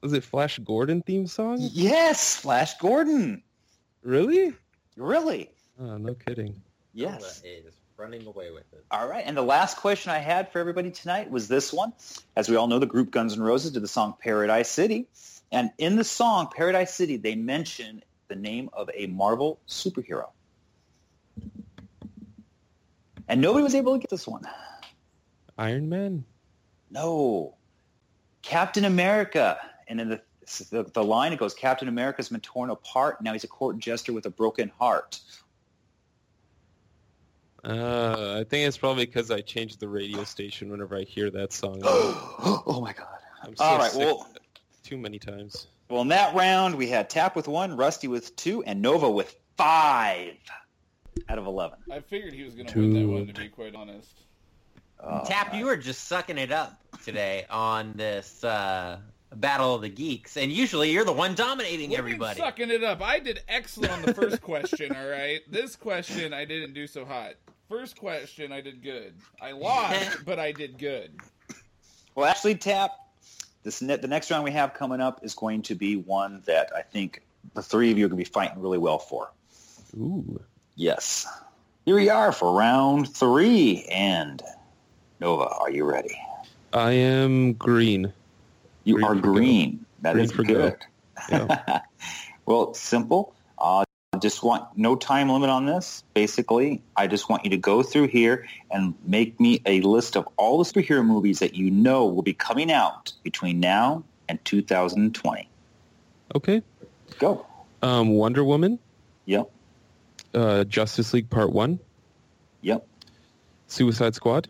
Speaker 2: Was it Flash Gordon theme song?
Speaker 7: Yes. Flash Gordon.
Speaker 2: Really?
Speaker 7: Really?
Speaker 2: Oh, no kidding.
Speaker 7: Yes.
Speaker 5: is running away with it.
Speaker 7: All right. And the last question I had for everybody tonight was this one. As we all know, the group Guns N' Roses did the song Paradise City. And in the song Paradise City, they mention the name of a Marvel superhero. And nobody was able to get this one.
Speaker 2: Iron Man.
Speaker 7: No. Captain America. And in the, the, the line, it goes, Captain America's been torn apart. Now he's a court jester with a broken heart.
Speaker 2: Uh, I think it's probably because I changed the radio station whenever I hear that song. [gasps]
Speaker 7: oh, my God.
Speaker 2: I'm so
Speaker 7: All right.
Speaker 2: sick
Speaker 7: Well,
Speaker 2: too many times.
Speaker 7: Well, in that round, we had Tap with one, Rusty with two, and Nova with five out of 11.
Speaker 4: I figured he was going to win that one, to be quite honest.
Speaker 7: Oh,
Speaker 5: Tap, you were just sucking it up today on this uh, Battle of the Geeks, and usually you're the one dominating
Speaker 4: What do you mean
Speaker 5: everybody.
Speaker 4: sucking it up. I did excellent on the first question, all right? This question, I didn't do so hot. First question, I did good. I lost, [laughs] but I did good.
Speaker 7: Well, actually, Tap, this ne- the next round we have coming up is going to be one that I think the three of you are going to be fighting really well for.
Speaker 2: Ooh.
Speaker 7: Yes. Here we are for round three, and Nova, are you ready?
Speaker 2: I am green.
Speaker 7: You
Speaker 2: Green
Speaker 7: are
Speaker 2: for go.
Speaker 7: green. That
Speaker 2: Green
Speaker 7: is good.
Speaker 2: Yeah. [laughs]
Speaker 7: well, simple. Uh, I just want no time limit on this. Basically, I just want you to go through here and make me a list of all the superhero movies that you know will be coming out between now and 2020.
Speaker 2: Okay.
Speaker 7: Go.
Speaker 2: Um, Wonder Woman,
Speaker 7: Yep.
Speaker 2: uh, Justice League Part One,
Speaker 7: Yep.
Speaker 2: Suicide Squad,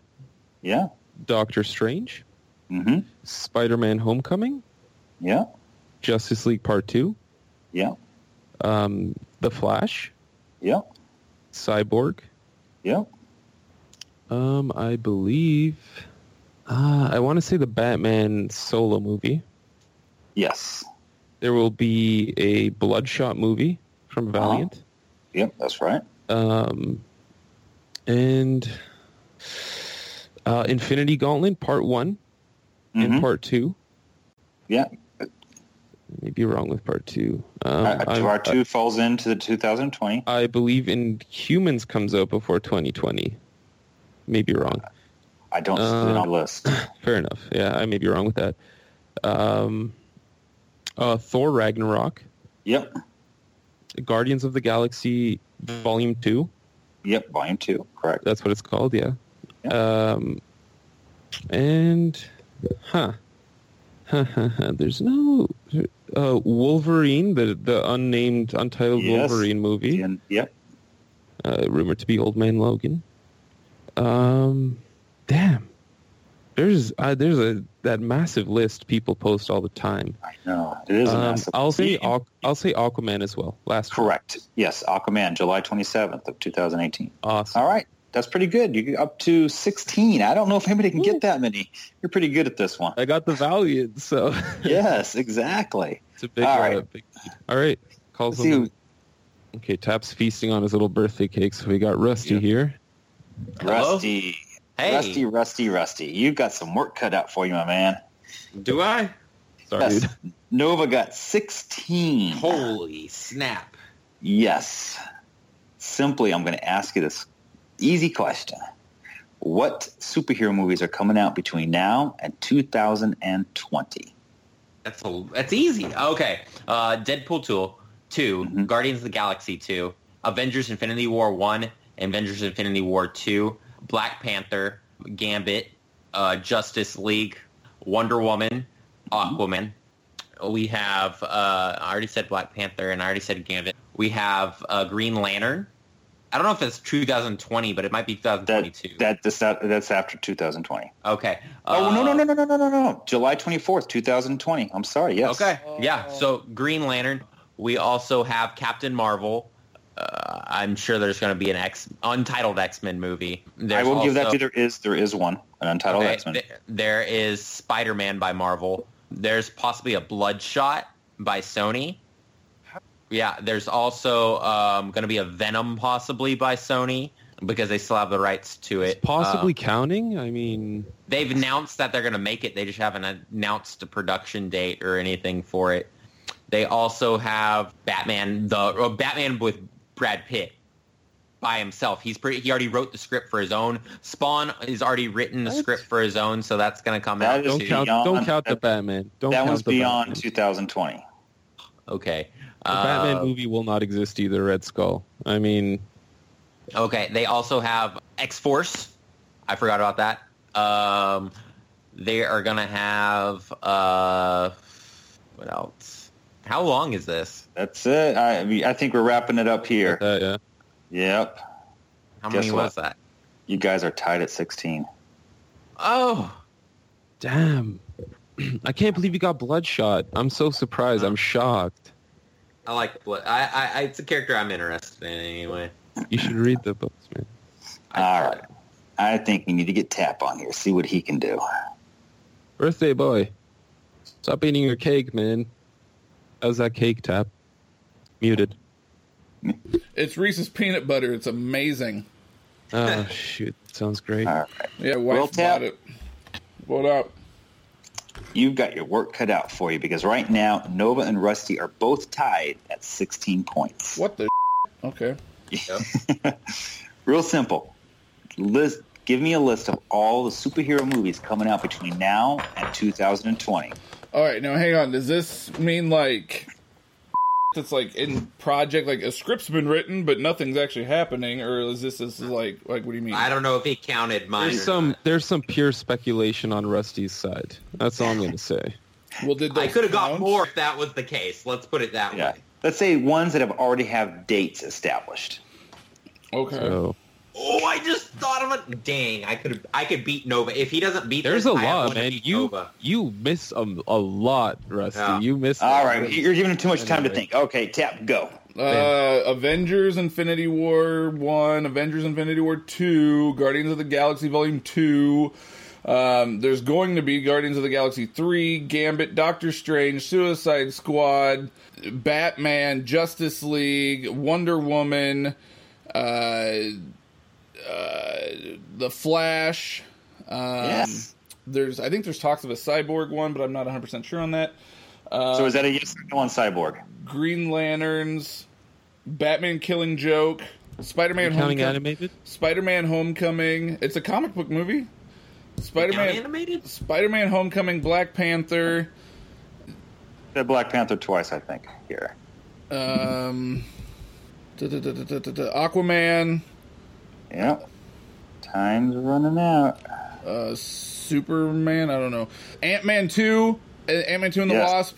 Speaker 7: Yeah.
Speaker 2: Doctor Strange,
Speaker 7: Mm-hmm.
Speaker 2: Spider-Man: Homecoming,
Speaker 7: Yeah.
Speaker 2: Justice League Part Two,
Speaker 7: Yeah.
Speaker 2: um, The Flash,
Speaker 7: Yeah.
Speaker 2: Cyborg.
Speaker 7: Yeah.
Speaker 2: Um, I believe. Uh, I want to say the Batman solo movie.
Speaker 7: Yes.
Speaker 2: There will be a Bloodshot movie from
Speaker 7: Uh-huh.
Speaker 2: Valiant.
Speaker 7: Yep. That's right.
Speaker 2: Um, and uh, Infinity Gauntlet Part One
Speaker 7: Mhm.
Speaker 2: and Part Two.
Speaker 7: Yeah.
Speaker 2: Maybe wrong with part two. Um,
Speaker 7: Uh, part two falls into the 2020.
Speaker 2: I believe in humans comes out before 2020. Maybe wrong.
Speaker 7: I don't see it
Speaker 2: uh,
Speaker 7: on the list. [clears throat]
Speaker 2: Fair enough. Yeah, I may be wrong with that. Um, uh, Thor Ragnarok,
Speaker 7: Yep.
Speaker 2: Guardians of the Galaxy Volume Two.
Speaker 7: Yep. Volume two. Correct.
Speaker 2: That's what it's called. Yeah. Um, and huh. [laughs] There's no uh, Wolverine, the the unnamed, untitled
Speaker 7: Yes.
Speaker 2: Wolverine movie.
Speaker 7: And, yep.
Speaker 2: uh, rumored to be Old Man Logan. Um, damn. There's uh, there's a that massive list people post all the time.
Speaker 7: I know. It is a
Speaker 2: Um,
Speaker 7: massive.
Speaker 2: I'll say Aqu- I'll say Aquaman as well. Last one.
Speaker 7: Correct. Yes. Aquaman, July 27th of 2018.
Speaker 2: Awesome.
Speaker 7: All right. That's pretty good. You up to 16. I don't know if anybody can get that many. You're pretty good at this one.
Speaker 2: I got the Valiant, so [laughs]
Speaker 7: yes, exactly.
Speaker 2: it's a big,
Speaker 7: All
Speaker 2: uh, big. All right. Calls
Speaker 7: Let's see
Speaker 2: him. Okay, Tap's feasting on his little birthday cake, so we got Rusty
Speaker 7: Yeah.
Speaker 2: here.
Speaker 5: Hello?
Speaker 7: Rusty.
Speaker 5: Hey,
Speaker 7: Rusty, Rusty, Rusty. You've got some work cut out for you, my man.
Speaker 5: do I?
Speaker 2: Sorry,
Speaker 7: Yes.
Speaker 2: dude.
Speaker 7: Nova got 16.
Speaker 5: Holy snap!
Speaker 7: Yes. Simply, I'm going to ask you this easy question. What superhero movies are coming out between now and 2020?
Speaker 5: That's a, that's easy. Okay, uh, Deadpool two, 2
Speaker 7: Mhm.
Speaker 5: Guardians of the Galaxy two, Avengers Infinity War one, Avengers Infinity War two, Black Panther, Gambit, uh, Justice League, Wonder Woman, Aquaman. We have uh, I already said Black Panther and I already said Gambit. We have uh, Green Lantern. I don't know if it's 2020, but it might be
Speaker 7: That,
Speaker 5: 2022.
Speaker 7: that, that's, that's after 2020.
Speaker 5: okay.
Speaker 7: Oh, no,
Speaker 5: Uh,
Speaker 7: no, no, no, no, no, no, no. July 24th, 2020. I'm sorry. Yes.
Speaker 5: Okay. Yeah. So Green Lantern. We also have Captain Marvel. Uh, I'm sure there's going to be an X untitled X Men movie.
Speaker 7: I
Speaker 5: There's
Speaker 7: will give that to you. There is, there is one, an untitled
Speaker 5: okay,
Speaker 7: X-Men.
Speaker 5: th- there is Spider Man by Marvel. There's possibly a Bloodshot by Sony. Yeah. There's also um, going to be a Venom possibly by Sony because they still have the rights to it.
Speaker 2: Possibly
Speaker 5: Uh,
Speaker 2: counting. I mean,
Speaker 5: they've announced that they're going to make it. They just haven't announced a production date or anything for it. They also have Batman, the uh, Batman with Brad Pitt by himself. He's pretty. He already wrote the script for his own. Spawn has already written the
Speaker 2: What?
Speaker 5: script for his own, so that's going to come
Speaker 7: That
Speaker 5: out
Speaker 2: don't count.
Speaker 7: beyond-
Speaker 2: Don't count the Batman. Don't
Speaker 7: that
Speaker 2: count
Speaker 7: one's
Speaker 2: the
Speaker 7: beyond
Speaker 2: Batman.
Speaker 7: 2020.
Speaker 5: Okay.
Speaker 2: The Batman
Speaker 5: Uh,
Speaker 2: movie will not exist either. Red Skull. I mean,
Speaker 5: Okay. They also have X Force. I forgot about that. Um, they are going to have uh, what else? How long is this?
Speaker 7: That's it. I, I mean, I think we're wrapping it up here.
Speaker 2: that, yeah.
Speaker 7: Yep.
Speaker 5: How
Speaker 7: Guess
Speaker 5: many
Speaker 7: what?
Speaker 5: was that?
Speaker 7: You guys are tied at 16.
Speaker 5: Oh.
Speaker 2: Damn. [clears throat] I can't believe you got Bloodshot. I'm so surprised. I'm shocked.
Speaker 5: I like Blood. I, I, I, it's a character I'm interested in anyway.
Speaker 2: You should read the books, man.
Speaker 7: All right. I think we need to get Tap on here, see what he can do.
Speaker 2: Birthday boy. Stop eating your cake, man. How's that cake tap? Muted.
Speaker 4: It's Reese's peanut butter. It's amazing.
Speaker 2: Oh [laughs] shoot. Sounds great.
Speaker 7: All right.
Speaker 4: Yeah,
Speaker 7: Well,
Speaker 4: wife
Speaker 7: Tap.
Speaker 4: bought it. What up?
Speaker 7: You've got your work cut out for you because right now Nova and Rusty are both tied at 16 points.
Speaker 4: What the? Okay. [laughs]
Speaker 7: Real simple. List, give me a list of all the superhero movies coming out between now and 2020.
Speaker 4: All right, now hang on. Does this mean like it's like in project, like a script's been written, but nothing's actually happening, or is this this is like like what do you mean?
Speaker 5: I don't know if he counted mine.
Speaker 2: There's some
Speaker 5: not.
Speaker 2: there's some pure speculation on Rusty's side. That's all I'm gonna say.
Speaker 4: Well, did
Speaker 5: I could have got more if that was the case. Let's put it that
Speaker 7: Yeah.
Speaker 5: way.
Speaker 7: Let's say ones that have already have dates established.
Speaker 4: Okay.
Speaker 2: So
Speaker 5: Oh, I just thought of it. Dang, I could I could beat Nova if he doesn't beat.
Speaker 2: there's
Speaker 5: this,
Speaker 2: a
Speaker 5: I
Speaker 2: lot, man. You
Speaker 5: Nova.
Speaker 2: you miss a, a lot, Rusty.
Speaker 5: Yeah.
Speaker 2: You miss.
Speaker 7: All
Speaker 2: a
Speaker 7: right, you're giving him too much time to think. Okay, Tap, go.
Speaker 4: Uh, Avengers Infinity War 1, Avengers Infinity War 2, Guardians of the Galaxy Volume 2. Um, there's going to be Guardians of the Galaxy 3, Gambit, Doctor Strange, Suicide Squad, Batman, Justice League, Wonder Woman, uh, uh, The Flash. Um,
Speaker 7: Yes.
Speaker 4: There's, I think there's talks of a cyborg one, but I'm not 100% sure on that. Uh,
Speaker 7: so is that a yes or no on Cyborg?
Speaker 4: Green Lanterns, Batman Killing Joke, Spider-Man
Speaker 2: Counting
Speaker 4: Homecoming.
Speaker 2: animated?
Speaker 4: Spider-Man Homecoming. It's a comic book movie. Spider-Man
Speaker 5: animated?
Speaker 4: Spider-Man Homecoming, Black Panther,
Speaker 7: Said Black Panther twice, I think. Here.
Speaker 4: um, Aquaman,
Speaker 7: Yep. Time's running out.
Speaker 4: uh, Superman. I don't know. Ant Man two, uh, Ant Man two and the
Speaker 7: Yes.
Speaker 4: Wasp,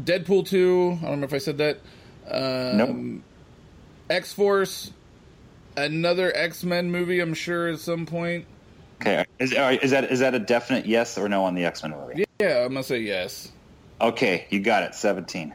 Speaker 4: Deadpool two. I don't know if I said that. Um,
Speaker 7: Nope.
Speaker 4: X Force, another X Men movie. I'm sure at some point.
Speaker 7: Okay. Is, is that is that a definite yes or no on the X Men movie?
Speaker 4: Yeah, I'm gonna say yes.
Speaker 7: Okay, you got it. Seventeen.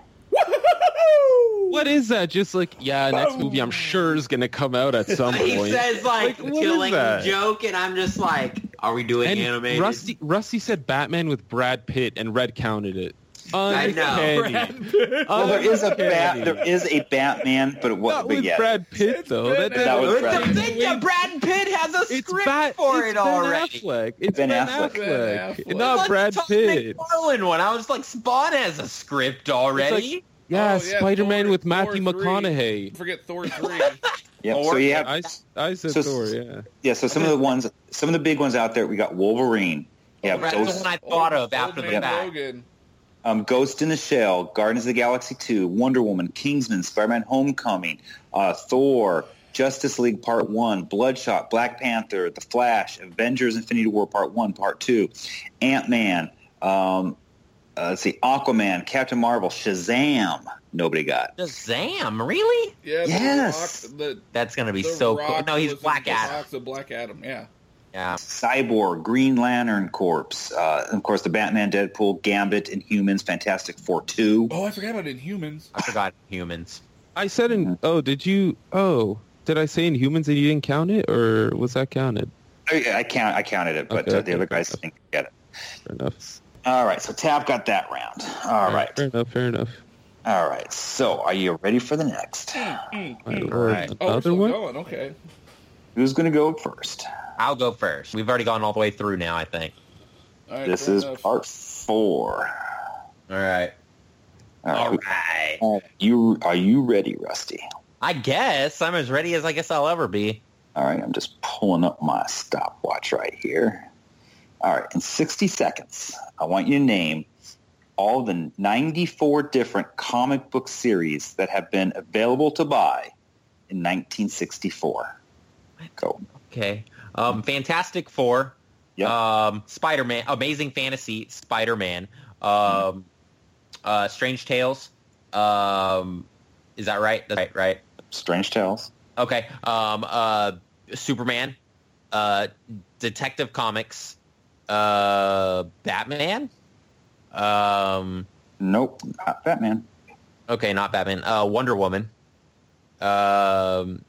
Speaker 2: What is that? Just like, yeah, next oh. movie I'm sure is going to come out at [laughs] some point.
Speaker 5: He says like,
Speaker 2: Like, what is
Speaker 5: killing joke, and I'm just like, are we doing
Speaker 2: and
Speaker 5: animated?
Speaker 2: Rusty, Rusty said Batman with Brad Pitt, and Red counted it.
Speaker 5: I know.
Speaker 2: Uncanny.
Speaker 7: Well, there is a bat. There is a Batman, but it
Speaker 2: Not
Speaker 7: wasn't.
Speaker 2: with
Speaker 7: yeah,
Speaker 2: Brad Pitt though.
Speaker 4: That-
Speaker 2: That,
Speaker 7: that was Brad
Speaker 5: the
Speaker 7: Pitt.
Speaker 5: thing that Brad Pitt has a
Speaker 2: it's
Speaker 5: script
Speaker 2: Bat,
Speaker 5: for
Speaker 2: it's
Speaker 5: it
Speaker 2: ben
Speaker 5: already.
Speaker 2: Affleck. It's
Speaker 7: Ben
Speaker 2: Ben,
Speaker 7: Affleck.
Speaker 2: Affleck.
Speaker 4: Ben Affleck.
Speaker 2: Not
Speaker 5: Let's
Speaker 2: Brad
Speaker 5: talk
Speaker 2: Pitt.
Speaker 5: McFarlane one. I was like, Spawn has a script already.
Speaker 2: Yeah,
Speaker 4: Oh, yeah,
Speaker 2: Spider-Man with Matthew
Speaker 4: Thor three.
Speaker 2: McConaughey.
Speaker 4: Forget Thor three. [laughs]
Speaker 7: yeah. So you have
Speaker 2: I, I said
Speaker 7: So-
Speaker 2: Thor. Yeah.
Speaker 7: yeah. So some of the ones, some of the big ones out there. We got Wolverine. Yeah,
Speaker 5: That's
Speaker 7: Ghost,
Speaker 5: the one I thought of after
Speaker 4: Old
Speaker 5: the
Speaker 4: Man
Speaker 5: fact.
Speaker 4: Logan.
Speaker 7: um, Ghost in the Shell, Guardians of the Galaxy Two, Wonder Woman, Kingsman, Spider-Man: Homecoming, uh, Thor, Justice League Part One, Bloodshot, Black Panther, The Flash, Avengers: Infinity War Part One, Part Two, Ant Man. Um, uh, let's see, Aquaman, Captain Marvel, Shazam. Nobody got.
Speaker 5: Shazam, really?
Speaker 4: Yeah. the
Speaker 7: Yes.
Speaker 4: Rock- the,
Speaker 5: That's gonna be
Speaker 4: the
Speaker 5: so cool. No, he's Black
Speaker 4: the
Speaker 5: Adam.
Speaker 4: box of Black Adam. Yeah.
Speaker 5: Yeah.
Speaker 7: Cyborg, Green Lantern Corps, uh, and of course the Batman, Deadpool, Gambit, Inhumans, Fantastic Four two.
Speaker 4: Oh, I forgot about Inhumans.
Speaker 5: I forgot humans.
Speaker 2: I said
Speaker 7: Mm-hmm.
Speaker 2: in. Oh, did you? Oh, did I say in humans and you didn't count it, or was that counted?
Speaker 7: I, I count, I counted it, but
Speaker 2: Okay,
Speaker 7: uh, the
Speaker 2: okay,
Speaker 7: other guys
Speaker 2: okay.
Speaker 7: didn't get it.
Speaker 2: Fair enough.
Speaker 7: All right, so Tap got that round. All right,
Speaker 2: Fair enough. Fair enough.
Speaker 7: all right. So are you ready for the next?
Speaker 2: My
Speaker 5: All
Speaker 2: lord,
Speaker 5: right.
Speaker 4: Oh,
Speaker 2: Another one.
Speaker 4: going. Okay.
Speaker 7: Who's going to go first?
Speaker 5: I'll go first. We've already gone all the way through now, I think.
Speaker 4: All right,
Speaker 7: This is
Speaker 4: enough.
Speaker 7: part four.
Speaker 5: All right.
Speaker 7: All
Speaker 5: All
Speaker 7: right.
Speaker 5: right.
Speaker 7: Uh, You are you ready, Rusty?
Speaker 5: I guess I'm as ready as I guess I'll ever be.
Speaker 7: All right, I'm just pulling up my stopwatch right here. All right, in 60 seconds, I want you to name all the 94 different comic book series that have been available to buy in 1964. Go.
Speaker 5: Okay. Um, Fantastic Four.
Speaker 7: Yep.
Speaker 5: Um, Spider-Man. Amazing Fantasy. Spider-Man. Um, uh, Strange Tales. Um, is that right? That's right. Right.
Speaker 7: Strange Tales.
Speaker 5: Okay. Um, uh, Superman. Uh, Detective Comics. Uh, Batman. Um,
Speaker 7: Nope, not Batman.
Speaker 5: okay, not Batman. Uh, Wonder Woman. Um,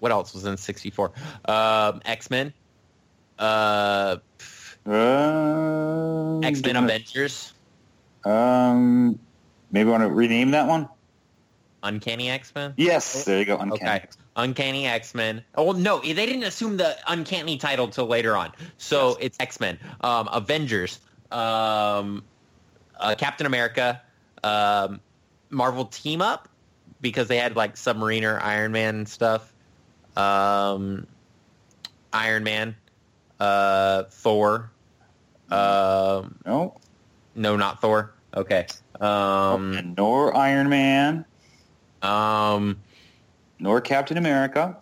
Speaker 5: what else was in '64? Um, X Men. Uh,
Speaker 7: Uh,
Speaker 5: X Men Avengers.
Speaker 7: Um, maybe want to rename that one?
Speaker 5: Uncanny X Men.
Speaker 7: Yes, there you go. Uncanny.
Speaker 5: Okay. Uncanny X Men. Oh well, no, they didn't assume the Uncanny title till later on. So it's X Men, um, Avengers, um, uh, Captain America, um, Marvel Team Up because they had like Submariner, Iron Man and stuff. Um, Iron Man, uh, Thor. Um,
Speaker 7: No.
Speaker 5: no, not Thor. Okay. Um,
Speaker 7: And nor Iron Man,
Speaker 5: um,
Speaker 7: nor Captain America.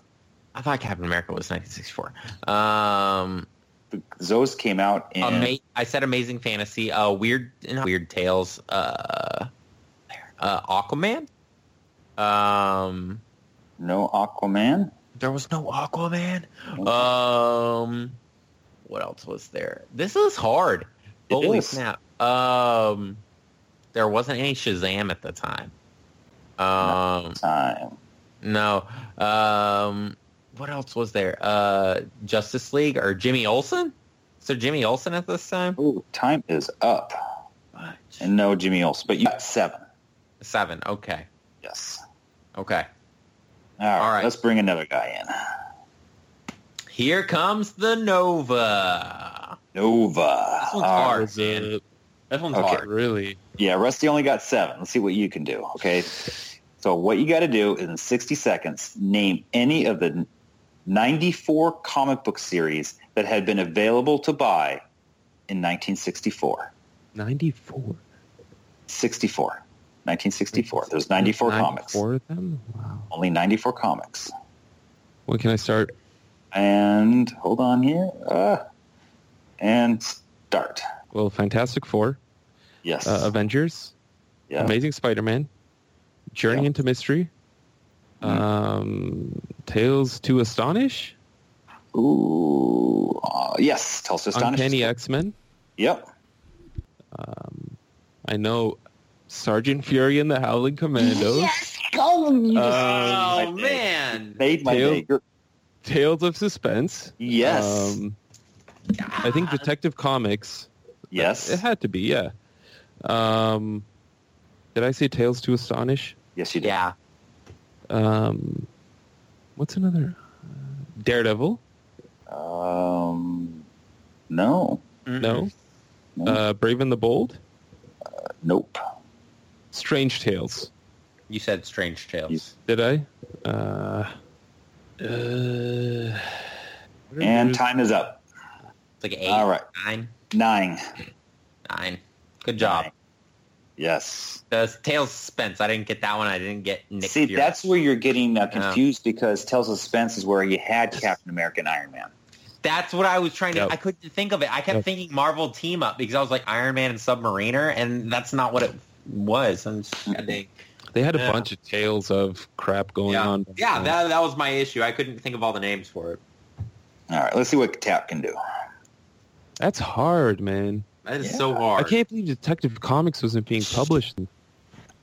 Speaker 5: I thought Captain America was 1964. Um,
Speaker 7: Those came out in
Speaker 5: ama- I said Amazing Fantasy. Uh, Weird, Weird Tales. Uh, uh, Aquaman. Um,
Speaker 7: no Aquaman.
Speaker 5: there was no Aquaman. Um, what else was there? This is hard.
Speaker 7: It
Speaker 5: Holy
Speaker 7: is.
Speaker 5: snap! Um, there wasn't any Shazam at the time. Um,
Speaker 7: Time.
Speaker 5: no. Um, what else was there? Uh, Justice League or Jimmy Olsen? So Jimmy Olsen at this time?
Speaker 7: Ooh, time is up. And no Jimmy Olsen, but you got seven.
Speaker 5: Seven. Okay.
Speaker 7: Yes.
Speaker 5: Okay.
Speaker 7: All right,
Speaker 5: All right.
Speaker 7: Let's bring another guy in.
Speaker 5: Here comes the Nova.
Speaker 7: Nova.
Speaker 5: This one's hard.
Speaker 2: Uh,
Speaker 8: This one's
Speaker 7: Okay.
Speaker 8: hard.
Speaker 2: Really?
Speaker 7: Yeah, Rusty only got seven. Let's see what you can do. Okay. So what you got to do is in 60 seconds, name any of the 94 comic book series that had been available to buy in 1964.
Speaker 2: 94.
Speaker 7: 64. 1964. There's 94 comics.
Speaker 2: 94 of them? Wow.
Speaker 7: Only 94 comics.
Speaker 2: When can I start?
Speaker 7: And hold on here. Uh, and start.
Speaker 2: Well, Fantastic Four,
Speaker 7: Yes.
Speaker 2: uh, Avengers,
Speaker 7: yeah.
Speaker 2: Amazing Spider-Man, Journey
Speaker 7: Yeah.
Speaker 2: into Mystery,
Speaker 7: Mhm.
Speaker 2: um, Tales to Astonish,
Speaker 7: Ooh. Uh, yes. Tales to Astonish.
Speaker 2: Uncanny X-Men.
Speaker 7: Yep.
Speaker 2: Um, I know Sergeant Fury and the Howling Commandos.
Speaker 8: Yes, Oh
Speaker 2: Um,
Speaker 8: man.
Speaker 7: Made my
Speaker 2: Tail-
Speaker 7: day.
Speaker 2: Tales of Suspense.
Speaker 7: Yes.
Speaker 2: Um, I think Detective Comics.
Speaker 7: yes.
Speaker 2: It had to be, yeah. Um, did I say Tales to Astonish?
Speaker 7: Yes, you did.
Speaker 8: Yeah.
Speaker 2: Um, what's another? Daredevil?
Speaker 7: Um, no.
Speaker 2: No.
Speaker 7: No.
Speaker 2: Uh, Brave and the Bold?
Speaker 7: Nope.
Speaker 2: Strange Tales.
Speaker 8: You said Strange Tales.
Speaker 7: You-
Speaker 2: Did I? Uh, uh,
Speaker 7: And
Speaker 2: those?
Speaker 7: time is up.
Speaker 8: It's like eight,
Speaker 7: All right.
Speaker 8: nine,
Speaker 7: Nine.
Speaker 8: nine. Good job.
Speaker 7: Nine. Yes.
Speaker 8: The Tales of Suspense. I didn't get that one. I didn't get Nick
Speaker 7: See,
Speaker 8: Fury.
Speaker 7: that's where you're getting uh, confused because Tales of Suspense is where you had Captain America and Iron Man.
Speaker 8: That's what I was trying to.
Speaker 2: Yep.
Speaker 8: I couldn't think of it. I kept
Speaker 2: Yep.
Speaker 8: thinking Marvel team up because I was like Iron Man and Submariner, and that's not what it was. I'm just, I think-
Speaker 2: They had a
Speaker 8: Yeah.
Speaker 2: bunch of tales of crap going
Speaker 8: yeah,
Speaker 2: on.
Speaker 8: yeah. That that was my issue. I couldn't think of all the names for it.
Speaker 7: All right, let's see what Tap can do.
Speaker 2: That's hard, man.
Speaker 8: That is
Speaker 7: Yeah.
Speaker 8: so hard.
Speaker 2: I can't believe Detective Comics wasn't being published.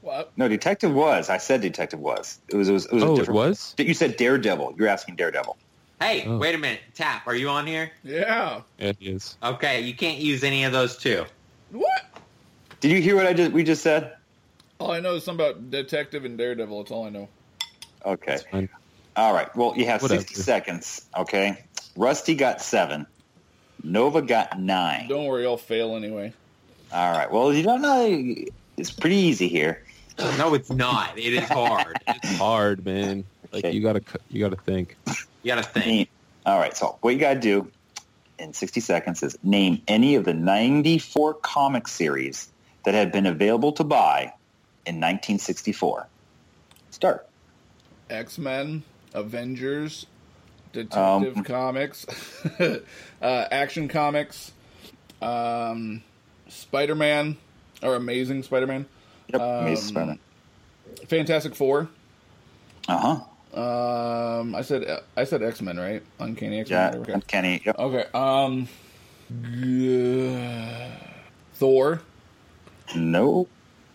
Speaker 4: What?
Speaker 7: No, Detective was. I said Detective was. It was. It was. It was a
Speaker 2: Oh, it
Speaker 7: different.
Speaker 2: was?
Speaker 7: You said Daredevil. You're asking Daredevil.
Speaker 8: Hey,
Speaker 2: Oh.
Speaker 8: wait a minute. Tap, are you on here?
Speaker 4: Yeah.
Speaker 2: Yeah, he is.
Speaker 8: Okay, you can't use any of those two.
Speaker 4: What?
Speaker 7: Did you hear what I just we just said?
Speaker 4: All I know is something about Detective and Daredevil. That's all I know.
Speaker 7: Okay.
Speaker 2: Fine.
Speaker 7: All right. Well, you have
Speaker 2: Whatever.
Speaker 7: 60 seconds. Okay. Rusty got seven. Nova got nine.
Speaker 4: Don't worry, I'll fail anyway.
Speaker 7: All right. Well, you don't know. It's pretty easy here.
Speaker 8: No, it's not. It is hard. [laughs] It's-
Speaker 2: Hard, man. Like
Speaker 7: Okay.
Speaker 2: you gotta, you gotta think.
Speaker 8: you gotta think.
Speaker 7: Name- All right. So what you got to do in 60 seconds is name any of the 94 comic series that had been available to buy in 1964. Start.
Speaker 4: X Men, Avengers, Detective
Speaker 7: Um,
Speaker 4: Comics, [laughs] uh, Action Comics, um, Spider Man, or Amazing Spider Man,
Speaker 7: Yep.
Speaker 4: Um,
Speaker 7: Amazing Spider-Man.
Speaker 4: Fantastic Four.
Speaker 7: Uh huh.
Speaker 4: Um, I said I said X Men, right? Uncanny X
Speaker 7: Yeah.
Speaker 4: Men. Okay.
Speaker 7: Kenny. Yep.
Speaker 4: Okay. Um, g- Thor,
Speaker 7: Nope.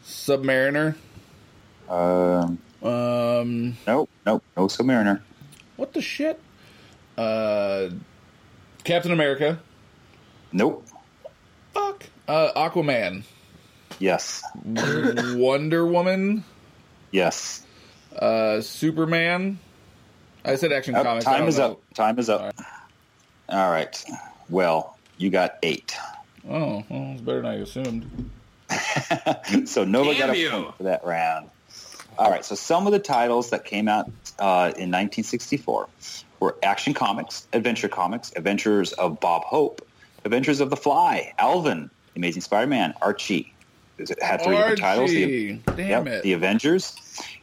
Speaker 4: Submariner.
Speaker 7: Um.
Speaker 4: Um,
Speaker 7: Nope. Nope. No Submariner.
Speaker 4: what the shit? Uh, Captain America.
Speaker 7: Nope.
Speaker 4: Fuck. Uh, Aquaman.
Speaker 7: Yes.
Speaker 4: Wonder Woman.
Speaker 7: Yes.
Speaker 4: Uh, Superman. I said Action
Speaker 7: Up,
Speaker 4: Comics.
Speaker 7: Time is
Speaker 4: know.
Speaker 7: up. Time is up. All right. Well, you got eight.
Speaker 4: Oh, well, it's better than I assumed. [laughs]
Speaker 7: so Nova
Speaker 8: Damn
Speaker 7: got a
Speaker 8: you.
Speaker 7: point for that round. All right. So some of the titles that came out uh, in 1964 were Action Comics, Adventure Comics, Adventures of Bob Hope, Adventures of the Fly, Alvin, Amazing Spider-Man, Archie. It had three different titles. The,
Speaker 4: Damn
Speaker 7: Yep,
Speaker 4: it.
Speaker 7: The Avengers,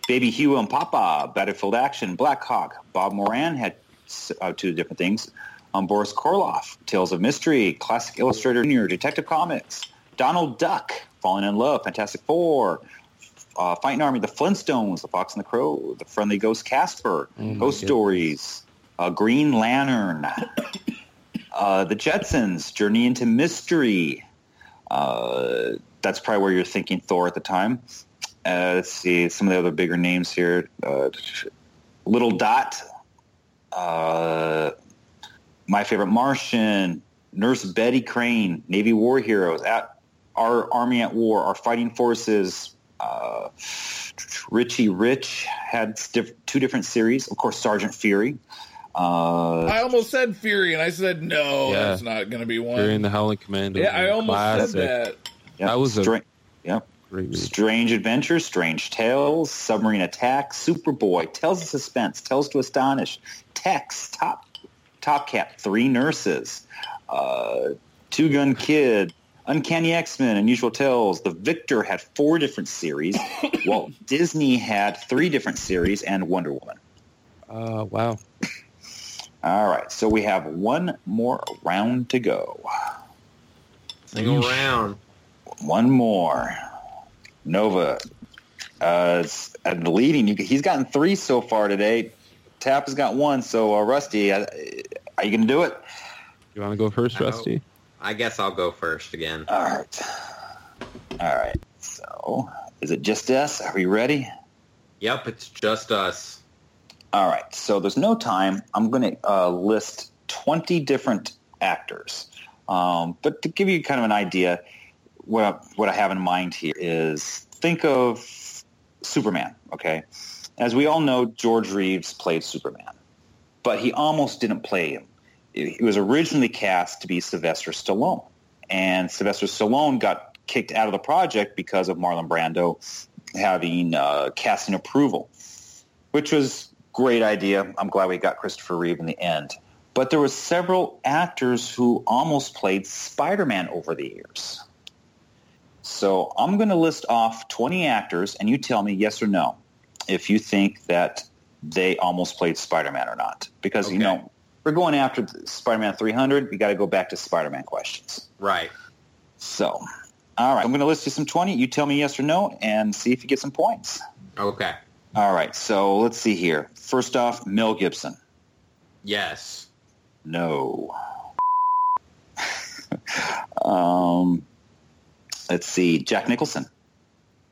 Speaker 7: Baby Huey and Papa, Battlefield Action, Black Hawk. Bob Moran had uh, two different things. Um, Boris Karloff, Tales of Mystery, Classic Illustrator Junior, Detective Comics, Donald Duck, Falling in Love, Fantastic Four, uh, Fighting Army, The Flintstones, The Fox and the Crow, The Friendly Ghost Casper,
Speaker 2: Oh
Speaker 7: Ghost. Stories, uh, Green Lantern, [coughs] uh, The Jetsons, Journey into Mystery. Uh, that's probably where you're thinking Thor at the time. Uh, let's see some of the other bigger names here. Uh, Little Dot, uh, My Favorite Martian, Nurse Betsy Crane, Navy War Heroes, at Our Army at War, Our Fighting Forces. Uh, Richie Rich had diff- two different series. Of course, Sergeant Fury. Uh,
Speaker 4: I almost said Fury, and I said no,
Speaker 2: Yeah.
Speaker 4: that's not going to be one.
Speaker 2: Fury and the Howling Commandos.
Speaker 4: yeah, I almost
Speaker 2: classic.
Speaker 4: said that.
Speaker 7: Yep.
Speaker 2: That was a
Speaker 7: Stra- yep. Strange Adventures, Strange Tales, Submarine Attack, Superboy, Tales of Suspense, Tales to Astonish, Tex, Top Top Cat, Three Nurses, uh, Two Gun Kid, Uncanny X-Men, Unusual Tales. The Victor had four different series. [laughs] Walt Disney had three different series and Wonder Woman.
Speaker 2: Uh, wow.
Speaker 7: All right, so we have one more round to go.
Speaker 8: Single round.
Speaker 7: One more. Nova uh, is at the leading. He's gotten three so far today. Tap has got one. So uh, Rusty, uh, are you going to do it?
Speaker 2: You want to go first,
Speaker 8: No.
Speaker 2: Rusty?
Speaker 8: I guess I'll go first again.
Speaker 7: All right. All right. So is it just us? Are we ready?
Speaker 8: Yep, it's just us.
Speaker 7: All right. So there's no time. I'm going to uh, list 20 different actors. Um, but to give you kind of an idea, what I, what I have in mind here is think of Superman. Okay. As we all know, George Reeves played Superman, but he almost didn't play him. He was originally cast to be Sylvester Stallone, and Sylvester Stallone got kicked out of the project because of Marlon Brando having uh, casting approval, which was great idea. I'm glad we got Christopher Reeve in the end. But there were several actors who almost played Spider-Man over the years. So I'm going to list off 20 actors, and you tell me yes or no if you think that they almost played Spider-Man or not. Because, you know, we're going after Spider-Man 300. We got to go back to Spider-Man questions.
Speaker 8: Right.
Speaker 7: So, all right, I'm going to list you some 20. You tell me yes or no and see if you get some points.
Speaker 8: Okay.
Speaker 7: All right, so let's see here. First off, Mel Gibson.
Speaker 8: Yes.
Speaker 7: No. [laughs] um, let's see. Jack Nicholson.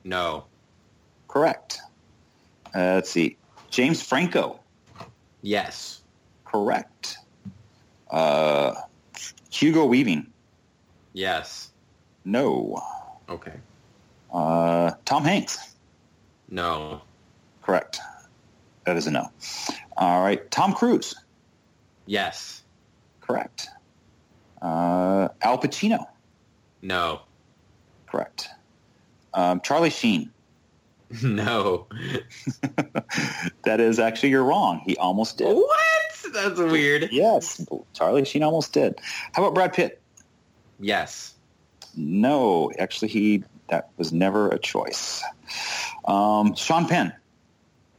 Speaker 8: No.
Speaker 7: Correct. Uh, let's see. James Franco.
Speaker 8: Yes.
Speaker 7: Correct. Uh, Hugo Weaving.
Speaker 8: Yes.
Speaker 7: No.
Speaker 8: Okay.
Speaker 7: Uh, Tom Hanks.
Speaker 8: No.
Speaker 7: Correct. That is a no. All right. Tom Cruise.
Speaker 8: Yes.
Speaker 7: Correct. Uh, Al Pacino.
Speaker 8: No.
Speaker 7: Correct. Um, Charlie Sheen. [laughs]
Speaker 8: No. [laughs]
Speaker 7: that is actually you're wrong. He almost did.
Speaker 8: What? [laughs] That's weird.
Speaker 7: Yes, Charlie Sheen almost did. How about Brad Pitt?
Speaker 8: Yes.
Speaker 7: No, actually, he that was never a choice. Um, Sean Penn.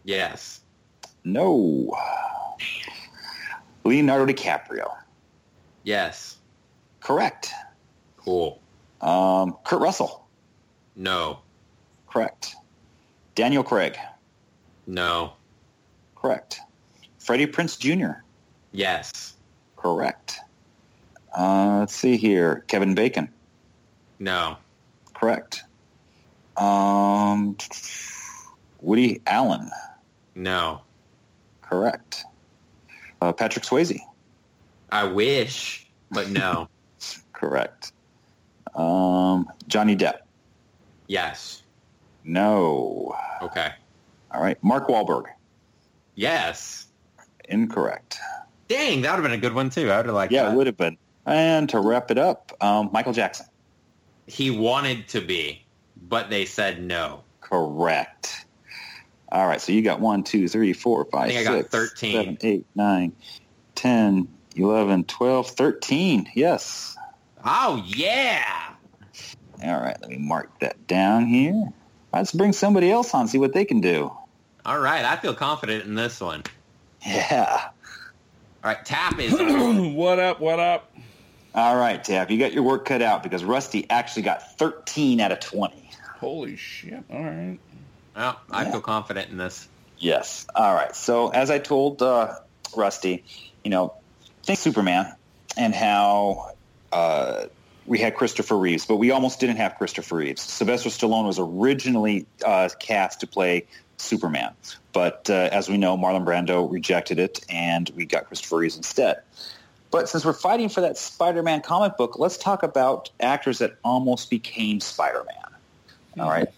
Speaker 8: Yes.
Speaker 7: No. Leonardo DiCaprio.
Speaker 8: Yes.
Speaker 7: Correct.
Speaker 8: Cool.
Speaker 7: Um, Kurt Russell.
Speaker 8: No.
Speaker 7: Correct. Daniel Craig.
Speaker 8: No.
Speaker 7: Correct. Freddie Prinze Jr.
Speaker 8: Yes.
Speaker 7: Correct. Uh, let's see here. Kevin Bacon.
Speaker 8: No.
Speaker 7: Correct. Um, Woody Allen.
Speaker 8: No.
Speaker 7: Correct. Uh, Patrick Swayze.
Speaker 8: I wish, but no. [laughs]
Speaker 7: Correct. Um, Johnny Depp.
Speaker 8: yes.
Speaker 7: No.
Speaker 8: Okay.
Speaker 7: All right. Mark Wahlberg.
Speaker 8: Yes.
Speaker 7: Incorrect.
Speaker 8: Dang, that would have been a good one too. I would have liked
Speaker 7: Yeah,
Speaker 8: that.
Speaker 7: it would have been. And to wrap it up, um, Michael Jackson.
Speaker 8: He wanted to be, but they said no.
Speaker 7: Correct. All right. So you got one, two, three, four, five,
Speaker 8: think I got
Speaker 7: six,
Speaker 8: 13.
Speaker 7: seven, eight, nine, 10, 11, 12, 13. Yes.
Speaker 8: Oh yeah.
Speaker 7: All right. Let me mark that down here. Let's bring somebody else on, see what they can do.
Speaker 8: All right, I feel confident in this one.
Speaker 7: Yeah.
Speaker 8: All right, Tap is [clears throat]
Speaker 4: what up? What up?
Speaker 7: All right, Tap. You got your work cut out because Rusty actually got 13 out of 20.
Speaker 4: Holy shit! All right.
Speaker 8: Well, I feel confident in this.
Speaker 7: Yes. All right. So as I told uh, Rusty, you know, think Superman and how uh, we had Christopher Reeves, but we almost didn't have Christopher Reeves. Sylvester Stallone was originally uh, cast to play Superman, but uh, as we know, Marlon Brando rejected it, and we got Christopher Reeves instead. But since we're fighting for that Spider-Man comic book, let's talk about actors that almost became Spider-Man. All right.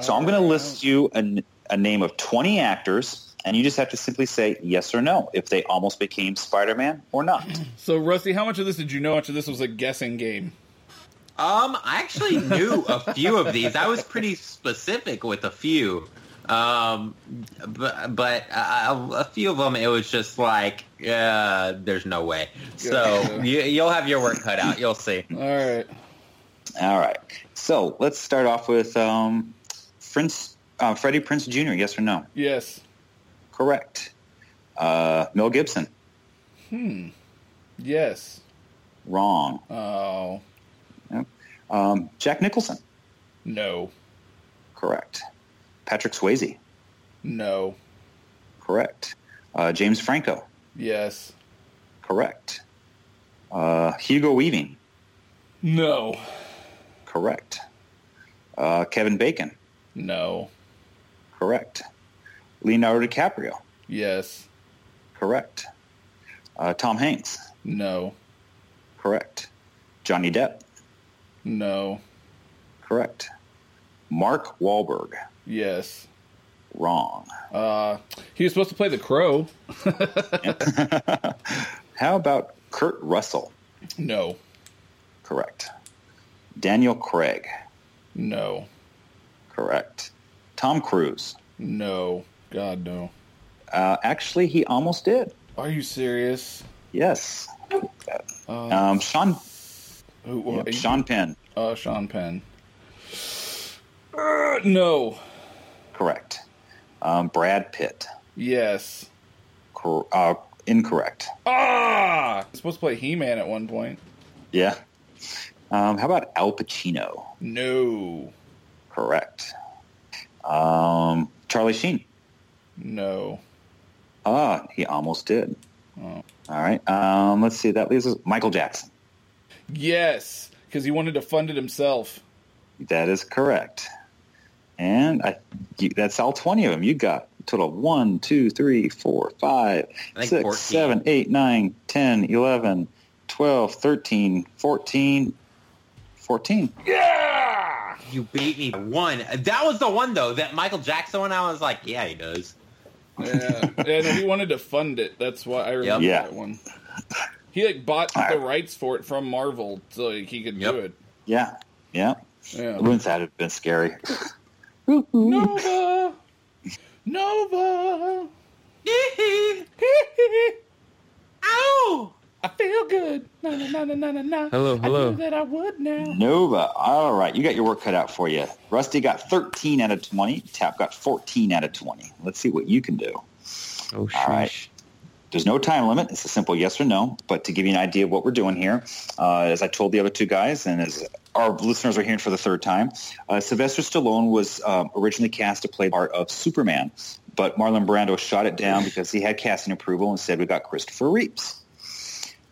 Speaker 7: So I'm going to list you a, a name of 20 actors, and you just have to simply say yes or no if they almost became Spider-Man or not. [clears throat]
Speaker 4: So, Rusty, how much of this did you know? How much of this was a guessing game?
Speaker 8: Um, I actually knew a few of these. I was pretty specific with a few. Um, but but uh, a few of them, it was just like, uh, there's no way. So you, you'll have your work cut out. You'll see.
Speaker 4: All right.
Speaker 7: All right. So let's start off with um, Prinze, uh, Freddie Prinze Jr. Yes or no?
Speaker 4: Yes.
Speaker 7: Correct. Uh, Mel Gibson.
Speaker 4: Hmm. Yes.
Speaker 7: Wrong.
Speaker 4: Oh.
Speaker 7: Um, Jack Nicholson.
Speaker 4: No.
Speaker 7: Correct. Patrick Swayze.
Speaker 4: No.
Speaker 7: Correct. Uh, James Franco.
Speaker 4: Yes.
Speaker 7: Correct. Uh, Hugo Weaving.
Speaker 4: No.
Speaker 7: Correct. Uh, Kevin Bacon.
Speaker 4: No.
Speaker 7: Correct. Leonardo DiCaprio.
Speaker 4: Yes.
Speaker 7: Correct. Uh, Tom Hanks.
Speaker 4: No.
Speaker 7: Correct. Johnny Depp.
Speaker 4: No.
Speaker 7: Correct. Mark Wahlberg.
Speaker 4: Yes.
Speaker 7: Wrong.
Speaker 4: Uh, he was supposed to play the Crow. [laughs]
Speaker 7: How about Kurt Russell?
Speaker 4: No.
Speaker 7: Correct. Daniel Craig.
Speaker 4: No.
Speaker 7: Correct. Tom Cruise.
Speaker 4: No. God no.
Speaker 7: Uh, actually, he almost did.
Speaker 4: Are you serious?
Speaker 7: Yes.
Speaker 4: Uh,
Speaker 7: Um, Sean.
Speaker 4: who,
Speaker 7: Sean Penn.
Speaker 4: Uh, Sean Penn. Uh, no.
Speaker 7: Correct. Um, Brad Pitt.
Speaker 4: Yes.
Speaker 7: Cor- uh, incorrect.
Speaker 4: Ah! He's supposed to play He-Man at one point.
Speaker 7: Yeah. Um, how about Al Pacino?
Speaker 4: No.
Speaker 7: Correct. Um, Charlie Sheen.
Speaker 4: No.
Speaker 7: Ah, he almost did.
Speaker 4: Oh.
Speaker 7: All right. Um, let's see. That leaves us Michael Jackson.
Speaker 4: Yes, because he wanted to fund it himself.
Speaker 7: That is correct. And I, you, that's all 20 of them. You got a total of 1, 2, 3, 4, 5, 6,
Speaker 8: 14.
Speaker 7: 7, 8, 9, 10, 11, 12, 13, 14, 14.
Speaker 4: Yeah!
Speaker 8: You beat me one. That was the one though. That Michael Jackson one. I was like, yeah, he does.
Speaker 4: Yeah. and he wanted to fund it. That's why I remember
Speaker 7: Yeah.
Speaker 4: that one. He like bought
Speaker 7: All
Speaker 4: the
Speaker 7: right.
Speaker 4: rights for it from Marvel so like, he could
Speaker 8: Yep.
Speaker 4: do it.
Speaker 7: Yeah. Yeah.
Speaker 4: Yeah.
Speaker 7: Wouldn't that have been scary? [laughs]
Speaker 4: Nova! Nova! [laughs]
Speaker 8: Ow!
Speaker 4: I feel good. Na, na, na, na, na, na, na.
Speaker 2: Hello,
Speaker 4: I
Speaker 2: hello.
Speaker 4: knew that I would now.
Speaker 7: Nova. All right. You got your work cut out for you. Rusty got 13 out of 20. Tap got 14 out of 20. Let's see what you can do.
Speaker 2: Oh, sheesh.
Speaker 7: All right. There's no time limit. It's a simple yes or no. But to give you an idea of what we're doing here, uh, as I told the other two guys, and as our listeners are hearing for the third time, uh, Sylvester Stallone was um, originally cast to play the part of Superman, but Marlon Brando shot it down because he had casting approval and said we got Christopher Reeves.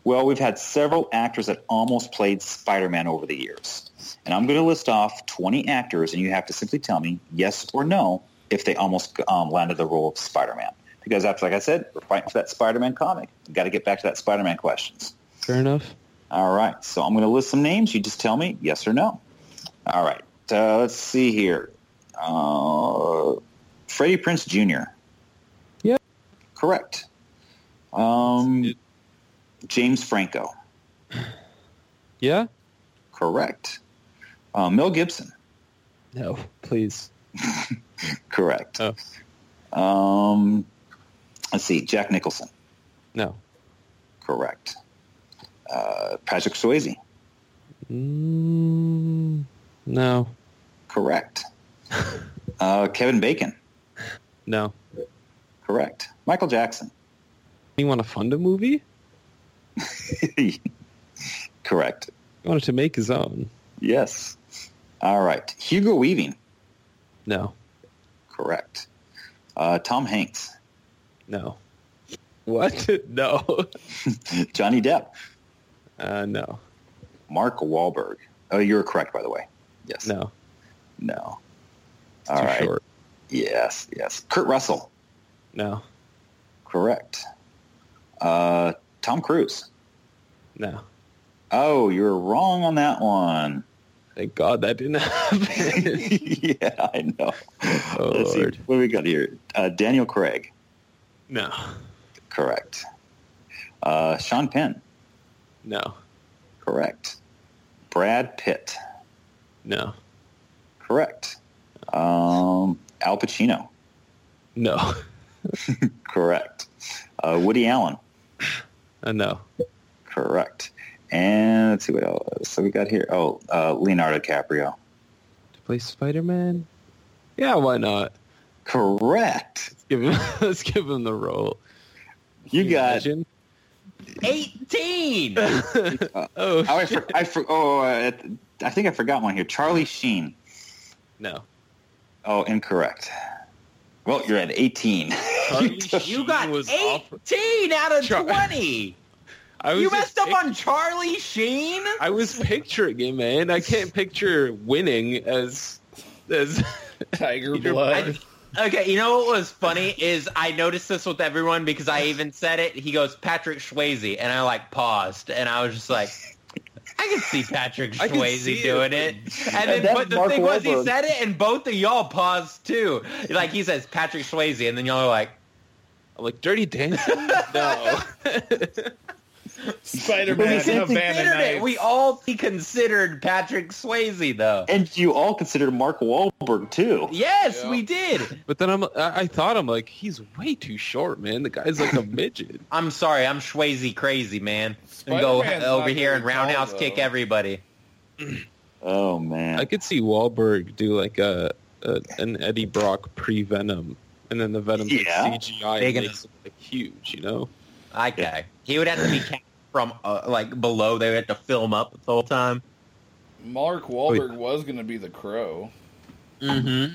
Speaker 7: Well, we've had several actors that almost played Spider-Man over the years. And I'm going to list off 20 actors, and you have to simply tell me yes or no if they almost um, landed the role of Spider-Man. Because after, like I said, we're fighting for that Spider-Man comic. We've got to get back to that Spider-Man questions.
Speaker 2: Fair enough.
Speaker 7: All right. So I'm going to list some names. You just tell me yes or no. All right. Uh, let's see here. Uh, Freddie Prinze Jr.
Speaker 2: Yeah.
Speaker 7: Correct. Um, James Franco.
Speaker 2: Yeah?
Speaker 7: Correct. Uh, Mel Gibson.
Speaker 2: No, please. [laughs]
Speaker 7: Correct.
Speaker 2: Oh.
Speaker 7: Um, let's see. Jack Nicholson.
Speaker 2: No.
Speaker 7: Correct. Uh, Patrick Swayze.
Speaker 2: Mm, no.
Speaker 7: Correct. [laughs] Uh, Kevin Bacon.
Speaker 2: No.
Speaker 7: Correct. Michael Jackson.
Speaker 2: You want to fund a movie? [laughs]
Speaker 7: Correct.
Speaker 2: He wanted to make his own.
Speaker 7: Yes. All right. Hugo Weaving.
Speaker 2: No.
Speaker 7: Correct. Uh, Tom Hanks.
Speaker 2: No. What? [laughs] no. [laughs]
Speaker 7: Johnny Depp.
Speaker 2: Uh, no.
Speaker 7: Mark Wahlberg. Oh, you were correct, by the way. Yes.
Speaker 2: No.
Speaker 7: No.
Speaker 2: It's
Speaker 7: All
Speaker 2: too
Speaker 7: right.
Speaker 2: short.
Speaker 7: Yes. Yes. Kurt Russell.
Speaker 2: No.
Speaker 7: Correct. Uh, Tom Cruise.
Speaker 2: No.
Speaker 7: Oh, you were wrong on that one.
Speaker 2: Thank God that didn't happen. [laughs]
Speaker 7: yeah, I know.
Speaker 2: Oh,
Speaker 7: Let's see.
Speaker 2: Lord.
Speaker 7: What do we got here? Uh, Daniel Craig.
Speaker 2: No.
Speaker 7: Correct. Uh, Sean Penn.
Speaker 2: No.
Speaker 7: Correct. Brad Pitt.
Speaker 2: No.
Speaker 7: Correct. Um, Al Pacino.
Speaker 2: No. [laughs]
Speaker 7: Correct. Uh, Woody Allen.
Speaker 2: Uh, no.
Speaker 7: Correct. And let's see what else. So we got here. Oh, uh, Leonardo DiCaprio.
Speaker 2: To play Spider-Man? Yeah, why not?
Speaker 7: Correct.
Speaker 2: Let's give him, [laughs] let's give him the roll.
Speaker 7: You
Speaker 2: Can
Speaker 7: got.
Speaker 2: imagine?
Speaker 5: 18. [laughs]
Speaker 2: oh,
Speaker 7: Oh, I, for, I, for, oh, uh, I think I forgot one here. Charlie Sheen.
Speaker 2: no.
Speaker 7: Oh, incorrect. Well, you're at 18. [laughs]
Speaker 5: You got 18
Speaker 2: awful.
Speaker 5: out of
Speaker 2: Char-
Speaker 5: 20.
Speaker 2: I was
Speaker 5: You messed up
Speaker 2: pic-
Speaker 5: on Charlie Sheen?
Speaker 2: I was picturing it, man. I can't picture winning as as
Speaker 4: Tiger
Speaker 2: Peter
Speaker 4: blood.
Speaker 5: Okay, you know what was funny is I noticed this with everyone because I even said it. He goes Patrick Swayze, and I like paused, and I was just like, I can see Patrick [laughs]
Speaker 2: I can
Speaker 5: Swayze
Speaker 2: see
Speaker 5: doing it.
Speaker 2: but-
Speaker 5: And then,
Speaker 3: that's
Speaker 5: but the
Speaker 3: Mark
Speaker 5: thing was, he
Speaker 3: Wahlberg.
Speaker 5: said it, and both of y'all paused too. Like he says Patrick Swayze, and then y'all are like,
Speaker 2: I'm like Dirty Dancing. [laughs] no. [laughs]
Speaker 4: Spider-Man,
Speaker 7: But we
Speaker 4: Havana
Speaker 5: considered it.
Speaker 4: Nights.
Speaker 5: We all considered Patrick Swayze though.
Speaker 7: and you all considered Mark Wahlberg, too.
Speaker 5: Yes,
Speaker 4: Yeah.
Speaker 5: we did.
Speaker 2: But then I'm I, I thought I'm like he's way too short, man. The guy's like a [laughs] midget.
Speaker 5: I'm sorry, I'm Swayze crazy, man. And go over here and
Speaker 4: very tall,
Speaker 5: roundhouse kick everybody. [clears throat]
Speaker 7: Oh, man.
Speaker 2: I could see Wahlberg do like a, a an Eddie Brock pre Venom, and then the Venom
Speaker 7: Yeah.
Speaker 2: like CGI
Speaker 5: Big
Speaker 2: and
Speaker 5: enough.
Speaker 2: makes it like huge, you know.
Speaker 5: Okay. He would have to be [clears throat] cast from uh, like below. They had have to film up the whole time.
Speaker 4: Mark Wahlberg was going to be the Crow.
Speaker 5: Mm-hmm.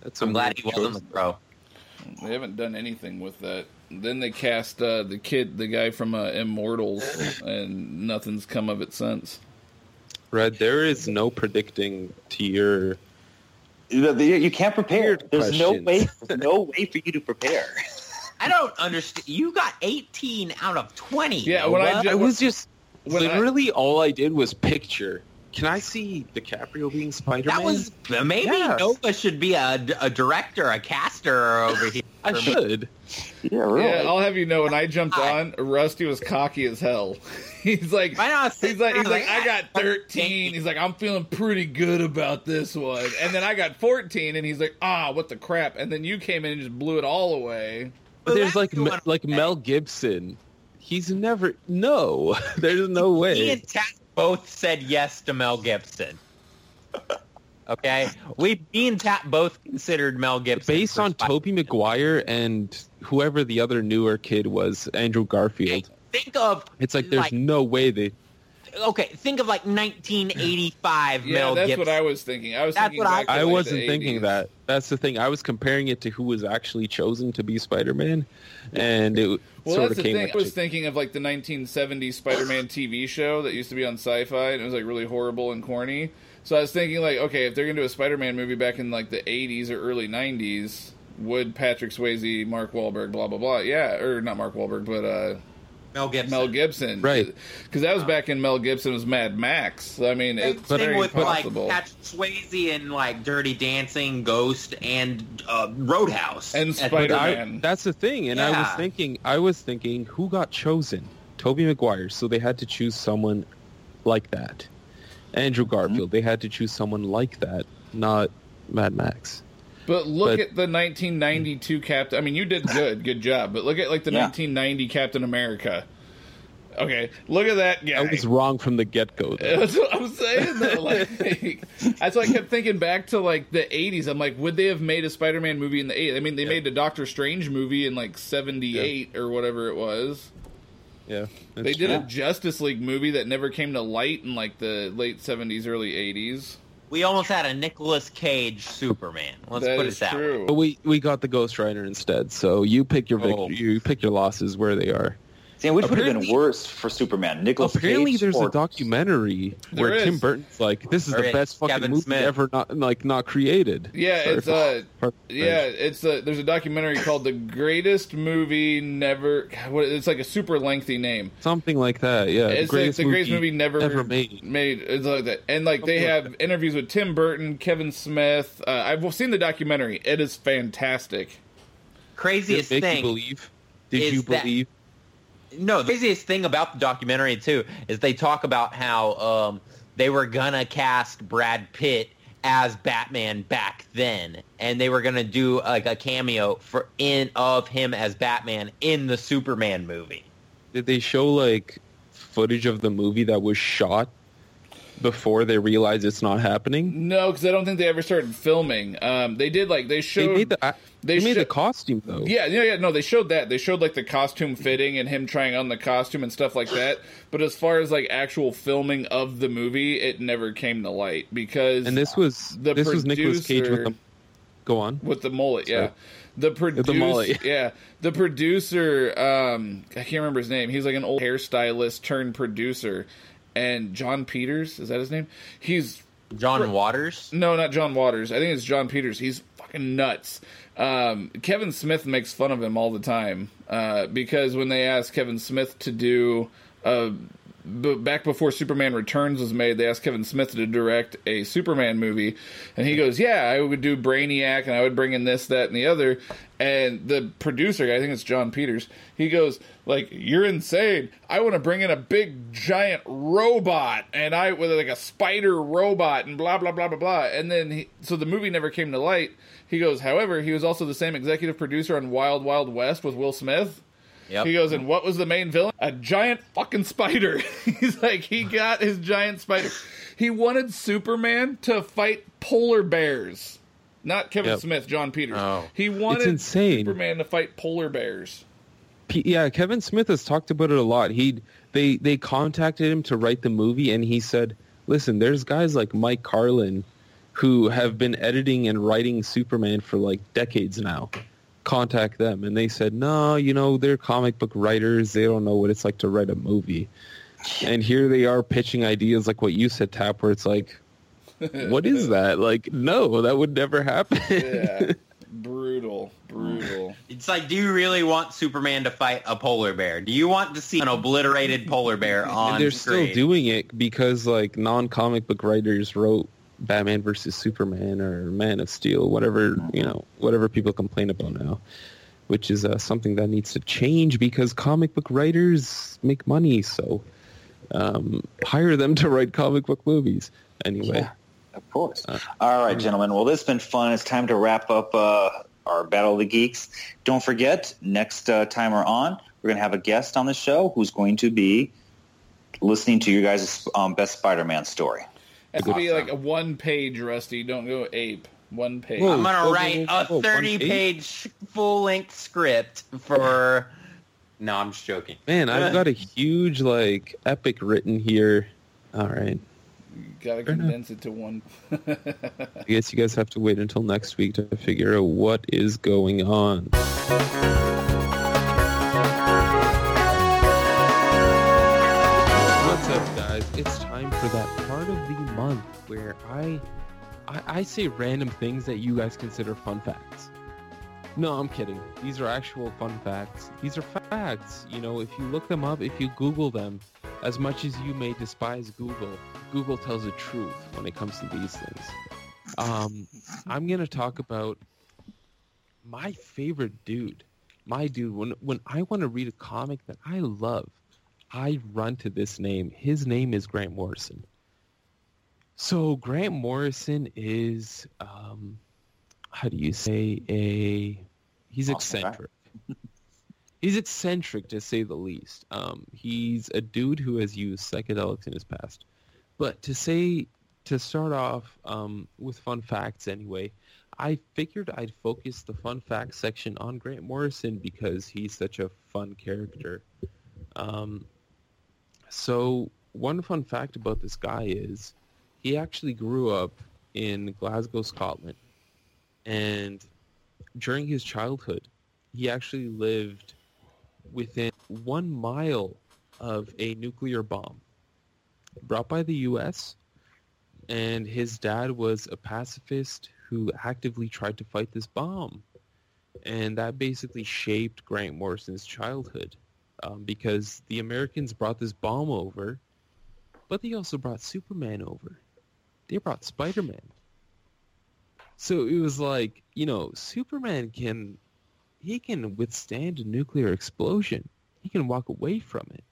Speaker 2: That's
Speaker 5: I'm glad
Speaker 2: weird
Speaker 5: he wasn't the
Speaker 2: Crow.
Speaker 5: pro.
Speaker 4: They haven't done anything with that. Then they cast uh, the kid, the guy from uh, Immortals, and nothing's come of it since.
Speaker 2: Red, there is no predicting to your.
Speaker 7: You you can't prepare.
Speaker 2: Weird
Speaker 7: There's no way. There's no way for you to prepare. [laughs]
Speaker 5: I don't understand. You got 18 out of 20.
Speaker 4: Yeah, when I
Speaker 5: Noah.
Speaker 4: ju-
Speaker 2: I was just
Speaker 4: When I-
Speaker 2: literally all I did was picture. Can I see DiCaprio being Spider Man?
Speaker 5: that was maybe
Speaker 2: Yes.
Speaker 5: Nova should be a, a director, a caster over here.
Speaker 2: I should.
Speaker 7: Yeah, really.
Speaker 4: Yeah, I'll have you know, when I jumped
Speaker 5: I-
Speaker 4: on, Rusty was cocky as hell. [laughs] he's like,
Speaker 5: Why not
Speaker 4: he's like, he's like, I got 13. He's like, I'm feeling pretty good about this one. And then I got 14, and he's like, ah, what the crap? And then you came in and just blew it all away.
Speaker 2: But there's like
Speaker 5: the
Speaker 2: Me-
Speaker 5: one-
Speaker 2: like Mel Gibson. He's never no. [laughs] There's no way.
Speaker 5: and Tat both said yes to Mel Gibson. [laughs] Okay, we me and Tat both considered Mel Gibson
Speaker 2: Based on Tobey Maguire and whoever the other newer kid was, Andrew Garfield.
Speaker 5: Think of
Speaker 2: It's like there's
Speaker 5: like-
Speaker 2: no way they.
Speaker 5: Okay. Think of like 1985
Speaker 4: Yeah,
Speaker 5: Mel
Speaker 4: that's
Speaker 5: Gibson.
Speaker 4: what I was thinking. I was
Speaker 5: that's
Speaker 4: thinking
Speaker 5: what I,
Speaker 2: I
Speaker 4: like
Speaker 2: wasn't thinking
Speaker 4: 80s.
Speaker 2: that. That's the thing. I was comparing it to who was actually chosen to be Spider-Man, and it
Speaker 4: Well,
Speaker 2: sort
Speaker 4: that's
Speaker 2: of
Speaker 4: the
Speaker 2: came.
Speaker 4: thing.
Speaker 2: like
Speaker 4: I was thinking of like the 1970s Spider-Man TV show that used to be on Sci-Fi, and it was like really horrible and corny. So I was thinking like, okay, if they're gonna do a Spider-Man movie back in like the 80s or early 90s, would Patrick Swayze, Mark Wahlberg, blah blah blah, yeah, or not Mark Wahlberg, but uh,
Speaker 5: Mel Gibson.
Speaker 4: Mel Gibson,
Speaker 2: Right.
Speaker 4: Because that was back in Mel Gibson was Mad Max. I mean,
Speaker 5: Same
Speaker 4: it's
Speaker 5: thing
Speaker 4: very
Speaker 5: with
Speaker 4: possible.
Speaker 5: like Patrick Swayze and like Dirty Dancing, Ghost, and uh, Roadhouse,
Speaker 4: And
Speaker 5: At-
Speaker 4: Spider-
Speaker 2: I,
Speaker 4: Man.
Speaker 2: that's the thing, and I was thinking, I was thinking, who got chosen? Tobey Maguire. So they had to choose someone like that. Andrew Garfield. They had to choose someone like that, not Mad Max.
Speaker 4: But look
Speaker 2: But-
Speaker 4: at the 1992 Captain. I mean, you did good, good job. But look at like the
Speaker 7: Yeah.
Speaker 4: 1990 Captain America. Okay, look at that guy.
Speaker 2: I was wrong from the get-go. [laughs]
Speaker 4: That's what I'm saying. Though. Like, that's why I kept thinking back to like the 80s. I'm like, would they have made a Spider-Man movie in the 80s? I mean, they made a Doctor Strange movie in like 78 or whatever it was.
Speaker 2: Yeah,
Speaker 4: They did
Speaker 2: true.
Speaker 4: a Justice League movie that never came to light in like the late 70s, early 80s.
Speaker 5: We almost had a Nicolas Cage Superman. Let's
Speaker 4: That
Speaker 5: put it that way.
Speaker 2: But we we got the Ghost Rider instead. So you pick your
Speaker 5: Oh.
Speaker 2: victory. You pick your losses where they are.
Speaker 7: Sam, which would have been
Speaker 2: Apparently-
Speaker 7: worse for Superman? Nicolas
Speaker 2: Apparently,
Speaker 7: Cage
Speaker 2: there's
Speaker 7: or
Speaker 2: a documentary
Speaker 4: There
Speaker 2: where Tim. Burton's like, "This is
Speaker 5: There
Speaker 2: the
Speaker 5: is.
Speaker 2: best fucking
Speaker 5: Kevin
Speaker 2: movie
Speaker 5: Smith.
Speaker 2: ever not like not created."
Speaker 4: Yeah,
Speaker 2: Sorry
Speaker 4: it's
Speaker 2: a
Speaker 4: uh, yeah, it's a, there's a documentary called "The Greatest Movie Never." What, it's like a super lengthy name.
Speaker 2: something like that. Yeah,
Speaker 4: it's like the greatest movie never,
Speaker 2: ever made.
Speaker 4: Made it's like that, and like they
Speaker 2: Something like
Speaker 4: have interviews with Tim Burton, Kevin Smith. Uh, I've seen the documentary. It is fantastic.
Speaker 2: Did
Speaker 5: Craziest
Speaker 2: it make
Speaker 5: thing.
Speaker 2: you believe? Did
Speaker 5: is
Speaker 2: you
Speaker 5: that-
Speaker 2: believe?
Speaker 5: No, the craziest thing about the documentary too is they talk about how um,
Speaker 8: they were gonna cast Brad Pitt as Batman back then, and they were gonna do like a cameo for in of him as Batman in the Superman movie.
Speaker 2: Did they show like footage of the movie that was shot before they realize it's not happening?
Speaker 4: No, because I don't think they ever started filming. Um, they did like they showed
Speaker 2: They made the they,
Speaker 4: they
Speaker 2: made
Speaker 4: sho-
Speaker 2: the costume though.
Speaker 4: Yeah, yeah, yeah. No, they showed that. They showed like the costume fitting and him trying on the costume and stuff like that. But as far as like actual filming of the movie, it never came to light because
Speaker 2: And this was
Speaker 4: The
Speaker 2: this was Nicolas Cage with
Speaker 4: producer-
Speaker 2: the Go on.
Speaker 4: with the mullet, yeah. The producer,
Speaker 2: mullet. [laughs]
Speaker 4: yeah, the producer. Um, I can't remember his name. He's like an old hairstylist turned producer, and Jon Peters is that his name? He's
Speaker 8: John Waters.
Speaker 4: no, not John Waters. I think it's Jon Peters. He's fucking nuts. Um, Kevin Smith makes fun of him all the time uh, because when they asked Kevin Smith to do, uh, back before Superman Returns was made, they asked Kevin Smith to direct a Superman movie, and he goes, "Yeah, I would do Brainiac, and I would bring in this, that, and the other." And the producer, I think it's Jon Peters, he goes, "Like you're insane! I want to bring in a big giant robot, and I with like a spider robot, and blah blah blah blah blah." And then he, so the movie never came to light. He goes, however, he was also the same executive producer on Wild Wild West with Will Smith.
Speaker 8: Yep.
Speaker 4: He goes, and what was the main villain? A giant fucking spider. [laughs] He's like, he got his giant spider. He wanted Superman to fight polar bears. Not Kevin
Speaker 2: Yep.
Speaker 4: Smith, Jon Peters.
Speaker 8: Oh.
Speaker 4: He wanted. Superman to fight polar bears.
Speaker 2: Yeah, Kevin Smith has talked about it a lot. He they they contacted him to write the movie, and he said, "Listen, there's guys like Mike Carlin who have been editing and writing Superman for like decades now. Contact them." And they said, "No, you know, they're comic book writers. They don't know what it's like to write a movie." And here they are pitching ideas like what you said, Tap, where it's like, [laughs] "What is that? Like, no, that would never happen."
Speaker 4: Yeah. [laughs] brutal. Brutal. [laughs]
Speaker 8: It's like, do you really want Superman to fight a polar bear? Do you want to see an obliterated polar bear [laughs] on
Speaker 2: and they're
Speaker 8: screen?
Speaker 2: still doing it because like non-comic book writers wrote Batman versus Superman or Man of Steel, whatever you know, whatever people complain about now, which is uh, something that needs to change because comic book writers make money, so um, hire them [laughs] to write comic book movies. Anyway,
Speaker 7: Yeah, of course.
Speaker 2: Uh,
Speaker 7: All right, gentlemen. Well, this has been fun. It's time to wrap up uh, our Battle of the Geeks. Don't forget, next uh, time we're on, we're going to have a guest on the show who's going to be listening to your guys' um, best Spider-Man story.
Speaker 4: It's going to be like a one page, Rusty. Don't go ape. One page.
Speaker 2: Whoa.
Speaker 8: I'm gonna
Speaker 2: Oh,
Speaker 8: write a
Speaker 2: oh, one
Speaker 8: 30
Speaker 2: page?
Speaker 8: page full length script for. [laughs] No, I'm just joking.
Speaker 2: man, I've got a huge like epic written here. All right,
Speaker 4: Gotta
Speaker 2: Fair enough.
Speaker 4: condense it to one.
Speaker 2: I guess you guys have to wait until next week to figure out what is going on. What's up, guys? It's time for that part of the month where I, I, I say random things that you guys consider fun facts. No, I'm kidding. These are actual fun facts. These are facts. You know, if you look them up, if you Google them, as much as you may despise Google, Google tells the truth when it comes to these things. Um, I'm gonna talk about my favorite dude. My dude. When when I want to read a comic that I love, I run to this name. His name is Grant Morrison. So Grant Morrison is, um, how do you say a? He's eccentric. [laughs] he's eccentric to say the least. Um, he's a dude who has used psychedelics in his past. But to say to start off um, with fun facts anyway, I figured I'd focus the fun facts section on Grant Morrison because he's such a fun character. Um, so one fun fact about this guy is he actually grew up in Glasgow, Scotland. And during his childhood, he actually lived within one mile of a nuclear bomb brought by the U.S. And his dad was a pacifist who actively tried to fight this bomb. And that basically shaped Grant Morrison's childhood um, because the Americans brought this bomb over, but they also brought Superman over. They brought Spider-Man. So it was like, you know, Superman can, he can withstand a nuclear explosion. He can walk away from it.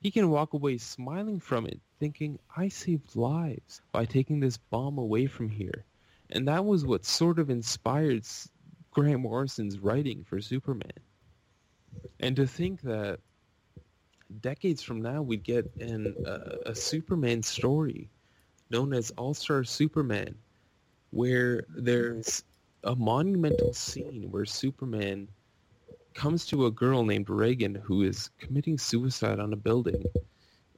Speaker 2: He can walk away smiling from it. thinking, I saved lives by taking this bomb away from here. And that was what sort of inspired Grant Morrison's writing for Superman. And to think that decades from now we'd get an, uh, a Superman story known as All-Star Superman where there's a monumental scene where Superman comes to a girl named Reagan who is committing suicide on a building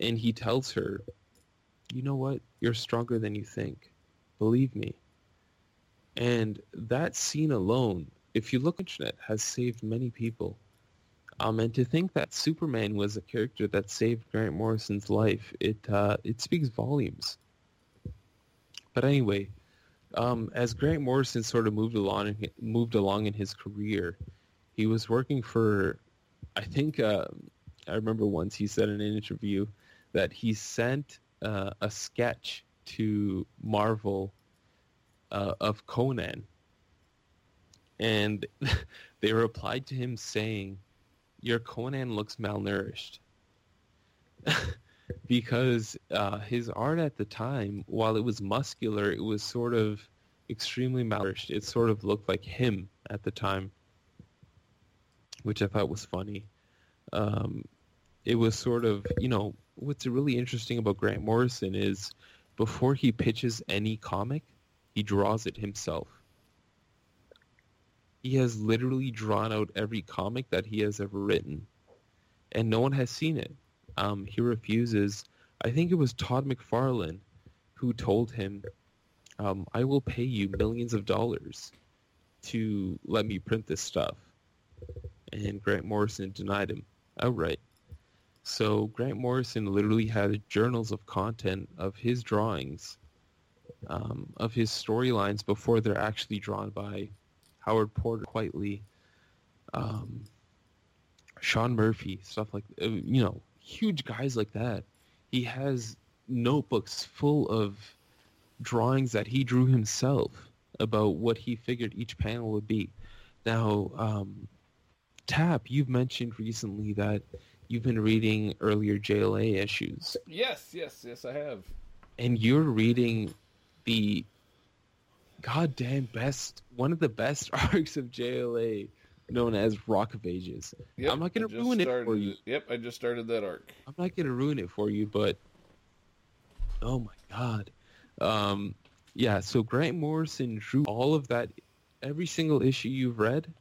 Speaker 2: and he tells her, you know what? You're stronger than you think. Believe me. And that scene alone, if you look at it, has saved many people. Um, and to think that Superman was a character that saved Grant Morrison's life, it uh, it speaks volumes. But anyway, um, as Grant Morrison sort of moved along moved along in his career, he was working for, I think, uh, I remember once he said in an interview that he sent uh, a sketch to Marvel uh, of Conan, and [laughs] they replied to him saying, "Your Conan looks malnourished." [laughs] because uh, his art at the time, while it was muscular, it was sort of extremely malnourished. It sort of looked like him at the time, which I thought was funny. Um, it was sort of, you know, what's really interesting about Grant Morrison is before he pitches any comic, he draws it himself. He has literally drawn out every comic that he has ever written, and no one has seen it. Um, he refuses. I think it was Todd McFarlane who told him, um, "I will pay you millions of dollars to let me print this stuff," and Grant Morrison denied him outright. So Grant Morrison literally had journals of content of his drawings, um, of his storylines before they're actually drawn by Howard Porter, Quitely, um, Sean Murphy, stuff like uh, you know, huge guys like that. He has notebooks full of drawings that he drew himself about what he figured each panel would be. Now, um, Tap, you've mentioned recently that you've been reading earlier JLA issues.
Speaker 4: Yes, yes, yes, I have.
Speaker 2: And you're reading the goddamn best, one of the best [laughs] arcs of JLA, known as Rock of Ages. Yep, I'm not going to ruin
Speaker 4: started,
Speaker 2: it for you.
Speaker 4: Yep, I just started that arc.
Speaker 2: I'm not going to ruin it for you, but oh my god, um, yeah. So Grant Morrison drew all of that, every single issue you've read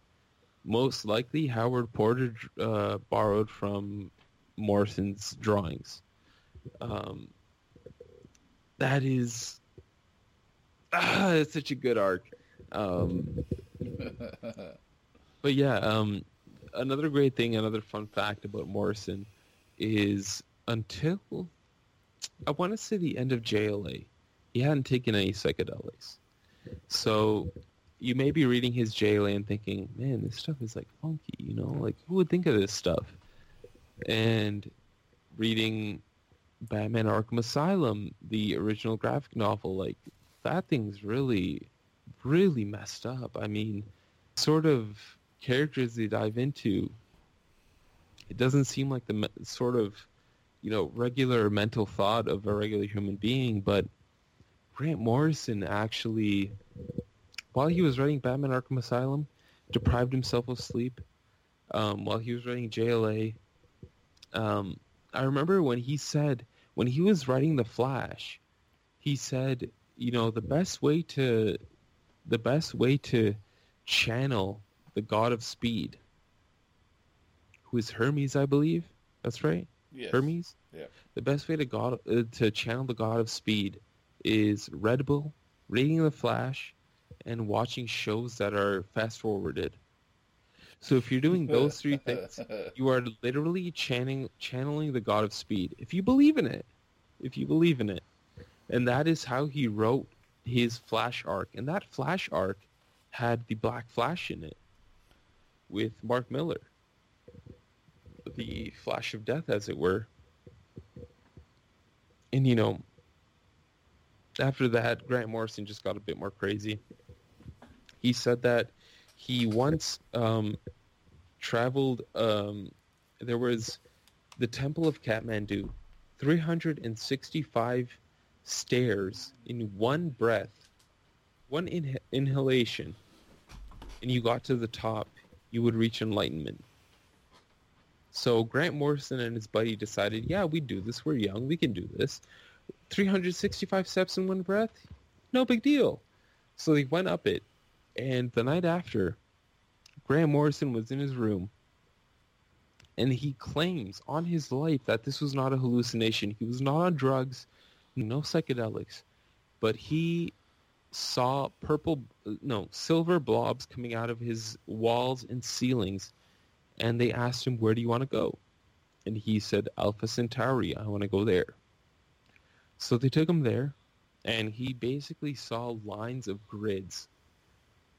Speaker 2: most likely Howard Porter uh, borrowed from Morrison's drawings. Um, that is, ah, it's such a good arc. Um, [laughs] but yeah, um, another great thing, another fun fact about Morrison is until I want to say the end of JLA, he hadn't taken any psychedelics. So you may be reading his JLA and thinking, man, this stuff is like funky, you know, like who would think of this stuff? And reading Batman Arkham Asylum, the original graphic novel, like that thing's really, really messed up. I mean, sort of characters they dive into, it doesn't seem like the sort of, you know, regular mental thought of a regular human being, but Grant Morrison actually while he was writing Batman Arkham Asylum, deprived himself of sleep. Um, while he was writing JLA, um, I remember when he said when he was writing The Flash, he said, you know, the best way to the best way to channel the god of speed, who is Hermes, I believe. That's right.
Speaker 4: Yes.
Speaker 2: Hermes.
Speaker 4: Yeah.
Speaker 2: The best way to god uh, to channel the god of speed is Red Bull, reading The Flash, and watching shows that are fast forwarded. So if you're doing those three things, [laughs] you are literally channeling channeling the god of speed. If you believe in it, if you believe in it, and that is how he wrote his Flash arc, and that Flash arc had the Black Flash in it with Mark Millar. the Flash of Death, as it were. And you know, after that, Grant Morrison just got a bit more crazy. He said that he once um, traveled. Um, there was the Temple of Kathmandu, 365 stairs in one breath, one in- inhalation, and you got to the top, you would reach enlightenment. So Grant Morrison and his buddy decided, yeah, we do this. We're young. We can do this. 365 steps in one breath? No big deal. So they went up it. And the night after, Grant Morrison was in his room. And he claims on his life that this was not a hallucination. He was not on drugs, no psychedelics. But he saw purple, no, silver blobs coming out of his walls and ceilings and they asked him, where do you want to go? And he said, Alpha Centauri, I want to go there. So they took him there, and he basically saw lines of grids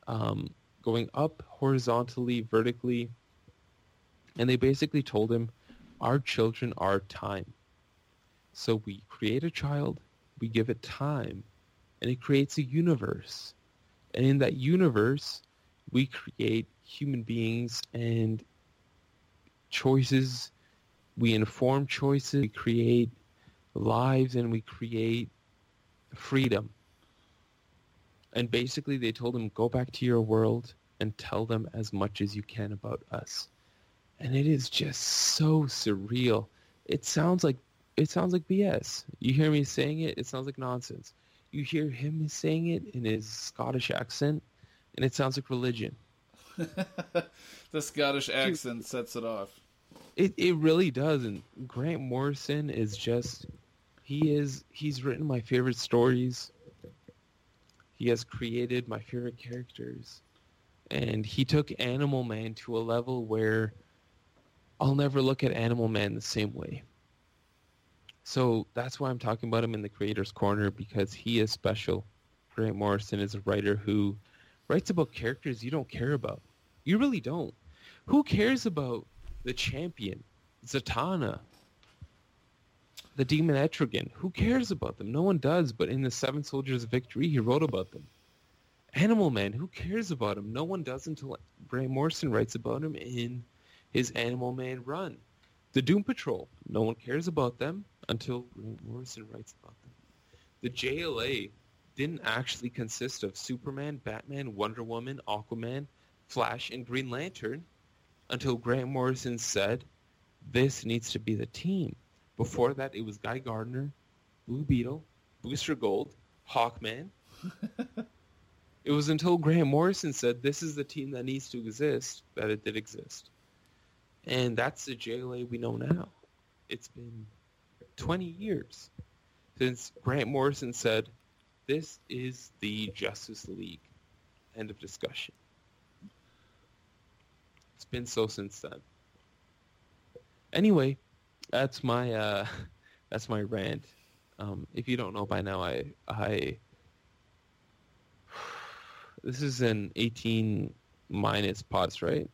Speaker 2: um, going up horizontally, vertically, and they basically told him, our children are time. So we create a child, we give it time, and it creates a universe. And in that universe, we create human beings and choices. We inform choices. We create lives and we create freedom. And basically they told him, go back to your world and tell them as much as you can about us. And it is just so surreal. It sounds like it sounds like BS. You hear me saying it, it sounds like nonsense. You hear him saying it in his Scottish accent, and it sounds like religion. [laughs]
Speaker 4: the Scottish accent sets it off.
Speaker 2: It it really does, and Grant Morrison is just he is he's written my favorite stories. He has created my favorite characters, and he took Animal Man to a level where I'll never look at Animal Man the same way. So that's why I'm talking about him in the creator's corner because he is special. Grant Morrison is a writer who writes about characters you don't care about. You really don't. Who cares about the champion, Zatanna, the demon Etrigan? Who cares about them? No one does, but in the Seven Soldiers of Victory, he wrote about them. Animal Man, who cares about him? No one does until Grant Morrison writes about him in his Animal Man run. The Doom Patrol, no one cares about them until Grant Morrison writes about them. The JLA didn't actually consist of Superman, Batman, Wonder Woman, Aquaman, Flash, and Green Lantern until Grant Morrison said, this needs to be the team. Before that, it was Guy Gardner, Blue Beetle, Booster Gold, Hawkman. [laughs] it was until Grant Morrison said, this is the team that needs to exist, that it did exist. And that's the JLA we know now. It's been 20 years since Grant Morrison said, this is the Justice League. End of discussion. It's been so since then. Anyway, that's my uh, [laughs] that's my rant. Um, if you don't know by now, I I [sighs] this is an 18 minus pots, right?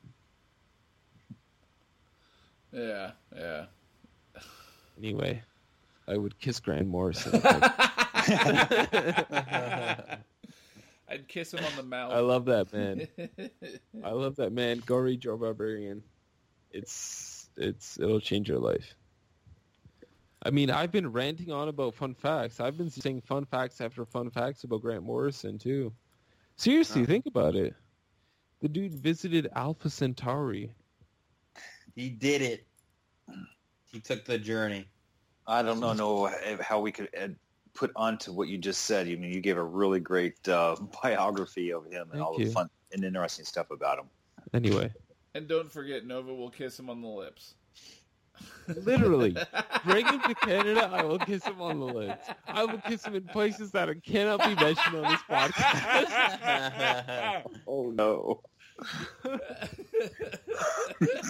Speaker 4: Yeah, yeah.
Speaker 2: Anyway, I would kiss Grant Morrison. [laughs] [laughs]
Speaker 4: I'd kiss him on the mouth.
Speaker 2: I love that man. [laughs] I love that man. Go read Joe Barbarian. It's it's it'll change your life. I mean, I've been ranting on about fun facts. I've been saying fun facts after fun facts about Grant Morrison too. Seriously, think about it. The dude visited Alpha Centauri.
Speaker 5: He did it. He took the journey.
Speaker 7: I don't know, know how we could add, put onto what you just said. I mean, you gave a really great uh, [laughs] biography of him and
Speaker 2: Thank
Speaker 7: all
Speaker 2: you.
Speaker 7: the fun and interesting stuff about him.
Speaker 2: Anyway,
Speaker 4: and don't forget, Nova will kiss him on the lips.
Speaker 2: literally, [laughs] bring him to Canada. I will kiss him on the lips. I will kiss him in places that cannot be mentioned on this podcast. [laughs]
Speaker 7: Oh no!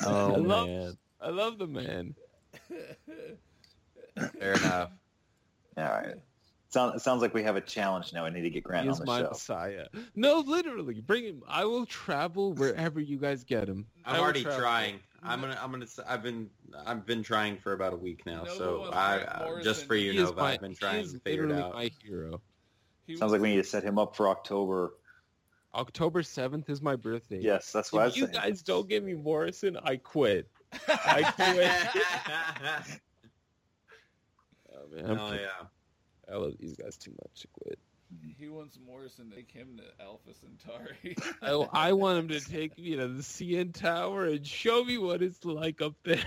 Speaker 6: Oh
Speaker 2: I love-
Speaker 6: man.
Speaker 2: I love the man.
Speaker 5: Fair enough.
Speaker 7: All right. Sound, it sounds like we have a challenge now. I need to get Grant
Speaker 2: He
Speaker 7: on
Speaker 2: is
Speaker 7: the
Speaker 2: my
Speaker 7: show.
Speaker 2: messiah. No, literally, bring him. I will travel wherever you guys get him. I
Speaker 5: I'm already
Speaker 2: travel.
Speaker 5: trying. I'm gonna. I'm gonna. s- I've been. I've been trying for about a week now.
Speaker 4: Nova
Speaker 5: so
Speaker 4: was
Speaker 5: I,
Speaker 4: Grant
Speaker 5: uh, just for you,
Speaker 2: He
Speaker 5: Nova,
Speaker 2: my-
Speaker 5: I've been trying to figure it
Speaker 2: literally
Speaker 5: out.
Speaker 2: my hero.
Speaker 4: He
Speaker 7: Sounds like we need to set him up for October.
Speaker 2: October seventh is my birthday.
Speaker 7: Yes, that's what I was
Speaker 2: If you
Speaker 7: saying.
Speaker 2: guys don't give me Morrison, I quit. I [laughs] quit. [laughs] Oh, man.
Speaker 5: Oh yeah.
Speaker 2: I love these guys too much to quit.
Speaker 4: He wants Morrison to take him to Alpha Centauri. [laughs]
Speaker 2: I, I want him to take me to the CN Tower and show me what it's like up there.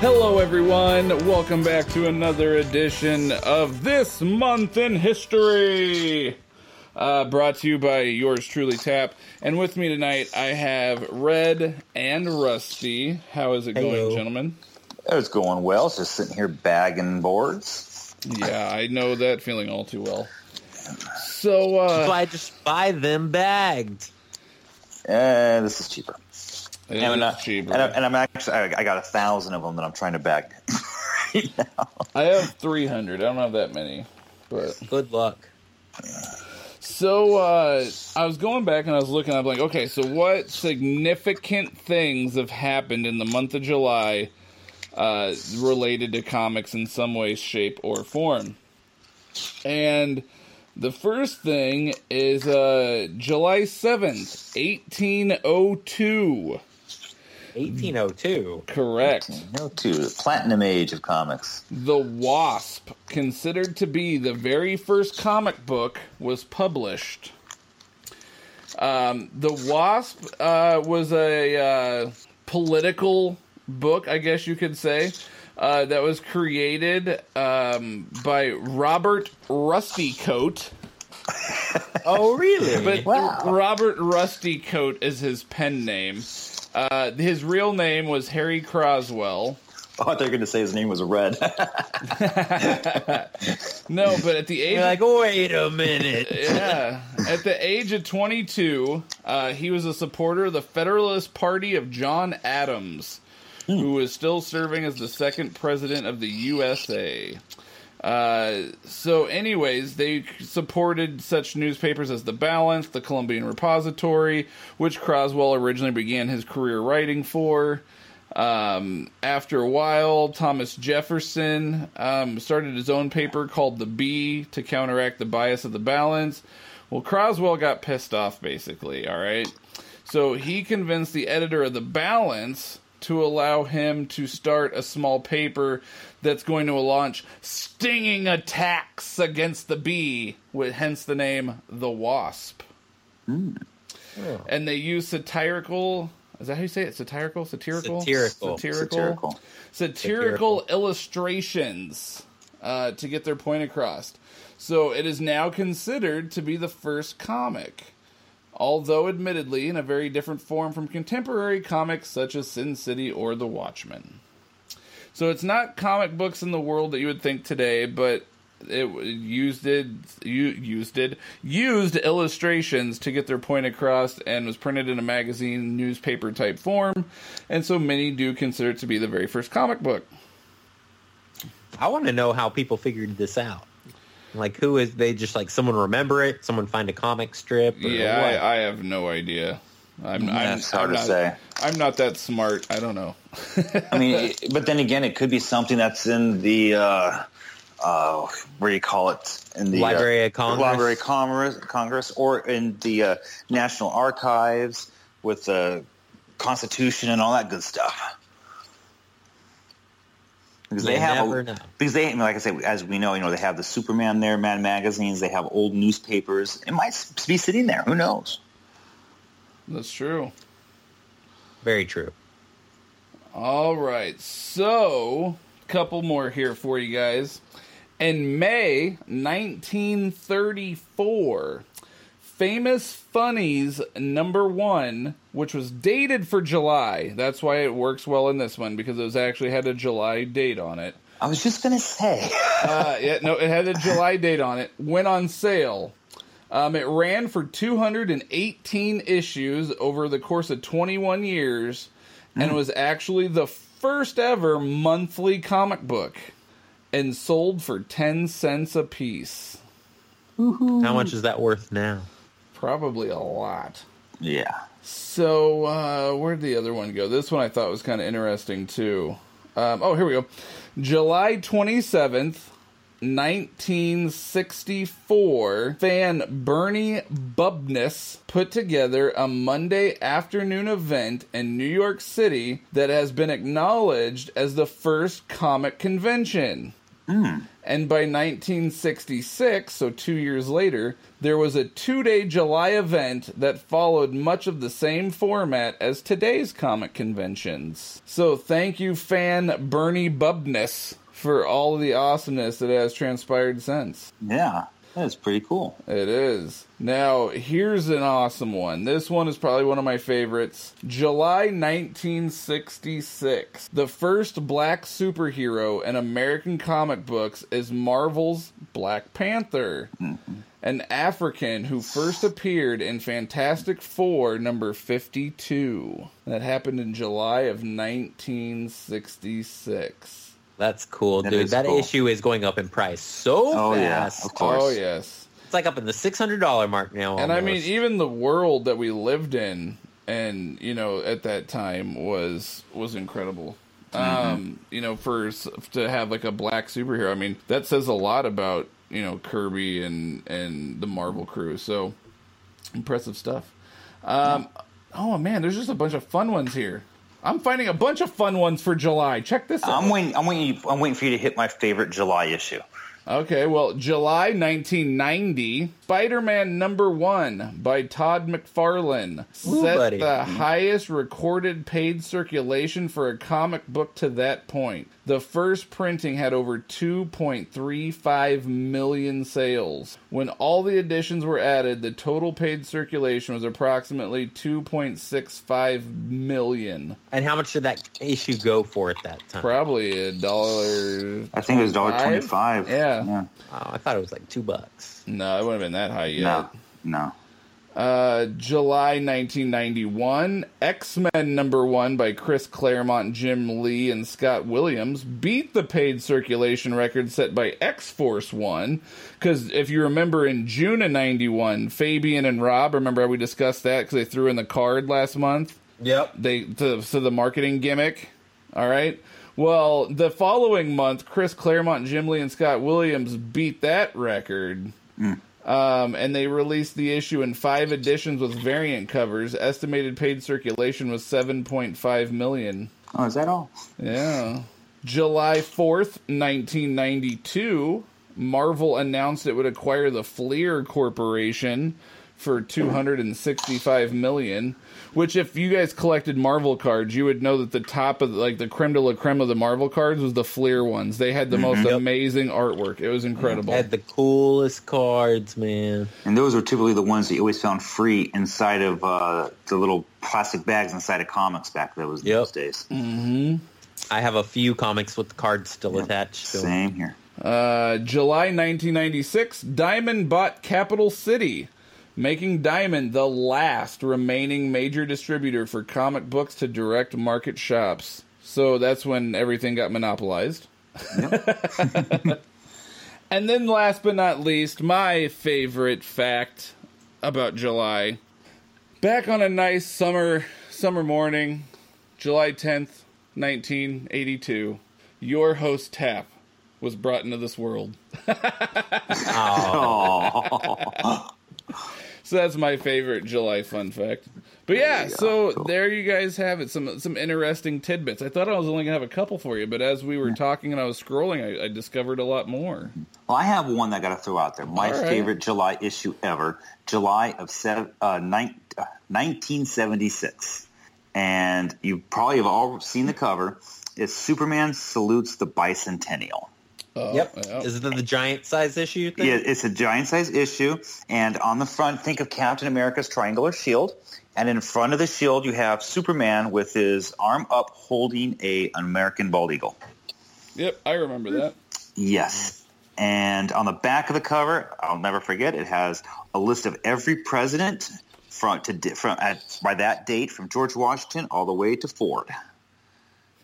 Speaker 4: Hello, everyone. Welcome back to another edition of This Month in History. Uh, brought to you by yours truly, Tap. And with me tonight, I have Red and Rusty. How is it going, gentlemen?
Speaker 7: It's going well. It's just sitting here bagging boards.
Speaker 4: Yeah, I know that feeling all too well. So, uh,
Speaker 8: That's why I just buy them bagged.
Speaker 7: Uh, this is cheaper.
Speaker 4: It
Speaker 7: And, I'm not-
Speaker 4: cheaper.
Speaker 7: and, I, and I'm actually, I, I got a thousand of them that I'm trying to bag [laughs] right now.
Speaker 4: I have 300. I don't have that many. But
Speaker 5: Good luck.
Speaker 4: So uh, I was going back and I was looking. I'm like, okay, so what significant things have happened in the month of July uh, related to comics in some way, shape, or form? And the first thing is uh, July seventh, eighteen oh two.
Speaker 5: 1802.
Speaker 4: Correct.
Speaker 7: No, two. The platinum age of comics.
Speaker 4: The Wasp, considered to be the very first comic book, was published. Um, the Wasp uh, was a uh, political book, I guess you could say, uh, that was created um, by Robert Rusticoat.
Speaker 5: Oh really?
Speaker 4: But
Speaker 7: Wow.
Speaker 4: Robert Rusticoat is his pen name. Uh, his real name was Harry Croswell.
Speaker 7: Oh, I thought you were going to say his name was Red. [laughs]
Speaker 4: No, but at the age
Speaker 5: You're like, wait a minute. [laughs]
Speaker 4: yeah. At the age of 22, uh, he was a supporter of the Federalist Party of John Adams, who was still serving as the second president of the USA. Uh, so, anyways, they supported such newspapers as The Balance, the Columbian Repository, which Croswell originally began his career writing for. Um, after a while, Thomas Jefferson um, started his own paper called The Bee to counteract the bias of the balance. Well, Croswell got pissed off, basically, all right? So he convinced the editor of The Balance to allow him to start a small paper that's going to launch stinging attacks against the bee, with hence the name The Wasp. And they use satirical. Is that how you say it? Satirical? Satirical?
Speaker 5: Satirical.
Speaker 4: Satirical.
Speaker 7: Satirical.
Speaker 4: Satirical illustrations uh, to get their point across. So it is now considered to be the first comic, although admittedly in a very different form from contemporary comics such as Sin City or The Watchmen. So it's not comic books in the world that you would think today, but it used it used it used illustrations to get their point across and was printed in a magazine newspaper type form and so many do consider it to be the very first comic book
Speaker 5: I want to know how people figured this out. Like, who is they? Just like someone remember it? Someone find a comic strip? Or
Speaker 4: yeah
Speaker 5: what?
Speaker 4: I, I have no idea i'm, I'm
Speaker 7: That's hard
Speaker 4: I'm
Speaker 7: to
Speaker 4: not,
Speaker 7: say.
Speaker 4: i'm not that smart i don't know
Speaker 7: I mean, but then again, it could be something that's in the uh, uh, what do you call it? In the
Speaker 5: Library
Speaker 7: uh,
Speaker 5: of Congress?
Speaker 7: Library of Congress, Congress, or in the uh, National Archives with the Constitution and all that good stuff. Because they
Speaker 5: You
Speaker 7: have,
Speaker 5: never
Speaker 7: a,
Speaker 5: know.
Speaker 7: because they, like I said, as we know, you know, they have the Superman there, Man magazines. They have old newspapers. It might be sitting there. Who knows?
Speaker 4: that's true
Speaker 5: Very true.
Speaker 4: All right, so a couple more here for you guys. In May 1934, Famous Funnies number one, which was dated for July. That's why it works well in this one because it was actually had a July date on it.
Speaker 7: I was just gonna say. [laughs]
Speaker 4: Uh, yeah, no, it had a July date on it. Went on sale. Um, it ran for 218 issues over the course of 21 years, and was actually the first ever monthly comic book. and sold for 10 cents a piece.
Speaker 8: How much is that worth now?
Speaker 4: Probably a lot.
Speaker 7: Yeah.
Speaker 4: So, uh, where'd the other one go? This one I thought was kind of interesting too. Um, oh, here we go. July 27th, 1964, fan Bernie Bubnis put together a Monday afternoon event in New York City that has been acknowledged as the first comic convention. Mm. And by 1966, so two years later, there was a two day July event that followed much of the same format as today's comic conventions. So thank you, fan Bernie Bubnis, for all of the awesomeness that has transpired since.
Speaker 7: Yeah. That's pretty cool.
Speaker 4: It is. Now, here's an awesome one. This one is probably one of my favorites. July 1966. The first black superhero in American comic books is Marvel's Black Panther. Mm-hmm. An African who first appeared in Fantastic Four number 52. That happened in July of 1966.
Speaker 8: That's cool,
Speaker 7: That
Speaker 8: dude.
Speaker 7: is
Speaker 8: That
Speaker 7: cool.
Speaker 8: issue is going up in price so
Speaker 7: Oh, yeah,
Speaker 8: fast.
Speaker 7: of course.
Speaker 4: Oh, yes.
Speaker 8: It's like up in the six hundred dollar mark now.
Speaker 4: And I mean, even the world that we lived in, and you know, at that time was was incredible. Um, you know, for to have like a black superhero, I mean, that says a lot about you know Kirby and and the Marvel crew. So impressive stuff. Um, oh man, there's just a bunch of fun ones here. I'm finding a bunch of fun ones for July. Check this out.
Speaker 7: I'm waiting. I'm waiting. I'm waiting for you to hit my favorite July issue.
Speaker 4: Okay, well, July 1990, Spider-Man number one by Todd McFarlane
Speaker 8: Ooh,
Speaker 4: set
Speaker 8: buddy.
Speaker 4: the highest recorded paid circulation for a comic book to that point. The first printing had over 2.35 million sales. When all the editions were added, the total paid circulation was approximately 2.65 million.
Speaker 8: and how much did that issue go for at that time?
Speaker 4: Probably a dollar.
Speaker 7: I think it was dollar
Speaker 4: 25?
Speaker 7: twenty-five.
Speaker 4: Yeah.
Speaker 7: Yeah.
Speaker 8: Oh, I thought it was like two bucks.
Speaker 4: No, it wouldn't have been that high yet.
Speaker 7: No. No.
Speaker 4: Uh, July 1991, X Men number one by Chris Claremont, Jim Lee, and Scott Williams beat the paid circulation record set by X Force One. Because if you remember in June of 91, Fabian and Rob, remember how we discussed that because they threw in the card last month?
Speaker 8: Yep.
Speaker 4: they to, to the marketing gimmick. All right. Well, the following month, Chris Claremont, Jim Lee, and Scott Williams beat that record. Um, and they released the issue in five editions with variant covers. Estimated paid circulation was 7.5 million.
Speaker 7: Oh, is that all?
Speaker 4: Yeah. July 4th, 1992, Marvel announced it would acquire the Fleer Corporation for 265 million, which if you guys collected Marvel cards, you would know that the top of like the creme de la creme of the Marvel cards was the Fleer ones. They had the most amazing artwork. It was incredible.
Speaker 8: Had the coolest cards, man.
Speaker 7: And those were typically the ones that you always found free inside of uh, the little plastic bags inside of comics back that was
Speaker 8: Yep.
Speaker 7: those days.
Speaker 8: I have a few comics with the cards still attached. To 'em.
Speaker 7: Same here.
Speaker 4: Uh, July 1996, Diamond bought Capital City, making Diamond the last remaining major distributor for comic books to direct market shops. So that's when everything got monopolized. [laughs] and then, last but not least, my favorite fact about July. Back on a nice summer summer morning, July 10th, 1982, your host Tap was brought into this world. [laughs] [laughs] So that's my favorite July fun fact. But yeah, so
Speaker 7: cool.
Speaker 4: there you guys have it. Some some interesting tidbits. I thought I was only gonna have a couple for you, but as we were talking and I was scrolling, I, I discovered a lot more.
Speaker 7: well, I have one that I got to throw out there. My
Speaker 4: right.
Speaker 7: favorite July issue ever, July of seven, uh, nine, uh, 1976, and you probably have all seen the cover. Is Superman salutes the bicentennial.
Speaker 4: Oh,
Speaker 8: Yep.
Speaker 4: yeah.
Speaker 8: Is it the giant size issue thing?
Speaker 7: Yeah, it's a giant size issue, and on the front, think of Captain America's triangular shield, and in front of the shield, you have Superman with his arm up, holding a an American bald eagle.
Speaker 4: Yep, I remember that.
Speaker 7: Yes, and on the back of the cover, I'll never forget. It has a list of every president from to from at, by that date, from George Washington all the way to Ford.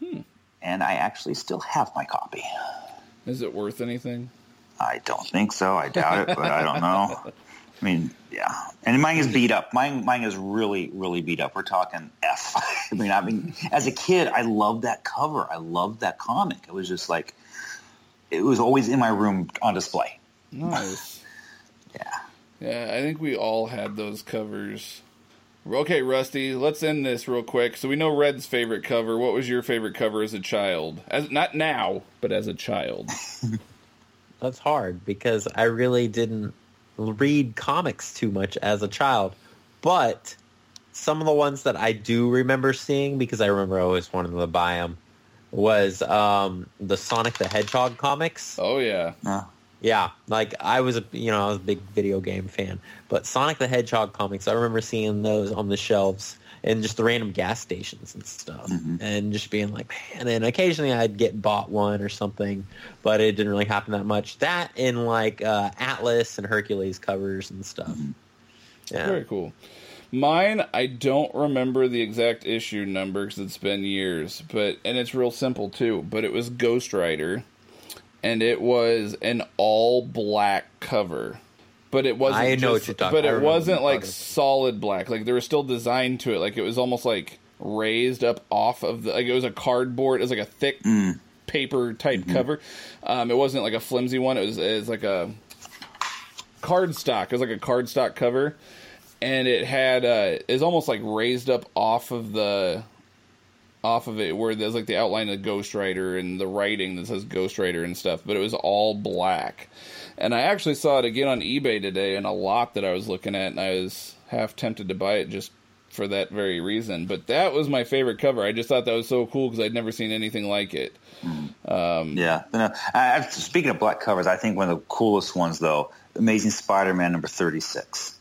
Speaker 7: Hmm. And I actually still have my copy.
Speaker 4: Is it worth anything?
Speaker 7: I don't think so. I doubt it, but I don't know. I mean, yeah, and mine is beat up. Mine, mine is really, really beat up. We're talking F. [laughs] I mean, I mean, as a kid, I loved that cover. I loved that comic. It was just like, it was always in my room on display.
Speaker 4: Nice. [laughs]
Speaker 7: yeah.
Speaker 4: Yeah, I think we all had those covers. Okay, Rusty, let's end this real quick. So we know Red's favorite cover. What was your favorite cover as a child? As not now, but as a child. [laughs]
Speaker 5: That's hard because I really didn't read comics too much as a child. But some of the ones that I do remember seeing, because I remember I always wanted to buy them, was um, the Sonic the Hedgehog comics.
Speaker 4: Oh yeah,
Speaker 7: Uh,
Speaker 5: Yeah, like I was a you know I was a big video game fan, but Sonic the Hedgehog comics I remember seeing those on the shelves and just the random gas stations and stuff,
Speaker 7: Mhm.
Speaker 5: and just being like, man. And then occasionally I'd get bought one or something, but it didn't really happen that much. That in like uh, Atlas and Hercules covers and stuff. Yeah,
Speaker 4: very cool. Mine, I don't remember the exact issue number because it's been years, but and it's real simple too. But it was Ghost Rider, and it was an all black cover. But it wasn't.
Speaker 5: I know what
Speaker 4: just-
Speaker 5: you're talking-
Speaker 4: But it wasn't like solid black. Like there was still design to it. Like it was almost like raised up off of the. Like it was a cardboard. It was like a thick
Speaker 7: mm,
Speaker 4: paper type cover. Um, it wasn't like a flimsy one. It was, it was like a cardstock. It was like a cardstock cover, and it had uh, it was almost like raised up off of the off of it where there's like the outline of Ghost Rider and the writing that says Ghost Rider and stuff. But it was all black, and I actually saw it again on eBay today in a lot that I was looking at, and I was half tempted to buy it just for that very reason. But that was my favorite cover. I just thought that was so cool because I'd never seen anything like it. Um,
Speaker 7: yeah. Uh, I, I- speaking of black covers, I think one of the coolest ones, though, Amazing Spider-Man number 36.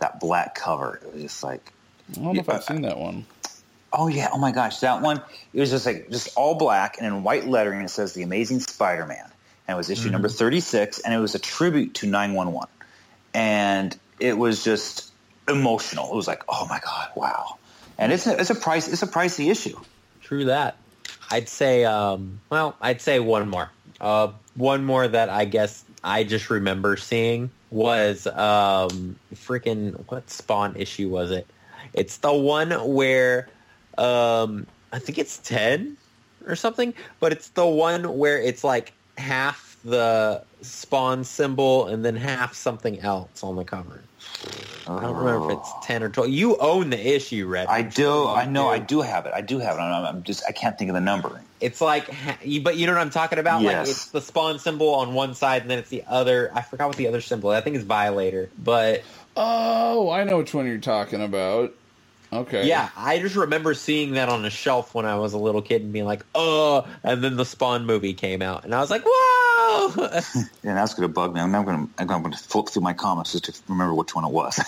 Speaker 7: That black cover. It was just like,
Speaker 4: I don't know if I've seen that one.
Speaker 7: Oh yeah! Oh my gosh, that one. It was just like just all black and in white lettering. It says "The Amazing Spider-Man," and it was issue number thirty-six, and it was a tribute to nine one one, and it was just emotional. It was like, oh my god, wow! And it's a, it's a price it's a pricey issue.
Speaker 5: True that. I'd say, um, well, I'd say one more. Uh, one more that I guess I just remember seeing was um, freaking what Spawn issue was it? It's the one where um, I think it's ten or something, but it's the one where it's like half the Spawn symbol and then half something else on the cover. I don't remember if it's ten or twelve. You own the issue, Red.
Speaker 7: I do. I know. I do have it. I do have it. I'm, I'm just. I can't think of the number.
Speaker 5: It's like, but you know what I'm talking about? Like
Speaker 7: Yes.
Speaker 5: it's the spawn symbol on one side, and then it's the other. I forgot what the other symbol. I think it's Violator, but
Speaker 4: Oh, I know which one you're talking about. Okay.
Speaker 5: yeah, I just remember seeing that on a shelf when I was a little kid and being like, "Oh!" And then the Spawn movie came out, and I was like, "Whoa!" [laughs]
Speaker 7: Yeah, that's going to bug me. I'm now going to. I'm going to flip through my comments just to remember which one it was.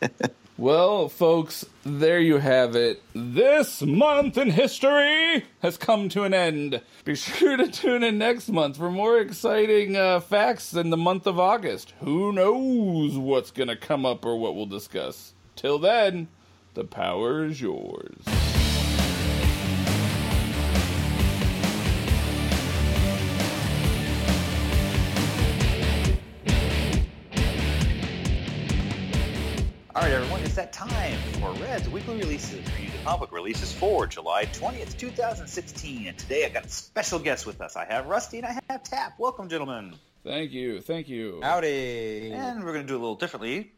Speaker 7: [laughs]
Speaker 4: Well, folks, there you have it. This month in history has come to an end. Be sure to tune in next month for more exciting uh, facts in the month of August. Who knows what's going to come up or what we'll discuss? Till then, the power is yours.
Speaker 7: All right, everyone, it's that time for Red's weekly releases. Review the comic releases for July 20th, 2016. And today I got a special guest with us. I have Rusty and I have Tap. Welcome, gentlemen.
Speaker 4: Thank you. Thank you.
Speaker 5: Howdy.
Speaker 7: And we're going to do a little differently.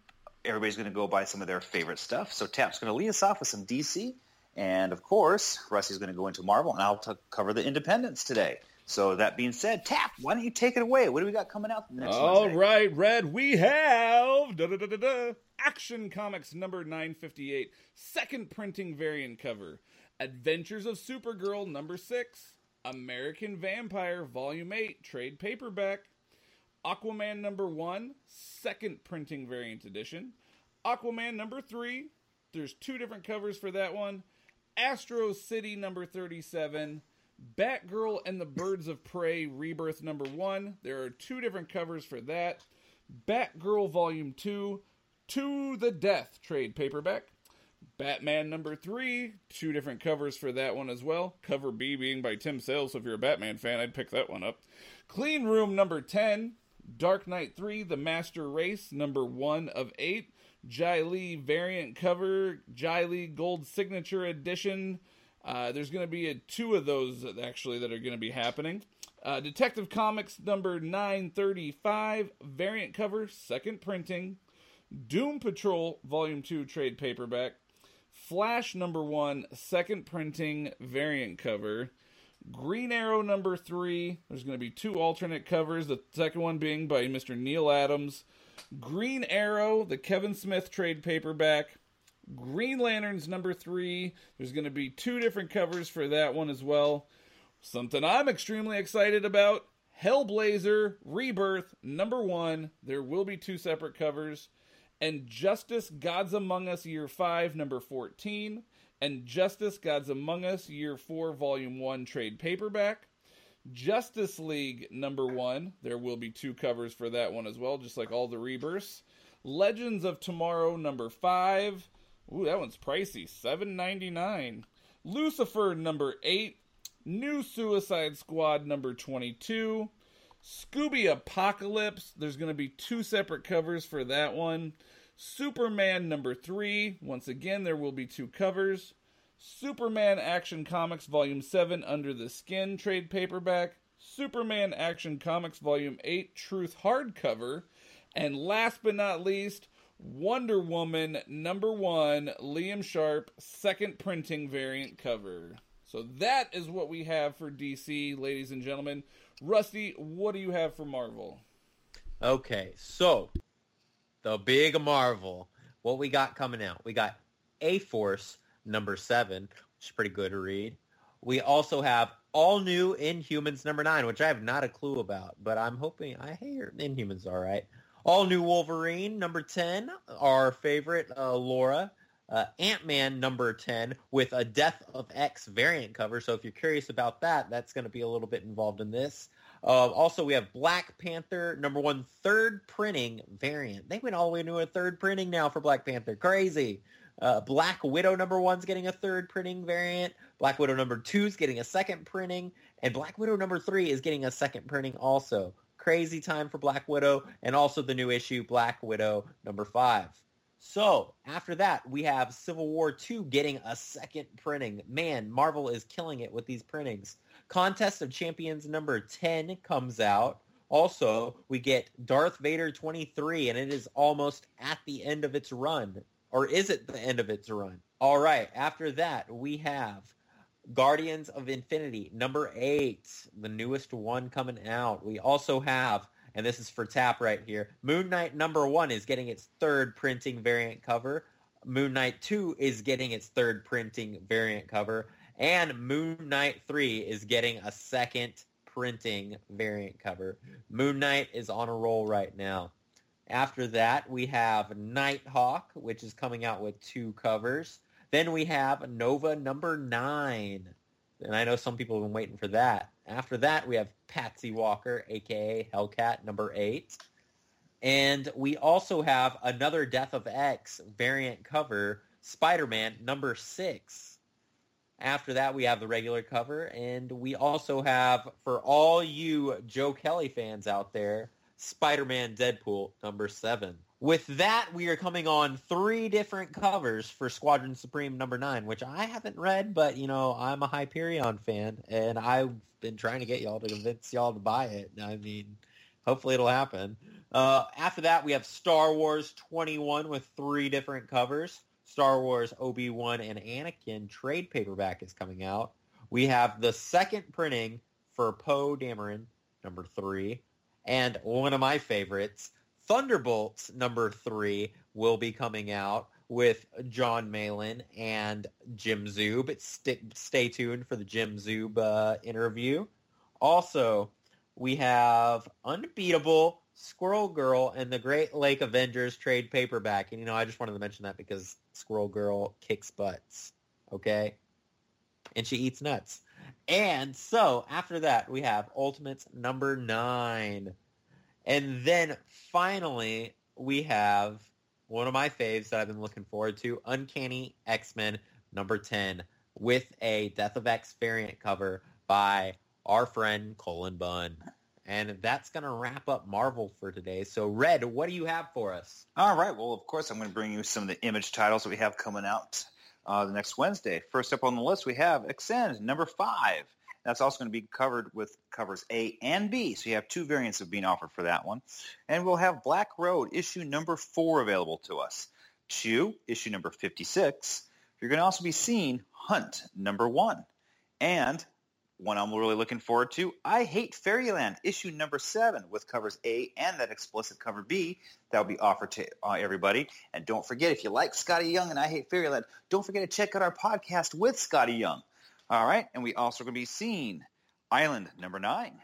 Speaker 7: Everybody's going to go buy some of their favorite stuff. So Tap's going to lead us off with some DC. And of course, Rusty's going to go into Marvel, and I'll t- cover the independents today. So that being said, Tap, why don't you take it away? What do we got coming out next
Speaker 4: All
Speaker 7: Wednesday?
Speaker 4: right, Red, we have da, da, da, Action Comics number 958, second printing variant cover. Adventures of Supergirl number 6, American Vampire volume 8, trade paperback. Aquaman number 1, second printing variant edition. Aquaman number 3, there's two different covers for that one. Astro City number 37. Batgirl and the Birds of Prey Rebirth number 1. There are two different covers for that. Batgirl volume 2. To the Death trade paperback. Batman number three, two different covers for that one as well. Cover B being by Tim Sale, so if you're a Batman fan, I'd pick that one up. Clean Room number 10, Dark Knight 3, The Master Race, number 1 of 8. Jai variant cover, Jai Gold Signature Edition. Uh, there's going to be a, two of those actually that are going to be happening. Uh, Detective Comics number 935, variant cover, second printing. Doom Patrol Volume 2 trade paperback. Flash number 1, second printing, variant cover. Green Arrow number 3, there's going to be two alternate covers, the second one being by Mr. Neal Adams. Green Arrow, the Kevin Smith trade paperback. Green Lanterns number 3, there's going to be two different covers for that one as well. Something I'm extremely excited about Hellblazer Rebirth number 1, there will be two separate covers and Justice Gods Among Us Year 5, number 14, and Justice Gods Among Us Year 4, Volume 1 trade paperback. Justice League number 1, there will be two covers for that one as well, just like all the rebirths. Legends of Tomorrow number 5. Ooh, that one's pricey, 7.99. Lucifer number 8. New Suicide Squad number 22. Scooby Apocalypse. There's going to be two separate covers for that one. Superman number three. Once again, there will be two covers. Superman Action Comics Volume 7 Under the Skin trade paperback. Superman Action Comics Volume 8 Truth hardcover. And last but not least, Wonder Woman number one, Liam Sharp, second printing variant cover. So that is what we have for DC, ladies and gentlemen. Rusty, what do you have for Marvel?
Speaker 5: Okay, so the big Marvel. What we got coming out? We got A Force number seven, which is pretty good to read. We also have all new Inhumans number nine, which I have not a clue about, but I'm hoping I hear Inhumans all right. All new Wolverine number ten, our favorite uh, Laura. Uh, Ant-Man number 10 with a Death of X variant cover. So if you're curious about that, that's going to be a little bit involved in this. Uh, also, we have Black Panther number one third printing variant. They went all the way to a third printing now for Black Panther. Crazy. Uh, Black Widow number one's getting a third printing variant. Black Widow number two's getting a second printing, and Black Widow number three is getting a second printing also. Crazy time for Black Widow, and also the new issue Black Widow number five. So after that, we have Civil War 2 getting a second printing. Man, Marvel is killing it with these printings. Contest of Champions number 10 comes out. Also, we get Darth Vader 23, and it is almost at the end of its run. Or is it the end of its run? All right, after that, we have Guardians of Infinity number 8, the newest one coming out. We also have and this is for tap right here. Moon Knight number one is getting its third printing variant cover. Moon Knight 2 is getting its third printing variant cover. And Moon Knight 3 is getting a second printing variant cover. Moon Knight is on a roll right now. After that, we have Nighthawk, which is coming out with two covers. Then we have Nova number 9. And I know some people have been waiting for that. After that, we have Patsy Walker, aka Hellcat number 8. And we also have another Death of X variant cover, Spider-Man number 6. After that, we have the regular cover, and we also have, for all you Joe Kelly fans out there, Spider-Man Deadpool number 7. With that, we are coming on three different covers for Squadron Supreme number nine, which I haven't read, but you know I'm a Hyperion fan, and I've been trying to get y'all to convince y'all to buy it. I mean, hopefully it'll happen. Uh, after that, we have Star Wars 21 with three different covers. Star Wars Obi Wan and Anakin trade paperback is coming out. We have the second printing for Poe Dameron number three, and one of my favorites. Thunderbolts number three will be coming out with Jon Malin and Jim Zub. St- stay tuned for the Jim Zub uh, interview. Also, we have Unbeatable, Squirrel Girl, and the Great Lake Avengers trade paperback. And, you know, I just wanted to mention that because Squirrel Girl kicks butts, okay? And she eats nuts. And so, after that, we have Ultimates number nine. And then finally, we have
Speaker 8: one of my faves that I've been looking forward to, Uncanny X-Men number 10, with a Death of X variant cover by our friend Cullen Bunn. And that's going to wrap up Marvel for today. So, Red, what do you have for us?
Speaker 7: All right. Well, of course, I'm going to bring you some of the image titles that we have coming out uh, the next Wednesday. First up on the list, we have Extend, number five. That's also going to be covered with covers A and B. So you have two variants of being offered for that one. And we'll have Black Road, issue number four, available to us. Chew, issue number 56. You're going to also be seeing Hunt, number one. And one I'm really looking forward to, I Hate Fairyland, issue number seven, with covers A and that explicit cover B. That will be offered to uh, everybody. And don't forget, if you like Skottie Young and I Hate Fairyland, don't forget to check out our podcast with Skottie Young. All right, and we also going to be seeing Island, number nine,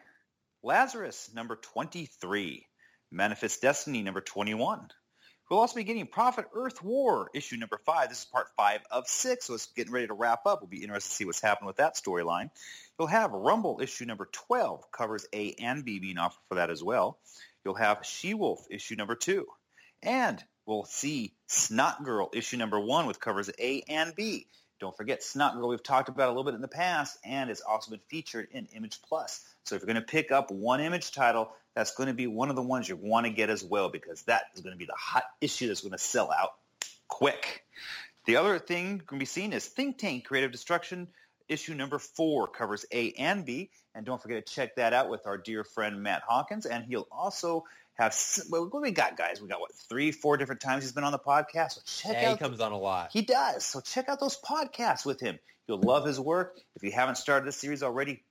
Speaker 7: Lazarus, number 23, Manifest Destiny, number 21, We'll also be getting Prophet Earth War, issue number five. This is part five of six, so it's getting ready to wrap up. We'll be interested to see what's happening with that storyline. You'll have Rumble, issue number 12, covers A and B being offered for that as well. You'll have She-Wolf, issue number two. And we'll see Snot Girl, issue number one, with covers A and B. Don't forget Snot Girl, we've talked about a little bit in the past, and it's also been featured in Image Plus. So if you're going to pick up one image title, that's going to be one of the ones you want to get as well because that is going to be the hot issue that's going to sell out quick. The other thing going to be seen is Think Tank Creative Destruction issue number four covers A and B. And don't forget to check that out with our dear friend Matt Hawkins. And he'll also have what we got, guys. We got what three, four different times he's been on the podcast. So check
Speaker 8: yeah,
Speaker 7: out.
Speaker 8: He comes on a lot.
Speaker 7: He does. So check out those podcasts with him. You'll love his work. If you haven't started this series already,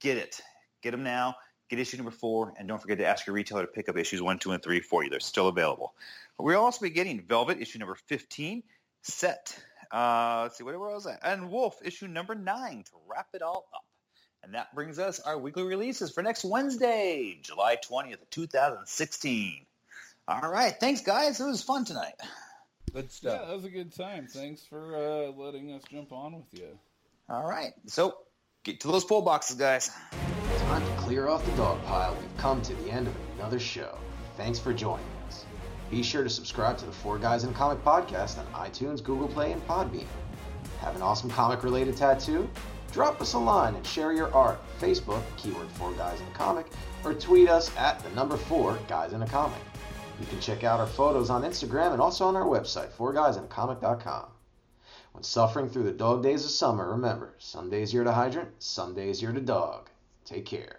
Speaker 7: get it. Get them now get issue number four, and don't forget to ask your retailer to pick up issues one, two, and three for you. They're still available. But we'll also be getting Velvet issue number 15, Set, uh, let's see, where was that? And Wolf issue number nine to wrap it all up. And that brings us our weekly releases for next Wednesday, July 20th, 2016. All right. Thanks, guys. It was fun tonight.
Speaker 4: Good stuff. Yeah, that was a good time. Thanks for uh, letting us jump on with you.
Speaker 7: All right. So get to those pull boxes, guys.
Speaker 1: Time to clear off the dog pile. We've come to the end of another show. Thanks for joining us. Be sure to subscribe to the Four Guys in a Comic podcast on iTunes, Google Play, and Podbean. Have an awesome comic related tattoo? Drop us a line and share your art. Facebook, keyword Four Guys in a Comic, or tweet us at the number Four Guys in a Comic. You can check out our photos on Instagram and also on our website, fourguysincomic.com. When suffering through the dog days of summer, remember, some days you're the hydrant, some days you're the dog. Take care.